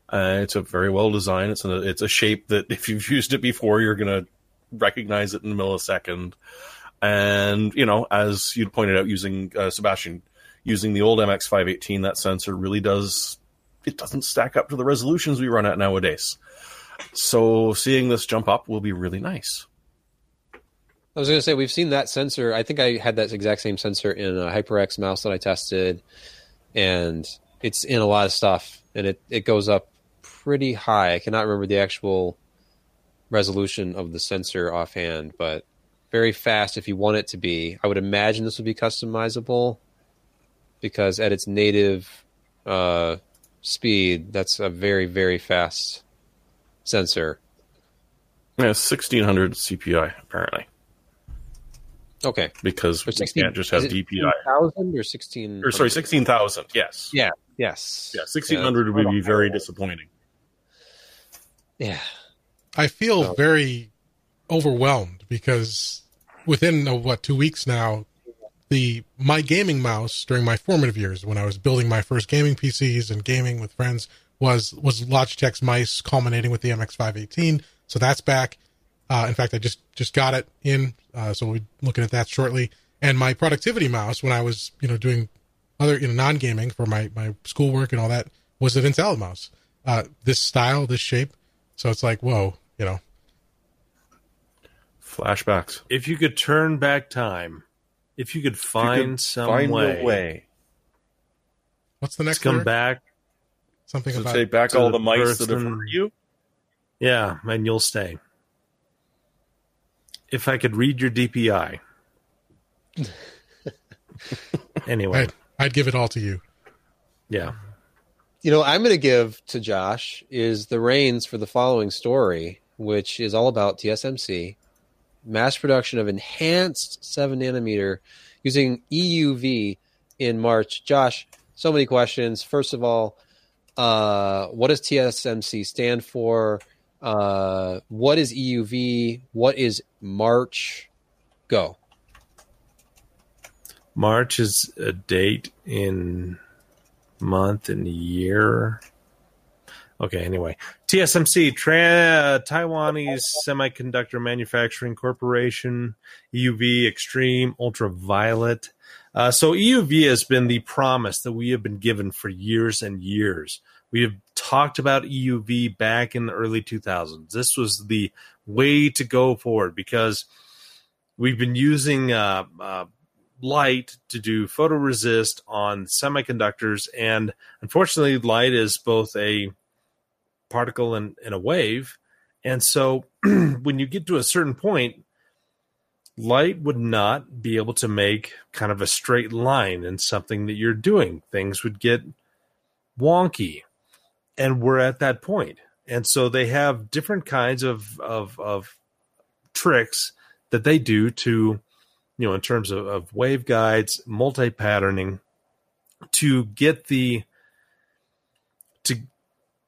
Uh, it's a very well designed. It's a it's a shape that if you've used it before, you're gonna recognize it in a millisecond. And you know, as you'd pointed out, using uh, Sebastian, using the old MX518, that sensor really does it doesn't stack up to the resolutions we run at nowadays. So seeing this jump up will be really nice. I was going to say we've seen that sensor. I think I had that exact same sensor in a HyperX mouse that I tested, and it's in a lot of stuff, and it it goes up pretty high. I cannot remember the actual resolution of the sensor offhand, but very fast if you want it to be. I would imagine this would be customizable because at its native uh, speed, that's a very very fast sensor. Yeah, sixteen hundred CPI apparently. Okay. Because 16, we can't just have DPI. Thousand or sixteen? Or sorry, sixteen thousand. Yes. Yeah. Yes. Yeah. Sixteen hundred yeah, would be very disappointing. Yeah. I feel so. very overwhelmed because within uh, what two weeks now, the my gaming mouse during my formative years when I was building my first gaming PCs and gaming with friends was was Logitech's mice, culminating with the MX518. So that's back. Uh, in fact, I just just got it in, uh, so we'll be looking at that shortly. And my productivity mouse, when I was you know doing other you know non gaming for my my schoolwork and all that, was an Intelli mouse. Uh, this style, this shape. So it's like, whoa, you know. Flashbacks. If you could turn back time, if you could find You could some find way, a way What's the next come lyric? back, Something to about take back all the the mice that have hurt you. yeah, and you'll stay. If I could read your DPI. anyway, I'd, I'd give it all to you. yeah. You know, I'm going to give to Josh is the reins for the following story, which is all about TSMC mass production of enhanced seven nanometer using EUV in March. Josh, so many questions. First of all, uh, what does TSMC stand for? Uh, what is EUV? What is March? Go. March is a date in month and year. Okay, anyway. TSMC, Tra- Taiwanese Semiconductor Manufacturing Corporation, EUV Extreme Ultraviolet. Uh, so EUV has been the promise that we have been given for years and years. We have talked about EUV back in the early 2000s. This was the way to go forward because we've been using uh, uh, light to do photoresist on semiconductors and unfortunately light is both a particle and, and a wave. And so when you get to a certain point light would not be able to make kind of a straight line in something that you're doing. Things would get wonky and we're at that point. And so they have different kinds of of, of tricks that they do to you know, in terms of, of wave guides, multi patterning, to get the to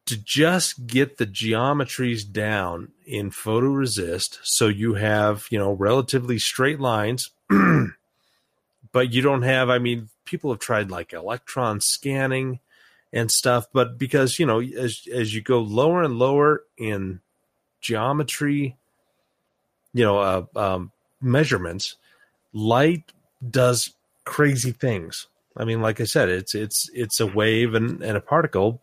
to just get the geometries down in photoresist. So you have you know relatively straight lines but you don't have i mean people have tried like electron scanning and stuff but because you know as as you go lower and lower in geometry you know uh, um, measurements light does crazy things. I mean, like I said, it's it's it's a wave and, and a particle,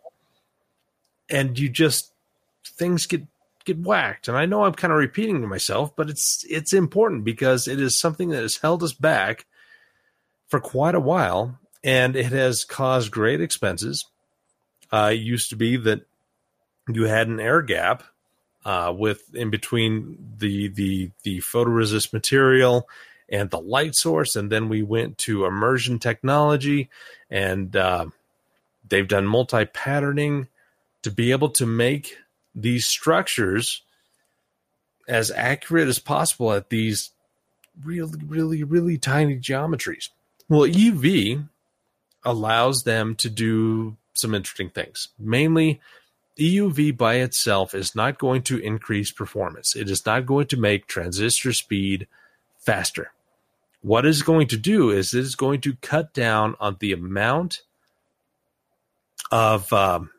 and you just things get get whacked. And I know I'm kind of repeating to myself, but it's it's important because it is something that has held us back for quite a while, and it has caused great expenses. Uh, used to be that you had an air gap uh, with in between the the the photoresist material and the light source. And then we went to immersion technology, and uh, they've done multi patterning to be able to make these structures as accurate as possible at these really, really, really tiny geometries. Well, EUV allows them to do some interesting things. Mainly, EUV by itself is not going to increase performance. It is not going to make transistor speed faster. What it's going to do is it is going to cut down on the amount of um,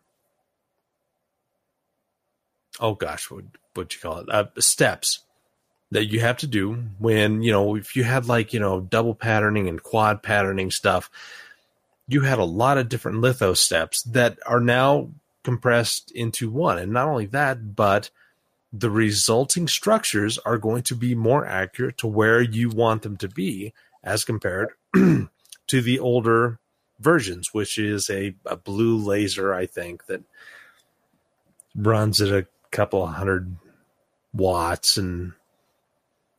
oh gosh, what what you call it? Uh, steps that you have to do when you know if you had like you know double patterning and quad patterning stuff, you had a lot of different litho steps that are now compressed into one, and not only that, but the resulting structures are going to be more accurate to where you want them to be as compared to the older versions, which is a, a blue laser, I think, that runs at a couple hundred watts. And,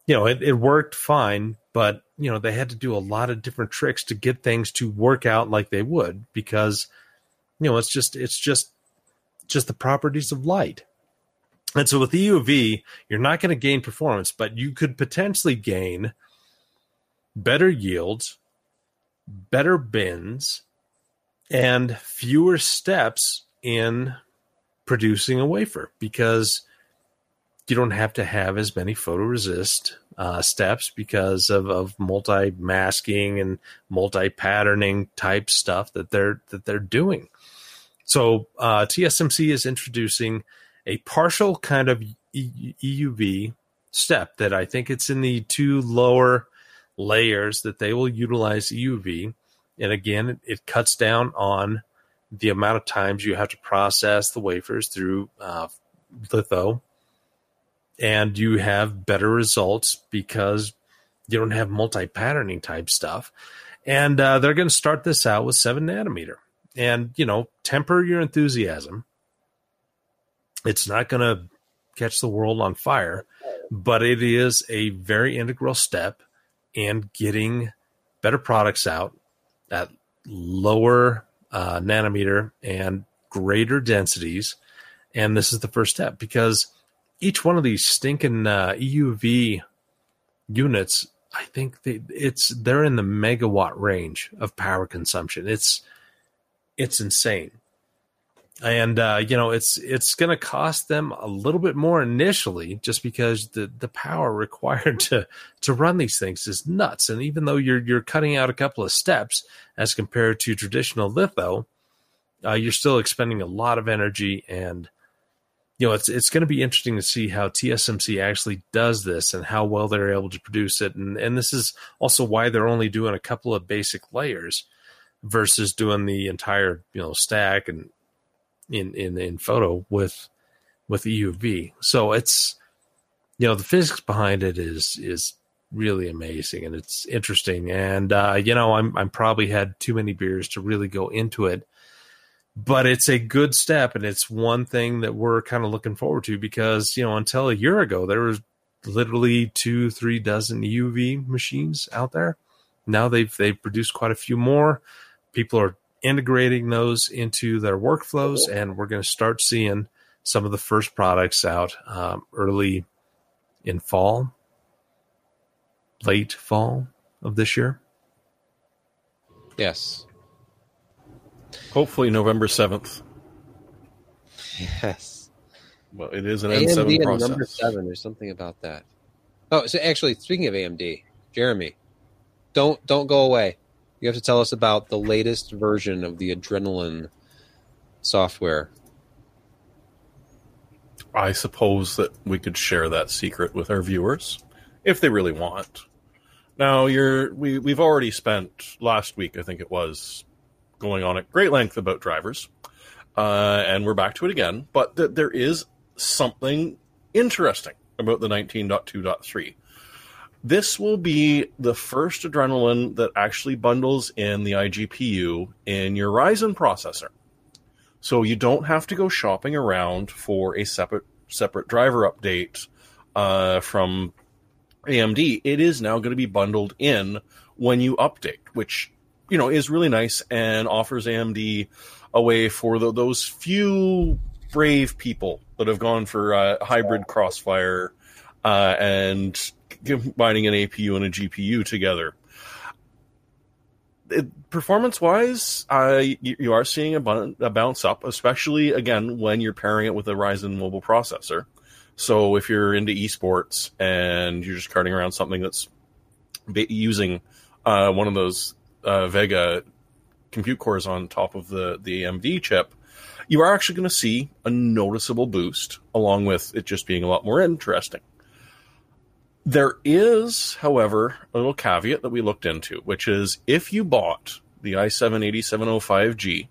you know, it, it worked fine, but, you know, they had to do a lot of different tricks to get things to work out like they would because, you know, it's just, it's just, just the properties of light. And so with EUV, you're not going to gain performance, but you could potentially gain better yields, better bins, and fewer steps in producing a wafer because you don't have to have as many photoresist uh, steps because of, of multi masking and multi patterning type stuff that they're that they're doing. So uh, TSMC is introducing a partial kind of EUV step that I think it's in the two lower layers that they will utilize EUV. And again, it, it cuts down on the amount of times you have to process the wafers through uh, litho. And you have better results because you don't have multi patterning type stuff. And uh, they're going to start this out with seven nanometer. And, you know, temper your enthusiasm. It's not going to catch the world on fire, but it is a very integral step in getting better products out at lower uh, nanometer and greater densities. And this is the first step because each one of these stinking uh, EUV units, I think they, it's they're in the megawatt range of power consumption. It's it's insane and uh, you know it's it's going to cost them a little bit more initially just because the the power required to to run these things is nuts and even though you're you're cutting out a couple of steps as compared to traditional litho uh, you're still expending a lot of energy and you know it's it's going to be interesting to see how TSMC actually does this and how well they're able to produce it. And and this is also why they're only doing a couple of basic layers versus doing the entire you know stack and in in in photo with with EUV. So it's you know the physics behind it is is really amazing and it's interesting. And uh, you know I'm I'm probably had too many beers to really go into it but it's a good step and it's one thing that we're kind of looking forward to because you know until a year ago there was literally two three dozen EUV machines out there now they've they've produced quite a few more people are integrating those into their workflows, and we're going to start seeing some of the first products out um, early in fall, late fall of this year. Yes. Hopefully, November seventh. Yes. Well, it is an AMD process. number seven. There's something about that. Oh, so actually, speaking of AMD, Jeremy, don't don't go away. You have to tell us about the latest version of the Adrenalin software. I suppose that we could share that secret with our viewers if they really want. Now, you're we we've already spent last week, I think it was, going on at great length about drivers, uh, and we're back to it again. But th- there is something interesting about the 19.2.3. This will be the first Adrenalin that actually bundles in the iGPU in your Ryzen processor. So you don't have to go shopping around for a separate separate driver update uh, from AMD. It is now going to be bundled in when you update, which you know is really nice and offers AMD a way for the, those few brave people that have gone for uh, hybrid crossfire uh, and combining an APU and a GPU together. Performance wise, uh, you, you, are seeing a, bounce up, especially again when you're pairing it with a Ryzen mobile processor. So if you're into esports and you're just carting around something that's using uh, one of those uh, Vega compute cores on top of the the AMD chip, you are actually going to see a noticeable boost, along with it just being a lot more interesting. There is, however, a little caveat that we looked into, which is if you bought the i7-8705G,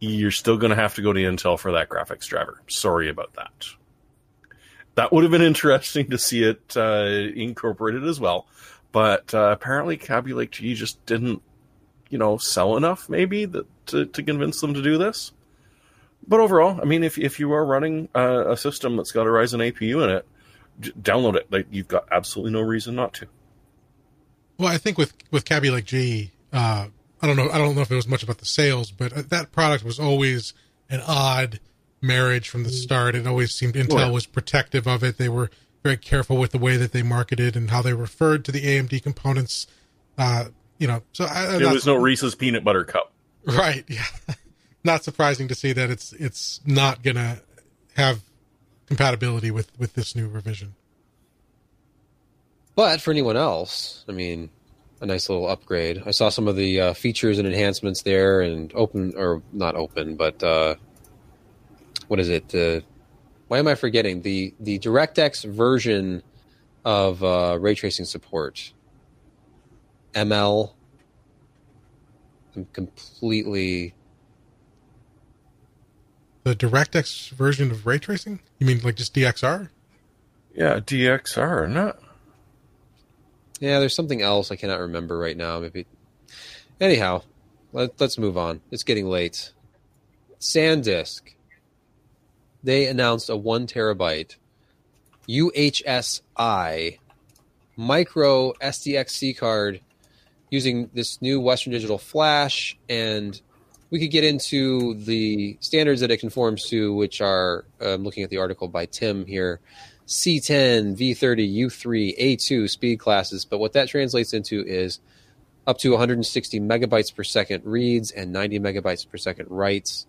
you're still going to have to go to Intel for that graphics driver. Sorry about that. That would have been interesting to see it uh, incorporated as well, but uh, apparently Kaby Lake G just didn't, you know, sell enough maybe that, to, to convince them to do this. But overall, I mean, if if you are running uh, a system that's got a Ryzen APU in it, download it. Like you've got absolutely no reason not to. Well, I think with with Kaby Lake G, uh, I don't know. I don't know if it was much about the sales, but uh, that product was always an odd marriage from the start. It always seemed Intel yeah. was protective of it. They were very careful with the way that they marketed and how they referred to the AMD components. Uh, you know, so I, there was no Reese's peanut butter cup. Right. Yeah. not surprising to see that it's it's not gonna have compatibility with with this new revision. But for anyone else, I mean, a nice little upgrade. I saw some of the uh, features and enhancements there, and open or not open, but uh, what is it? Uh, why am I forgetting the the DirectX version of uh, ray tracing support? ML. I'm completely The DirectX version of ray tracing? You mean like just DXR? Yeah, DXR, not. Yeah, there's something else I cannot remember right now. Maybe. Anyhow, let, us move on. It's getting late. SanDisk. They announced a one terabyte UHS-I micro SDXC card using this new Western Digital flash, and we could get into the standards that it conforms to, which are I'm looking at the article by Tim here. C10, V30, U3, A2 speed classes, but what that translates into is up to 160 megabytes per second reads and 90 megabytes per second writes.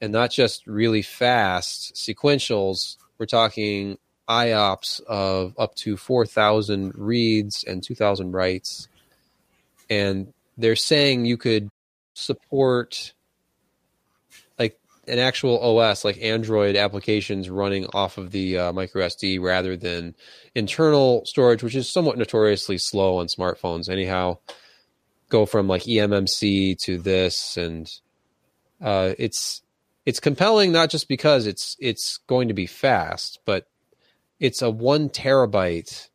And not just really fast sequentials, we're talking IOPS of up to 4,000 reads and 2,000 writes. And they're saying you could support like an actual OS like Android applications running off of the uh, micro SD rather than internal storage, which is somewhat notoriously slow on smartphones. Anyhow, go from like eMMC to this, and uh, it's it's compelling not just because it's it's going to be fast, but it's a one terabyte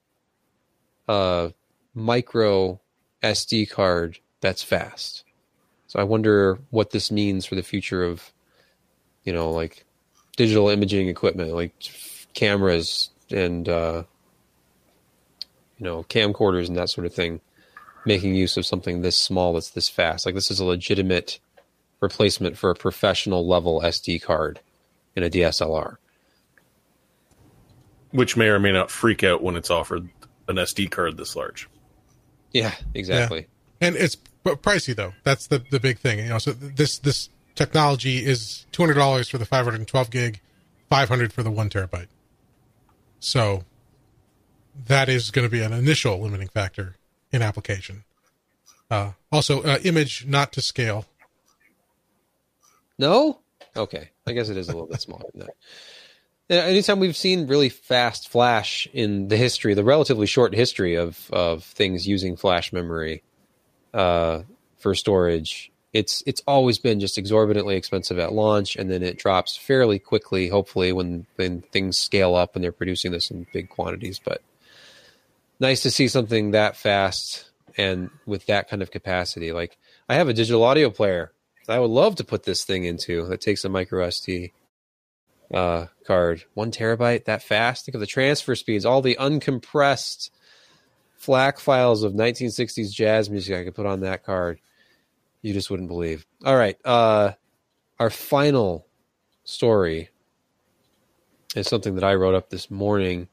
uh, micro SD card that's fast. So I wonder what this means for the future of you know, like digital imaging equipment, like cameras and uh, you know camcorders and that sort of thing, making use of something this small that's this fast. Like this is a legitimate replacement for a professional level SD card in a DSLR. Which may or may not freak out when it's offered an SD card this large. Yeah, exactly. Yeah. And it's pricey though. That's the the big thing. You know, so this this technology is two hundred dollars for the five hundred and twelve gig, five hundred for the one terabyte. So that is going to be an initial limiting factor in application. Uh, also, uh, image not to scale. No. Okay, I guess it is a little bit smaller than that. Anytime we've seen really fast flash in the history, the relatively short history of of things using flash memory uh, for storage, it's it's always been just exorbitantly expensive at launch, and then it drops fairly quickly. Hopefully, when when things scale up and they're producing this in big quantities. But nice to see something that fast and with that kind of capacity. Like I have a digital audio player I would love to put this thing into that takes a micro SD uh, card, one terabyte that fast. Think of the transfer speeds, all the uncompressed FLAC files of 1960s jazz music I could put on that card you just wouldn't believe. All right. Uh, our final story is something that I wrote up this morning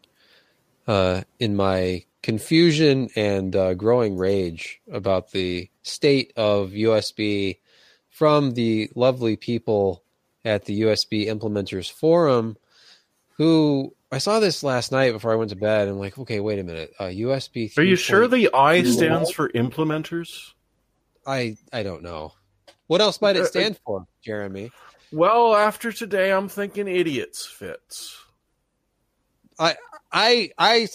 uh, in my confusion and uh, growing rage about the state of USB from the lovely people at the USB Implementers Forum who I saw this last night before I went to bed. I'm like, okay, wait a minute. Uh, USB. Are you sure the I stands for implementers? I I don't know. What else might it uh, stand for, Jeremy? Well, after today, I'm thinking idiots fits. I I I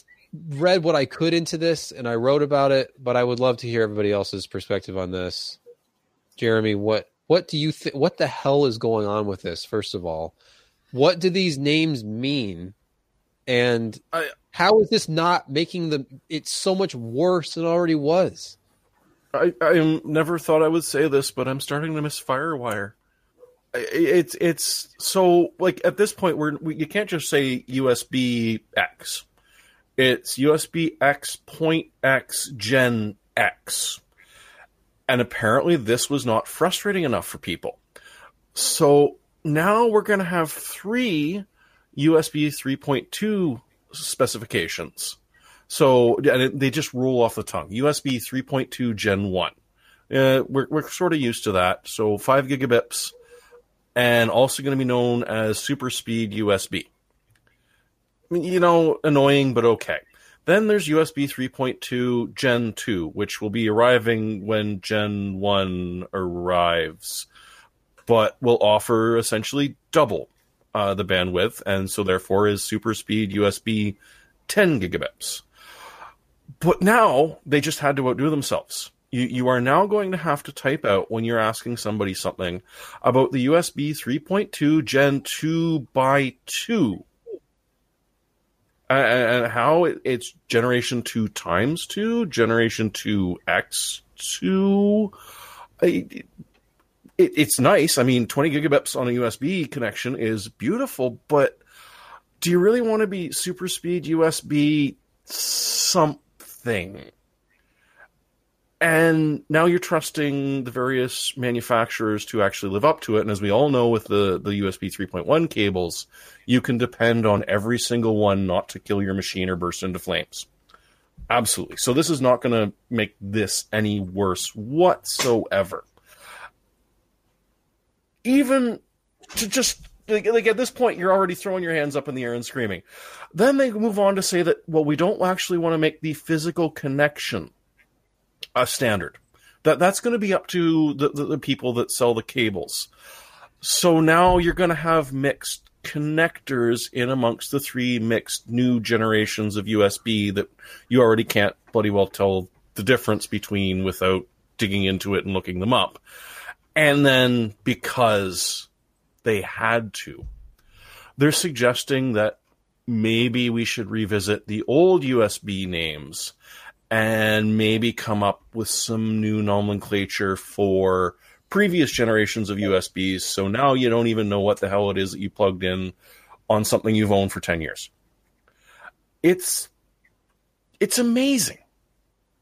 read what I could into this and I wrote about it, but I would love to hear everybody else's perspective on this. Jeremy, what what do you think? What the hell is going on with this? First of all, what do these names mean? And I, how is this not making the it so much worse than it already was? I, I never thought I would say this, but I'm starting to miss Firewire. It's it's so like at this point where we, you can't just say USB X. It's USB X point X Gen X, and apparently this was not frustrating enough for people. So now we're going to have three USB 3.2 specifications so they just roll off the tongue. USB 3.2 Gen 1. Uh, we're, we're sort of used to that. So 5 gigabits and also going to be known as super speed USB. You know, annoying, but okay. Then there's USB 3.2 Gen 2, which will be arriving when Gen 1 arrives, but will offer essentially double uh, the bandwidth, and so therefore is super speed USB 10 gigabits. But now they just had to outdo themselves. You, you are now going to have to type out when you're asking somebody something about the USB 3.2 Gen 2 by 2 Uh, and how it's generation 2 times 2 generation 2 x 2 it, it's nice. I mean 20 gigabits on a usb connection is beautiful but do you really want to be super speed usb something and now you're trusting the various manufacturers to actually live up to it. And as we all know with the, the usb 3.1 cables you can depend on every single one not to kill your machine or burst into flames. Absolutely. So this is not going to make this any worse whatsoever. Even to just like, like, at this point you're already throwing your hands up in the air and screaming. Then they move on to say that well we don't actually want to make the physical connection a standard. That that's going to be up to the, the, the people that sell the cables. So now you're going to have mixed connectors in amongst the three mixed new generations of USB that you already can't bloody well tell the difference between without digging into it and looking them up. And then because they had to, they're suggesting that maybe we should revisit the old USB names and maybe come up with some new nomenclature for previous generations of USBs. So now you don't even know what the hell it is that you plugged in on something you've owned for 10 years. It's it's amazing.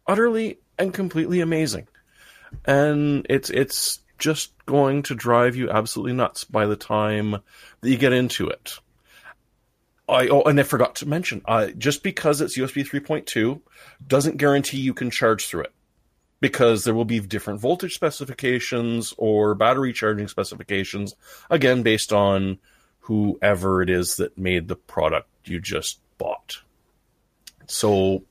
Utterly and completely amazing. And it's it's just going to drive you absolutely nuts by the time that you get into it. I oh, and I forgot to mention, uh, just because it's USB 3.2 doesn't guarantee you can charge through it because there will be different voltage specifications or battery charging specifications, again based on whoever it is that made the product you just bought. So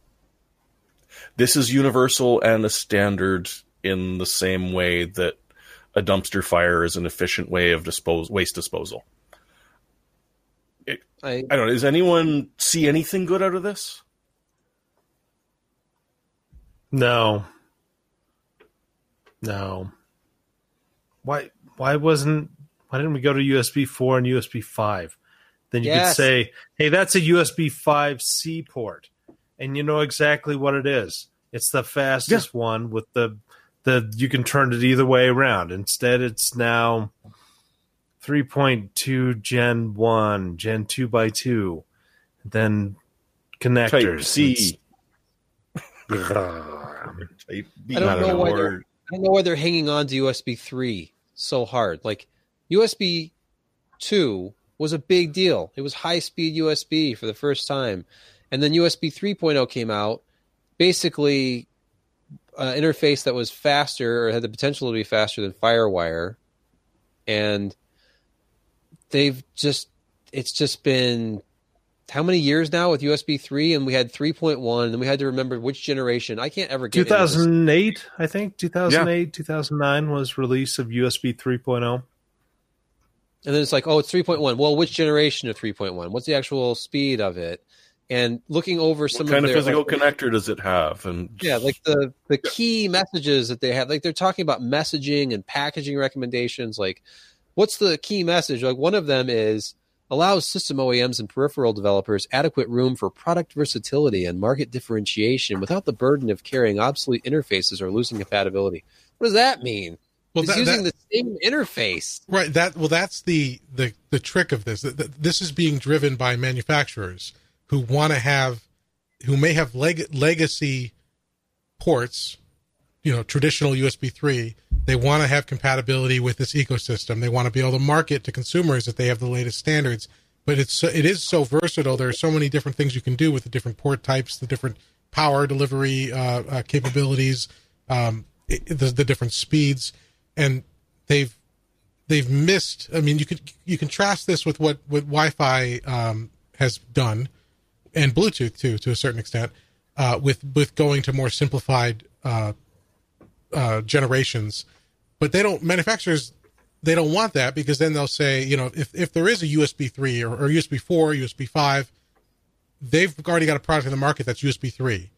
this is universal and a standard in the same way that a dumpster fire is an efficient way of dispose waste disposal. I, I don't know. Does anyone see anything good out of this? No. No. Why why wasn't why didn't we go to USB 4 and USB 5? Then you yes. could say, "Hey, that's a USB 5C port." And you know exactly what it is. It's the fastest yeah. one with the the you can turn it either way around. Instead, it's now 3.2 Gen 1, Gen 2 by 2, then connectors. Type C. I don't know why they're, I don't know why they're hanging on to USB 3 so hard. Like USB 2 was a big deal. It was high speed USB for the first time. And then USB 3.0 came out, basically an interface that was faster or had the potential to be faster than FireWire. And they've just it's just been how many years now with USB 3 and we had 3.1 and we had to remember which generation. I can't ever get 2008, I think 2008, yeah. 2009 was release of USB 3.0. And then it's like, oh, it's 3.1. Well, which generation of 3.1? What's the actual speed of it? And looking over some what kind of, their, physical like, connector does it have? And yeah, like the the key messages that they have, like they're talking about messaging and packaging recommendations, like what's the key message? Like one of them is allows system OEMs and peripheral developers adequate room for product versatility and market differentiation without the burden of carrying obsolete interfaces or losing compatibility. What does that mean? Well, that, using that, the same interface, right? That well, that's the the the trick of this. This is being driven by manufacturers who want to have, who may have leg, legacy ports, you know, traditional USB three they want to have compatibility with this ecosystem. They want to be able to market to consumers that they have the latest standards. But it's it is so versatile. There are so many different things you can do with the different port types, the different power delivery uh, uh, capabilities, um, it, the, the different speeds, and they've they've missed. I mean, you could you contrast this with what what Wi-Fi um, has done, and Bluetooth too, to a certain extent. uh, with with going to more simplified uh, uh, generations. But they don't manufacturers they don't want that because then they'll say you know if if there is a USB three or, or USB four, USB five, they've already got a product in the market that's USB three,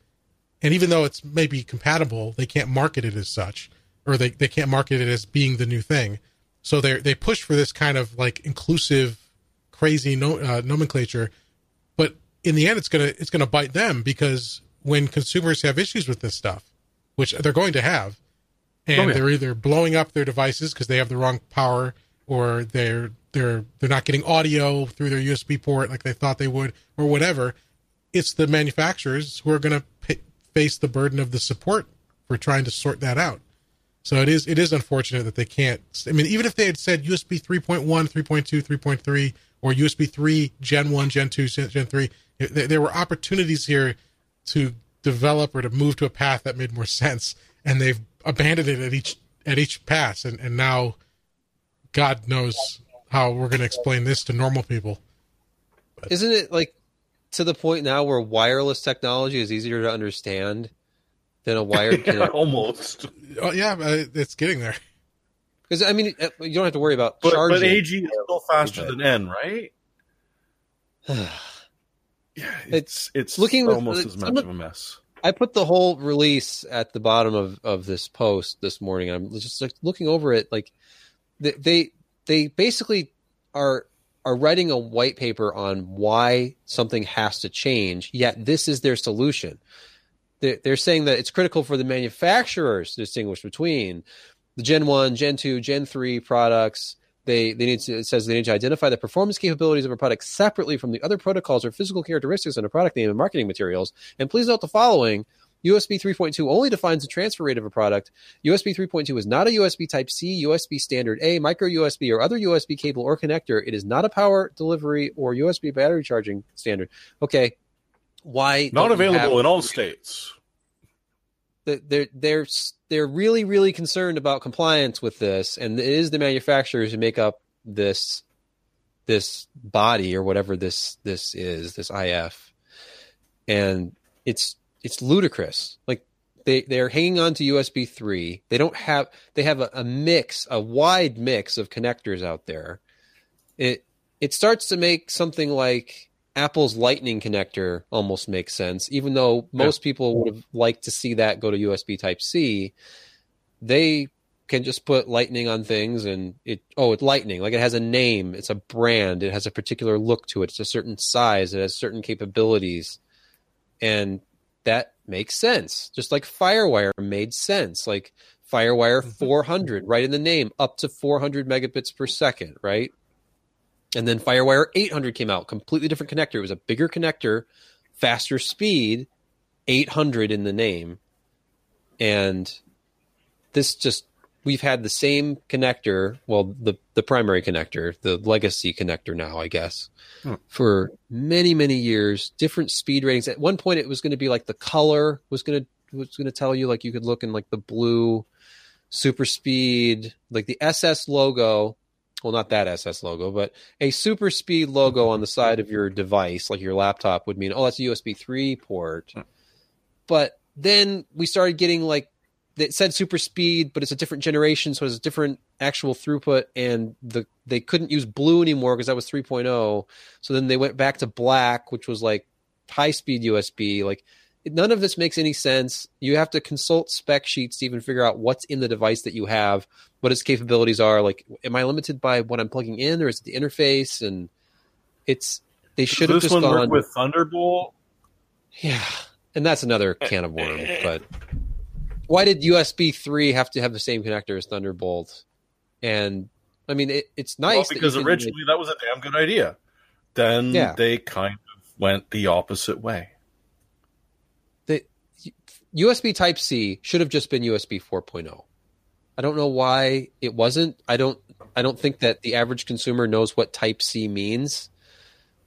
and even though it's maybe compatible, they can't market it as such, or they, they can't market it as being the new thing. So they they push for this kind of like inclusive, crazy no, uh, nomenclature, but in the end, it's gonna it's gonna bite them because when consumers have issues with this stuff, which they're going to have, oh, and Oh, yeah. they're either blowing up their devices because they have the wrong power, or they're they're they're not getting audio through their USB port like they thought they would, or whatever. It's the manufacturers who are going to face the burden of the support for trying to sort that out. So it is it is unfortunate that they can't. I mean, even if they had said USB 3.1, 3.2, 3.3, or USB 3 Gen 1, Gen 2, Gen 3, there, there were opportunities here to develop or to move to a path that made more sense, and they've abandoned it at each at each pass, and, and now God knows how we're going to explain this to normal people. Isn't it like to the point now where wireless technology is easier to understand than a wired Yeah, connect? almost. Oh yeah, it's getting there. Because I mean, you don't have to worry about But, charging. but AG is still faster than N, right? Yeah, it's it's Looking with- almost uh, as much of a mess. I put the whole release at the bottom of, of this post this morning. I'm just like looking over it. Like they, they they basically are are writing a white paper on why something has to change. Yet this is their solution. They're, they're saying that it's critical for the manufacturers to distinguish between the Gen One, Gen Two, Gen Three products. They they need to it says they need to identify the performance capabilities of a product separately from the other protocols or physical characteristics in a product name and marketing materials. And please note the following. USB 3.2 only defines the transfer rate of a product. USB 3.2 is not a USB Type C, USB Standard A, micro USB, or other USB cable or connector. It is not a power delivery or USB battery charging standard. Okay, why Not available have- in all states. They're they're they're really really concerned about compliance with this, and it is the manufacturers who make up this this body or whatever this this is this IF, and it's it's ludicrous. Like they they're hanging on to USB three. They don't have they have a, a mix a wide mix of connectors out there. It it starts to make something like Apple's Lightning connector almost makes sense, even though most people would have liked to see that go to USB Type C. They can just put Lightning on things, and it oh, it's Lightning. Like it has a name, it's a brand, it has a particular look to it, it's a certain size, it has certain capabilities, and that makes sense. Just like FireWire made sense, like FireWire mm-hmm. 400, right in the name, up to 400 megabits per second, right? And then FireWire 800 came out, completely different connector. It was a bigger connector, faster speed, 800 in the name. And this just we've had the same connector, well the the primary connector, the legacy connector now, I guess. Hmm. For many many years, different speed ratings. At one point it was going to be like the color was going to was going to tell you like you could look in like the blue super speed, like the SS logo well, not that SS logo, but a super speed logo on the side of your device, like your laptop, would mean, oh, that's a USB 3 port. Hmm. But then we started getting like, it said super speed, but it's a different generation, so it's a different actual throughput, and the they couldn't use blue anymore because that was 3.0. So then they went back to black, which was like high speed USB. Like none of this makes any sense. You have to consult spec sheets to even figure out what's in the device that you have, what its capabilities are. Like, am I limited by what I'm plugging in, or is it the interface? And it's they should have Does this just one gone work with Thunderbolt? yeah, and that's another eh, can of worms. Eh, eh. But why did USB three have to have the same connector as Thunderbolt? And I mean, it, it's nice well, because can, originally that was a damn good idea. Then Yeah. they kind of went the opposite way. USB Type C should have just been USB 4.0. I don't know why it wasn't. I don't. I don't think that the average consumer knows what Type C means.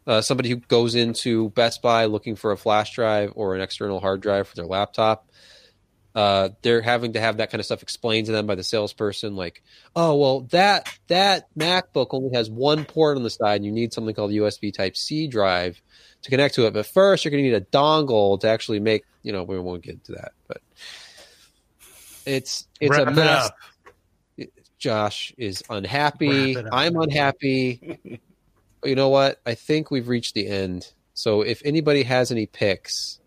Uh, somebody who goes into Best Buy looking for a flash drive or an external hard drive for their laptop, uh, they're having to have that kind of stuff explained to them by the salesperson. Like, oh well, that that MacBook only has one port on the side, and you need something called USB Type C drive to connect to it. But first, you're going to need a dongle to actually make. You know, we won't get into that, but it's it's Wrap a mess. up. Josh is unhappy. It. I'm unhappy. You know what? I think we've reached the end. So if anybody has any picks,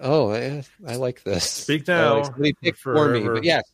oh, I, I like this. Speak I now, like somebody pick for me. But yes,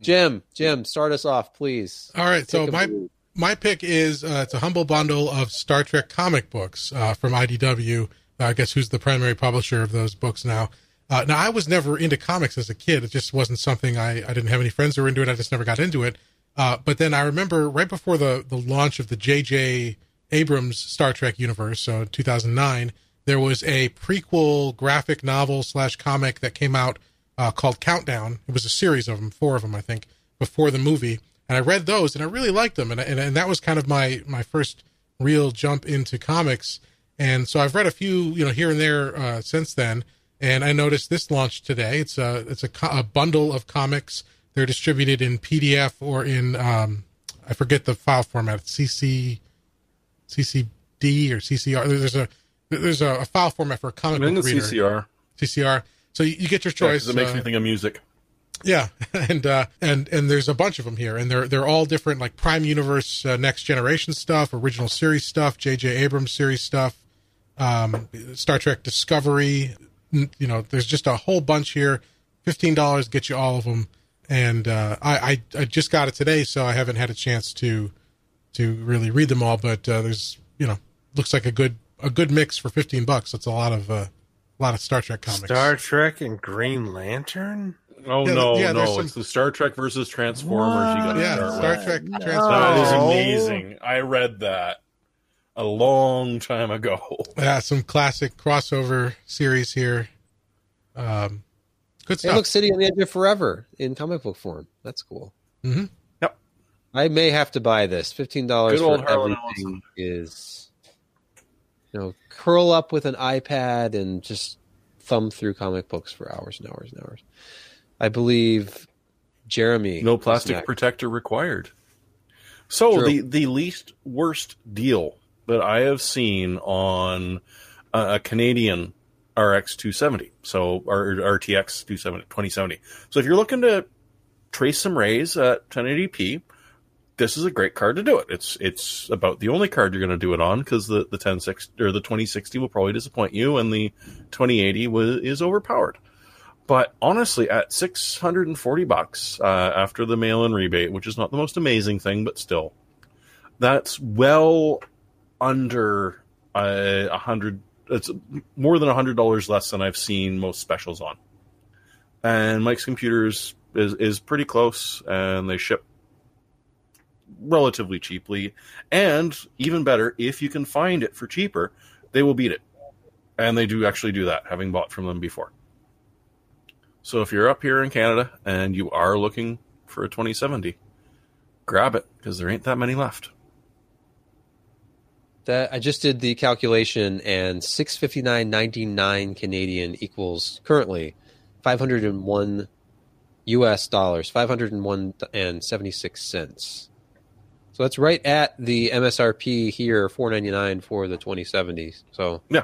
Jim, Jim, start us off, please. All right, so my movie. my pick is uh, it's a humble bundle of Star Trek comic books uh, from IDW. Uh, I guess who's the primary publisher of those books now. Uh, now I was never into comics as a kid. It just wasn't something I I didn't have any friends who were into it. I just never got into it. Uh, but then I remember right before the the launch of the J.J. Abrams Star Trek universe, so 2009, there was a prequel graphic novel slash comic that came out uh, called Countdown. It was a series of them, four of them, I think, before the movie. And I read those, and I really liked them, and and, and that was kind of my my first real jump into comics. And so I've read a few, you know, here and there uh, since then. And I noticed this launched today. It's a it's a, co- a bundle of comics. They're distributed in PDF or in um, I forget the file format. CC CCD or CCR. There's a there's a, a file format for a comic book reader. CCR. CCR. So you, you get your Yeah, choice. 'cause it makes uh, me think of music. yeah, and uh, and and there's a bunch of them here, and they're they're all different, like Prime Universe, uh, Next Generation stuff, original series stuff, J.J. Abrams series stuff, um, Star Trek Discovery. You know, there's just a whole bunch here. Fifteen dollars gets you all of them, and uh, I, I I just got it today, so I haven't had a chance to to really read them all. But uh, there's you know looks like a good a good mix for fifteen bucks. That's a lot of uh, a lot of Star Trek comics. Star Trek and Green Lantern. Oh Yeah, no, yeah, there's no! some- It's the Star Trek versus Transformers. You got to yeah, start Star with. Trek That Transformers. is Oh. amazing. I read that a long time ago. Yeah, some classic crossover series here. Um, good Hey, stuff. look, City on the Edge of Forever in comic book form. That's cool. Mhm. Yep. I may have to buy this. Fifteen dollars Good for old Harlan everything is, you know, curl up with an iPad and just thumb through comic books for hours and hours and hours. I believe Jeremy. No plastic protector required. So True. the the least worst deal that I have seen on a, a Canadian RX 270, so or RTX 270 2070. So if you're looking to trace some rays at 1080p, this is a great card to do it. It's it's about the only card you're going to do it on because the the 1060 or the 2060 will probably disappoint you, and the 2080 was, is overpowered. But honestly, at 640 bucks uh, after the mail-in rebate, which is not the most amazing thing, but still, that's well under uh, a hundred. It's more than hundred dollars less than I've seen most specials on. And Mike's Computers is is pretty close, and they ship relatively cheaply. And even better, if you can find it for cheaper, they will beat it. And they do actually do that, having bought from them before. So if you're up here in Canada and you are looking for a 2070, grab it because there ain't that many left. That I just did the calculation, and six fifty nine ninety nine Canadian equals currently five hundred and one U.S. dollars, five hundred and one and seventy six cents. So that's right at the MSRP here, four ninety nine for the twenty seventies. So Yeah.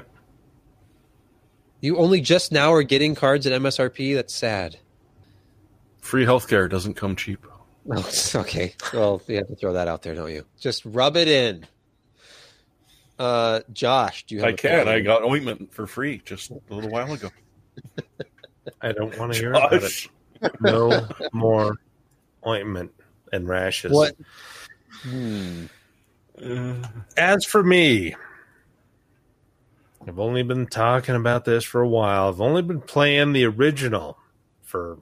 you only just now are getting cards at MSRP. That's sad. Free healthcare doesn't come cheap. Oh, okay. Well, you have to throw that out there, don't you? Just rub it in. Uh, Josh, do you have? I a can. pick? I got ointment for free just a little while ago. I don't want to hear about it. No more ointment and rashes. what? Hmm. As for me, I've only been talking about this for a while. I've only been playing the original for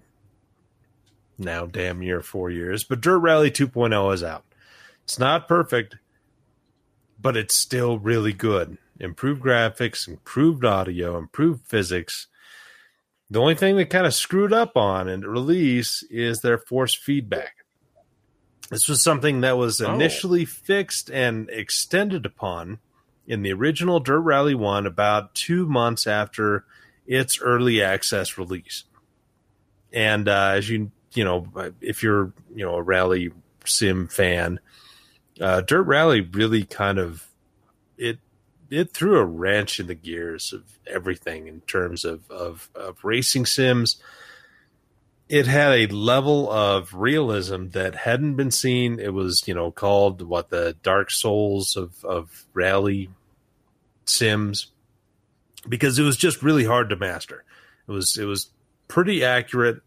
now damn near four years, but Dirt Rally 2.0 is out. It's not perfect, but it's still really good. Improved graphics, improved audio, improved physics. The only thing that kind of screwed up on in release is their force feedback. This was something that was Oh. initially fixed and extended upon in the original Dirt Rally 1 about two months after its early access release. and uh, as you you know, if you're you know a rally sim fan, uh, Dirt Rally really kind of it it threw a wrench in the gears of everything in terms of of, of racing sims. It had a level of realism that hadn't been seen. It was, you know, called what the Dark Souls of of rally sims because it was just really hard to master. It was it was pretty accurate.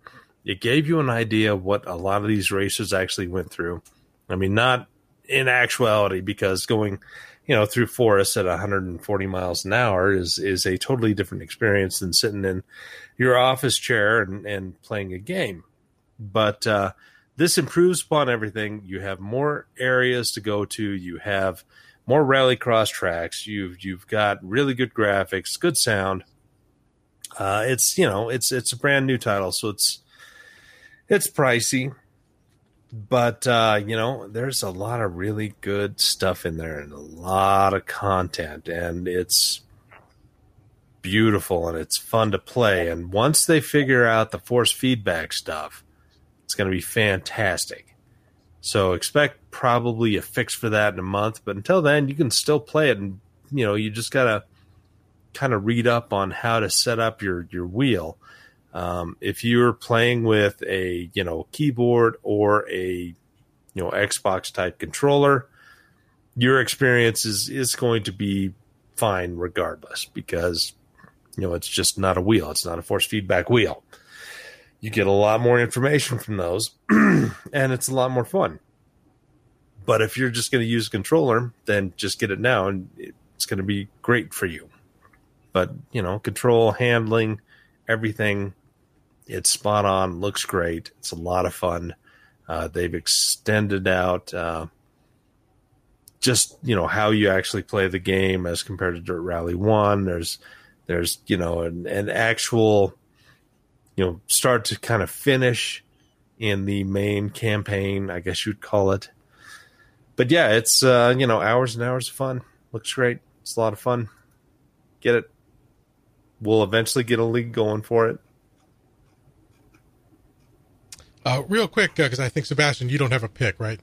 It gave you an idea of what a lot of these racers actually went through. I mean, not in actuality, because going, you know, through forests at 140 miles an hour is is a totally different experience than sitting in your office chair and, and playing a game. But uh, this improves upon everything. You have more areas to go to. You have more rallycross tracks. You've you've got really good graphics, good sound. Uh, it's you know it's it's a brand new title, so it's it's pricey, but uh, you know there's a lot of really good stuff in there and a lot of content, and it's beautiful and it's fun to play. And once they figure out the force feedback stuff, it's going to be fantastic. So expect probably a fix for that in a month, but until then, you can still play it, and you know you just gotta kind of read up on how to set up your your wheel. Um, if you're playing with a you know keyboard or a you know Xbox type controller, your experience is is going to be fine regardless because you know it's just not a wheel; it's not a force feedback wheel. You get a lot more information from those and it's a lot more fun. But if you're just going to use a controller then just get it now and it's going to be great for you. But you know control handling everything it's spot on looks great it's a lot of fun. Uh, they've extended out uh, just you know how you actually play the game as compared to dirt rally 1 there's there's you know an, an actual you know, start to kind of finish in the main campaign, I guess you'd call it. But yeah, it's uh, you know, hours and hours of fun. Looks great. It's a lot of fun. Get it. We'll eventually get a league going for it. Uh, real quick, because uh, I think Sebastian, you don't have a pick, right?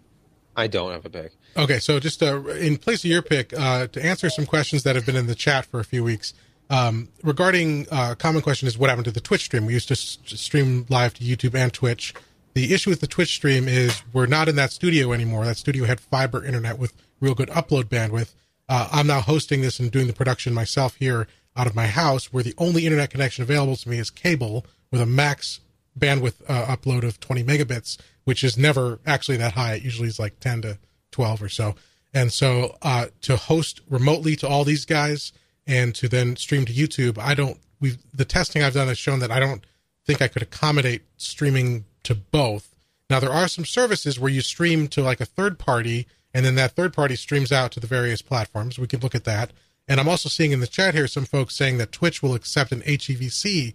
I don't have a pick. Okay, so just uh, in place of your pick, uh, to answer some questions that have been in the chat for a few weeks, um, regarding uh, common question is what happened to the Twitch stream? We used to s- stream live to YouTube and Twitch. The issue with the Twitch stream is we're not in that studio anymore. That studio had fiber internet with real good upload bandwidth. Uh, I'm now hosting this and doing the production myself here out of my house, where the only internet connection available to me is cable with a max bandwidth uh, upload of 20 megabits, which is never actually that high. It usually is like 10 to 12 or so. And so uh, to host remotely to all these guys and to then stream to YouTube, I don't. We the testing I've done has shown that I don't think I could accommodate streaming to both. Now there are some services where you stream to like a third party, and then that third party streams out to the various platforms. We can look at that. And I'm also seeing in the chat here some folks saying that Twitch will accept an HEVC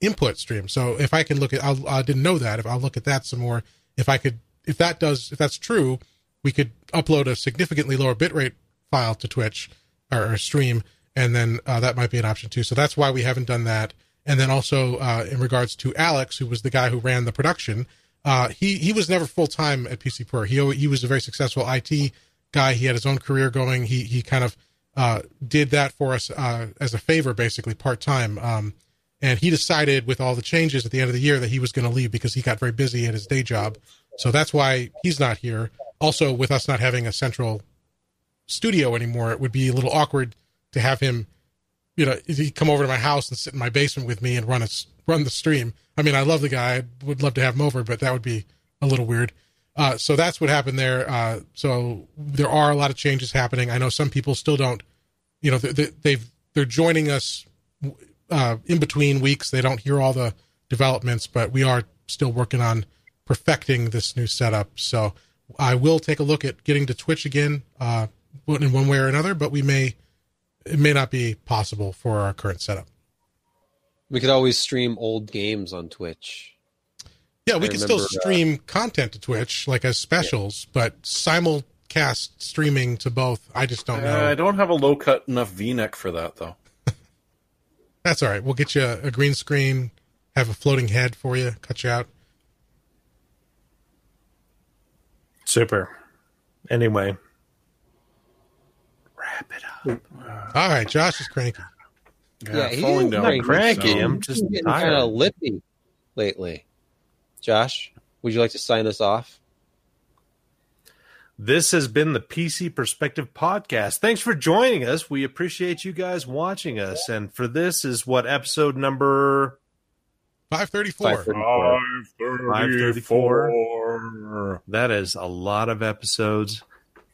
input stream. So if I can look at, I'll, I didn't know that. If I'll look at that some more, if I could, if that does, if that's true, we could upload a significantly lower bitrate file to Twitch or, or stream and then uh, that might be an option too. So that's why we haven't done that. And then also uh, in regards to Alex, who was the guy who ran the production, uh, he he was never full time at PC Per. He he was a very successful IT guy. He had his own career going. He he kind of uh, did that for us uh, as a favor, basically part time. Um, and he decided with all the changes at the end of the year that he was going to leave because he got very busy at his day job. So that's why he's not here. Also, with us not having a central studio anymore, it would be a little awkward to have him, you know, he come over to my house and sit in my basement with me and run a run the stream. I mean, I love the guy. I would love to have him over, but that would be a little weird. Uh, so that's what happened there. Uh, so there are a lot of changes happening. I know some people still don't, you know, they, they've they're joining us uh, in between weeks. They don't hear all the developments, but we are still working on perfecting this new setup. So I will take a look at getting to Twitch again uh, in one way or another, but we may it may not be possible for our current setup. We could always stream old games on Twitch. Yeah, we I could still uh, stream uh, content to Twitch, like as specials, yeah. but simulcast streaming to both, I just don't know. Uh, I don't have a low cut enough V neck for that, though. That's all right. We'll get you a, a green screen have a floating head for you, cut you out. Super. Anyway, wrap it up. All right, Josh is cranky. Yeah, he falling down. not cranky, So- I'm just getting tired. kind of lippy lately. Josh, would you like to sign us off? This has been the PC Perspective Podcast. Thanks for joining us. We appreciate you guys watching us. And for this is what episode number 534. 534. That is a lot of episodes.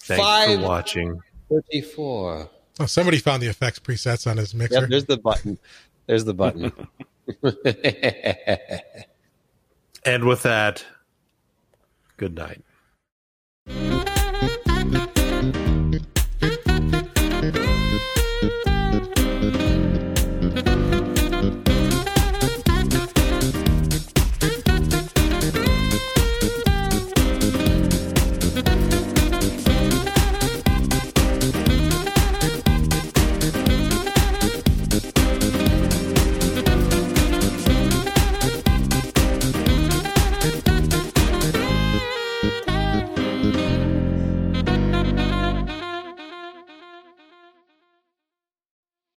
Thanks Five- for watching. 34. Oh, somebody found the effects presets on his mixer. Yep, there's the button. There's the button. and with that, good night.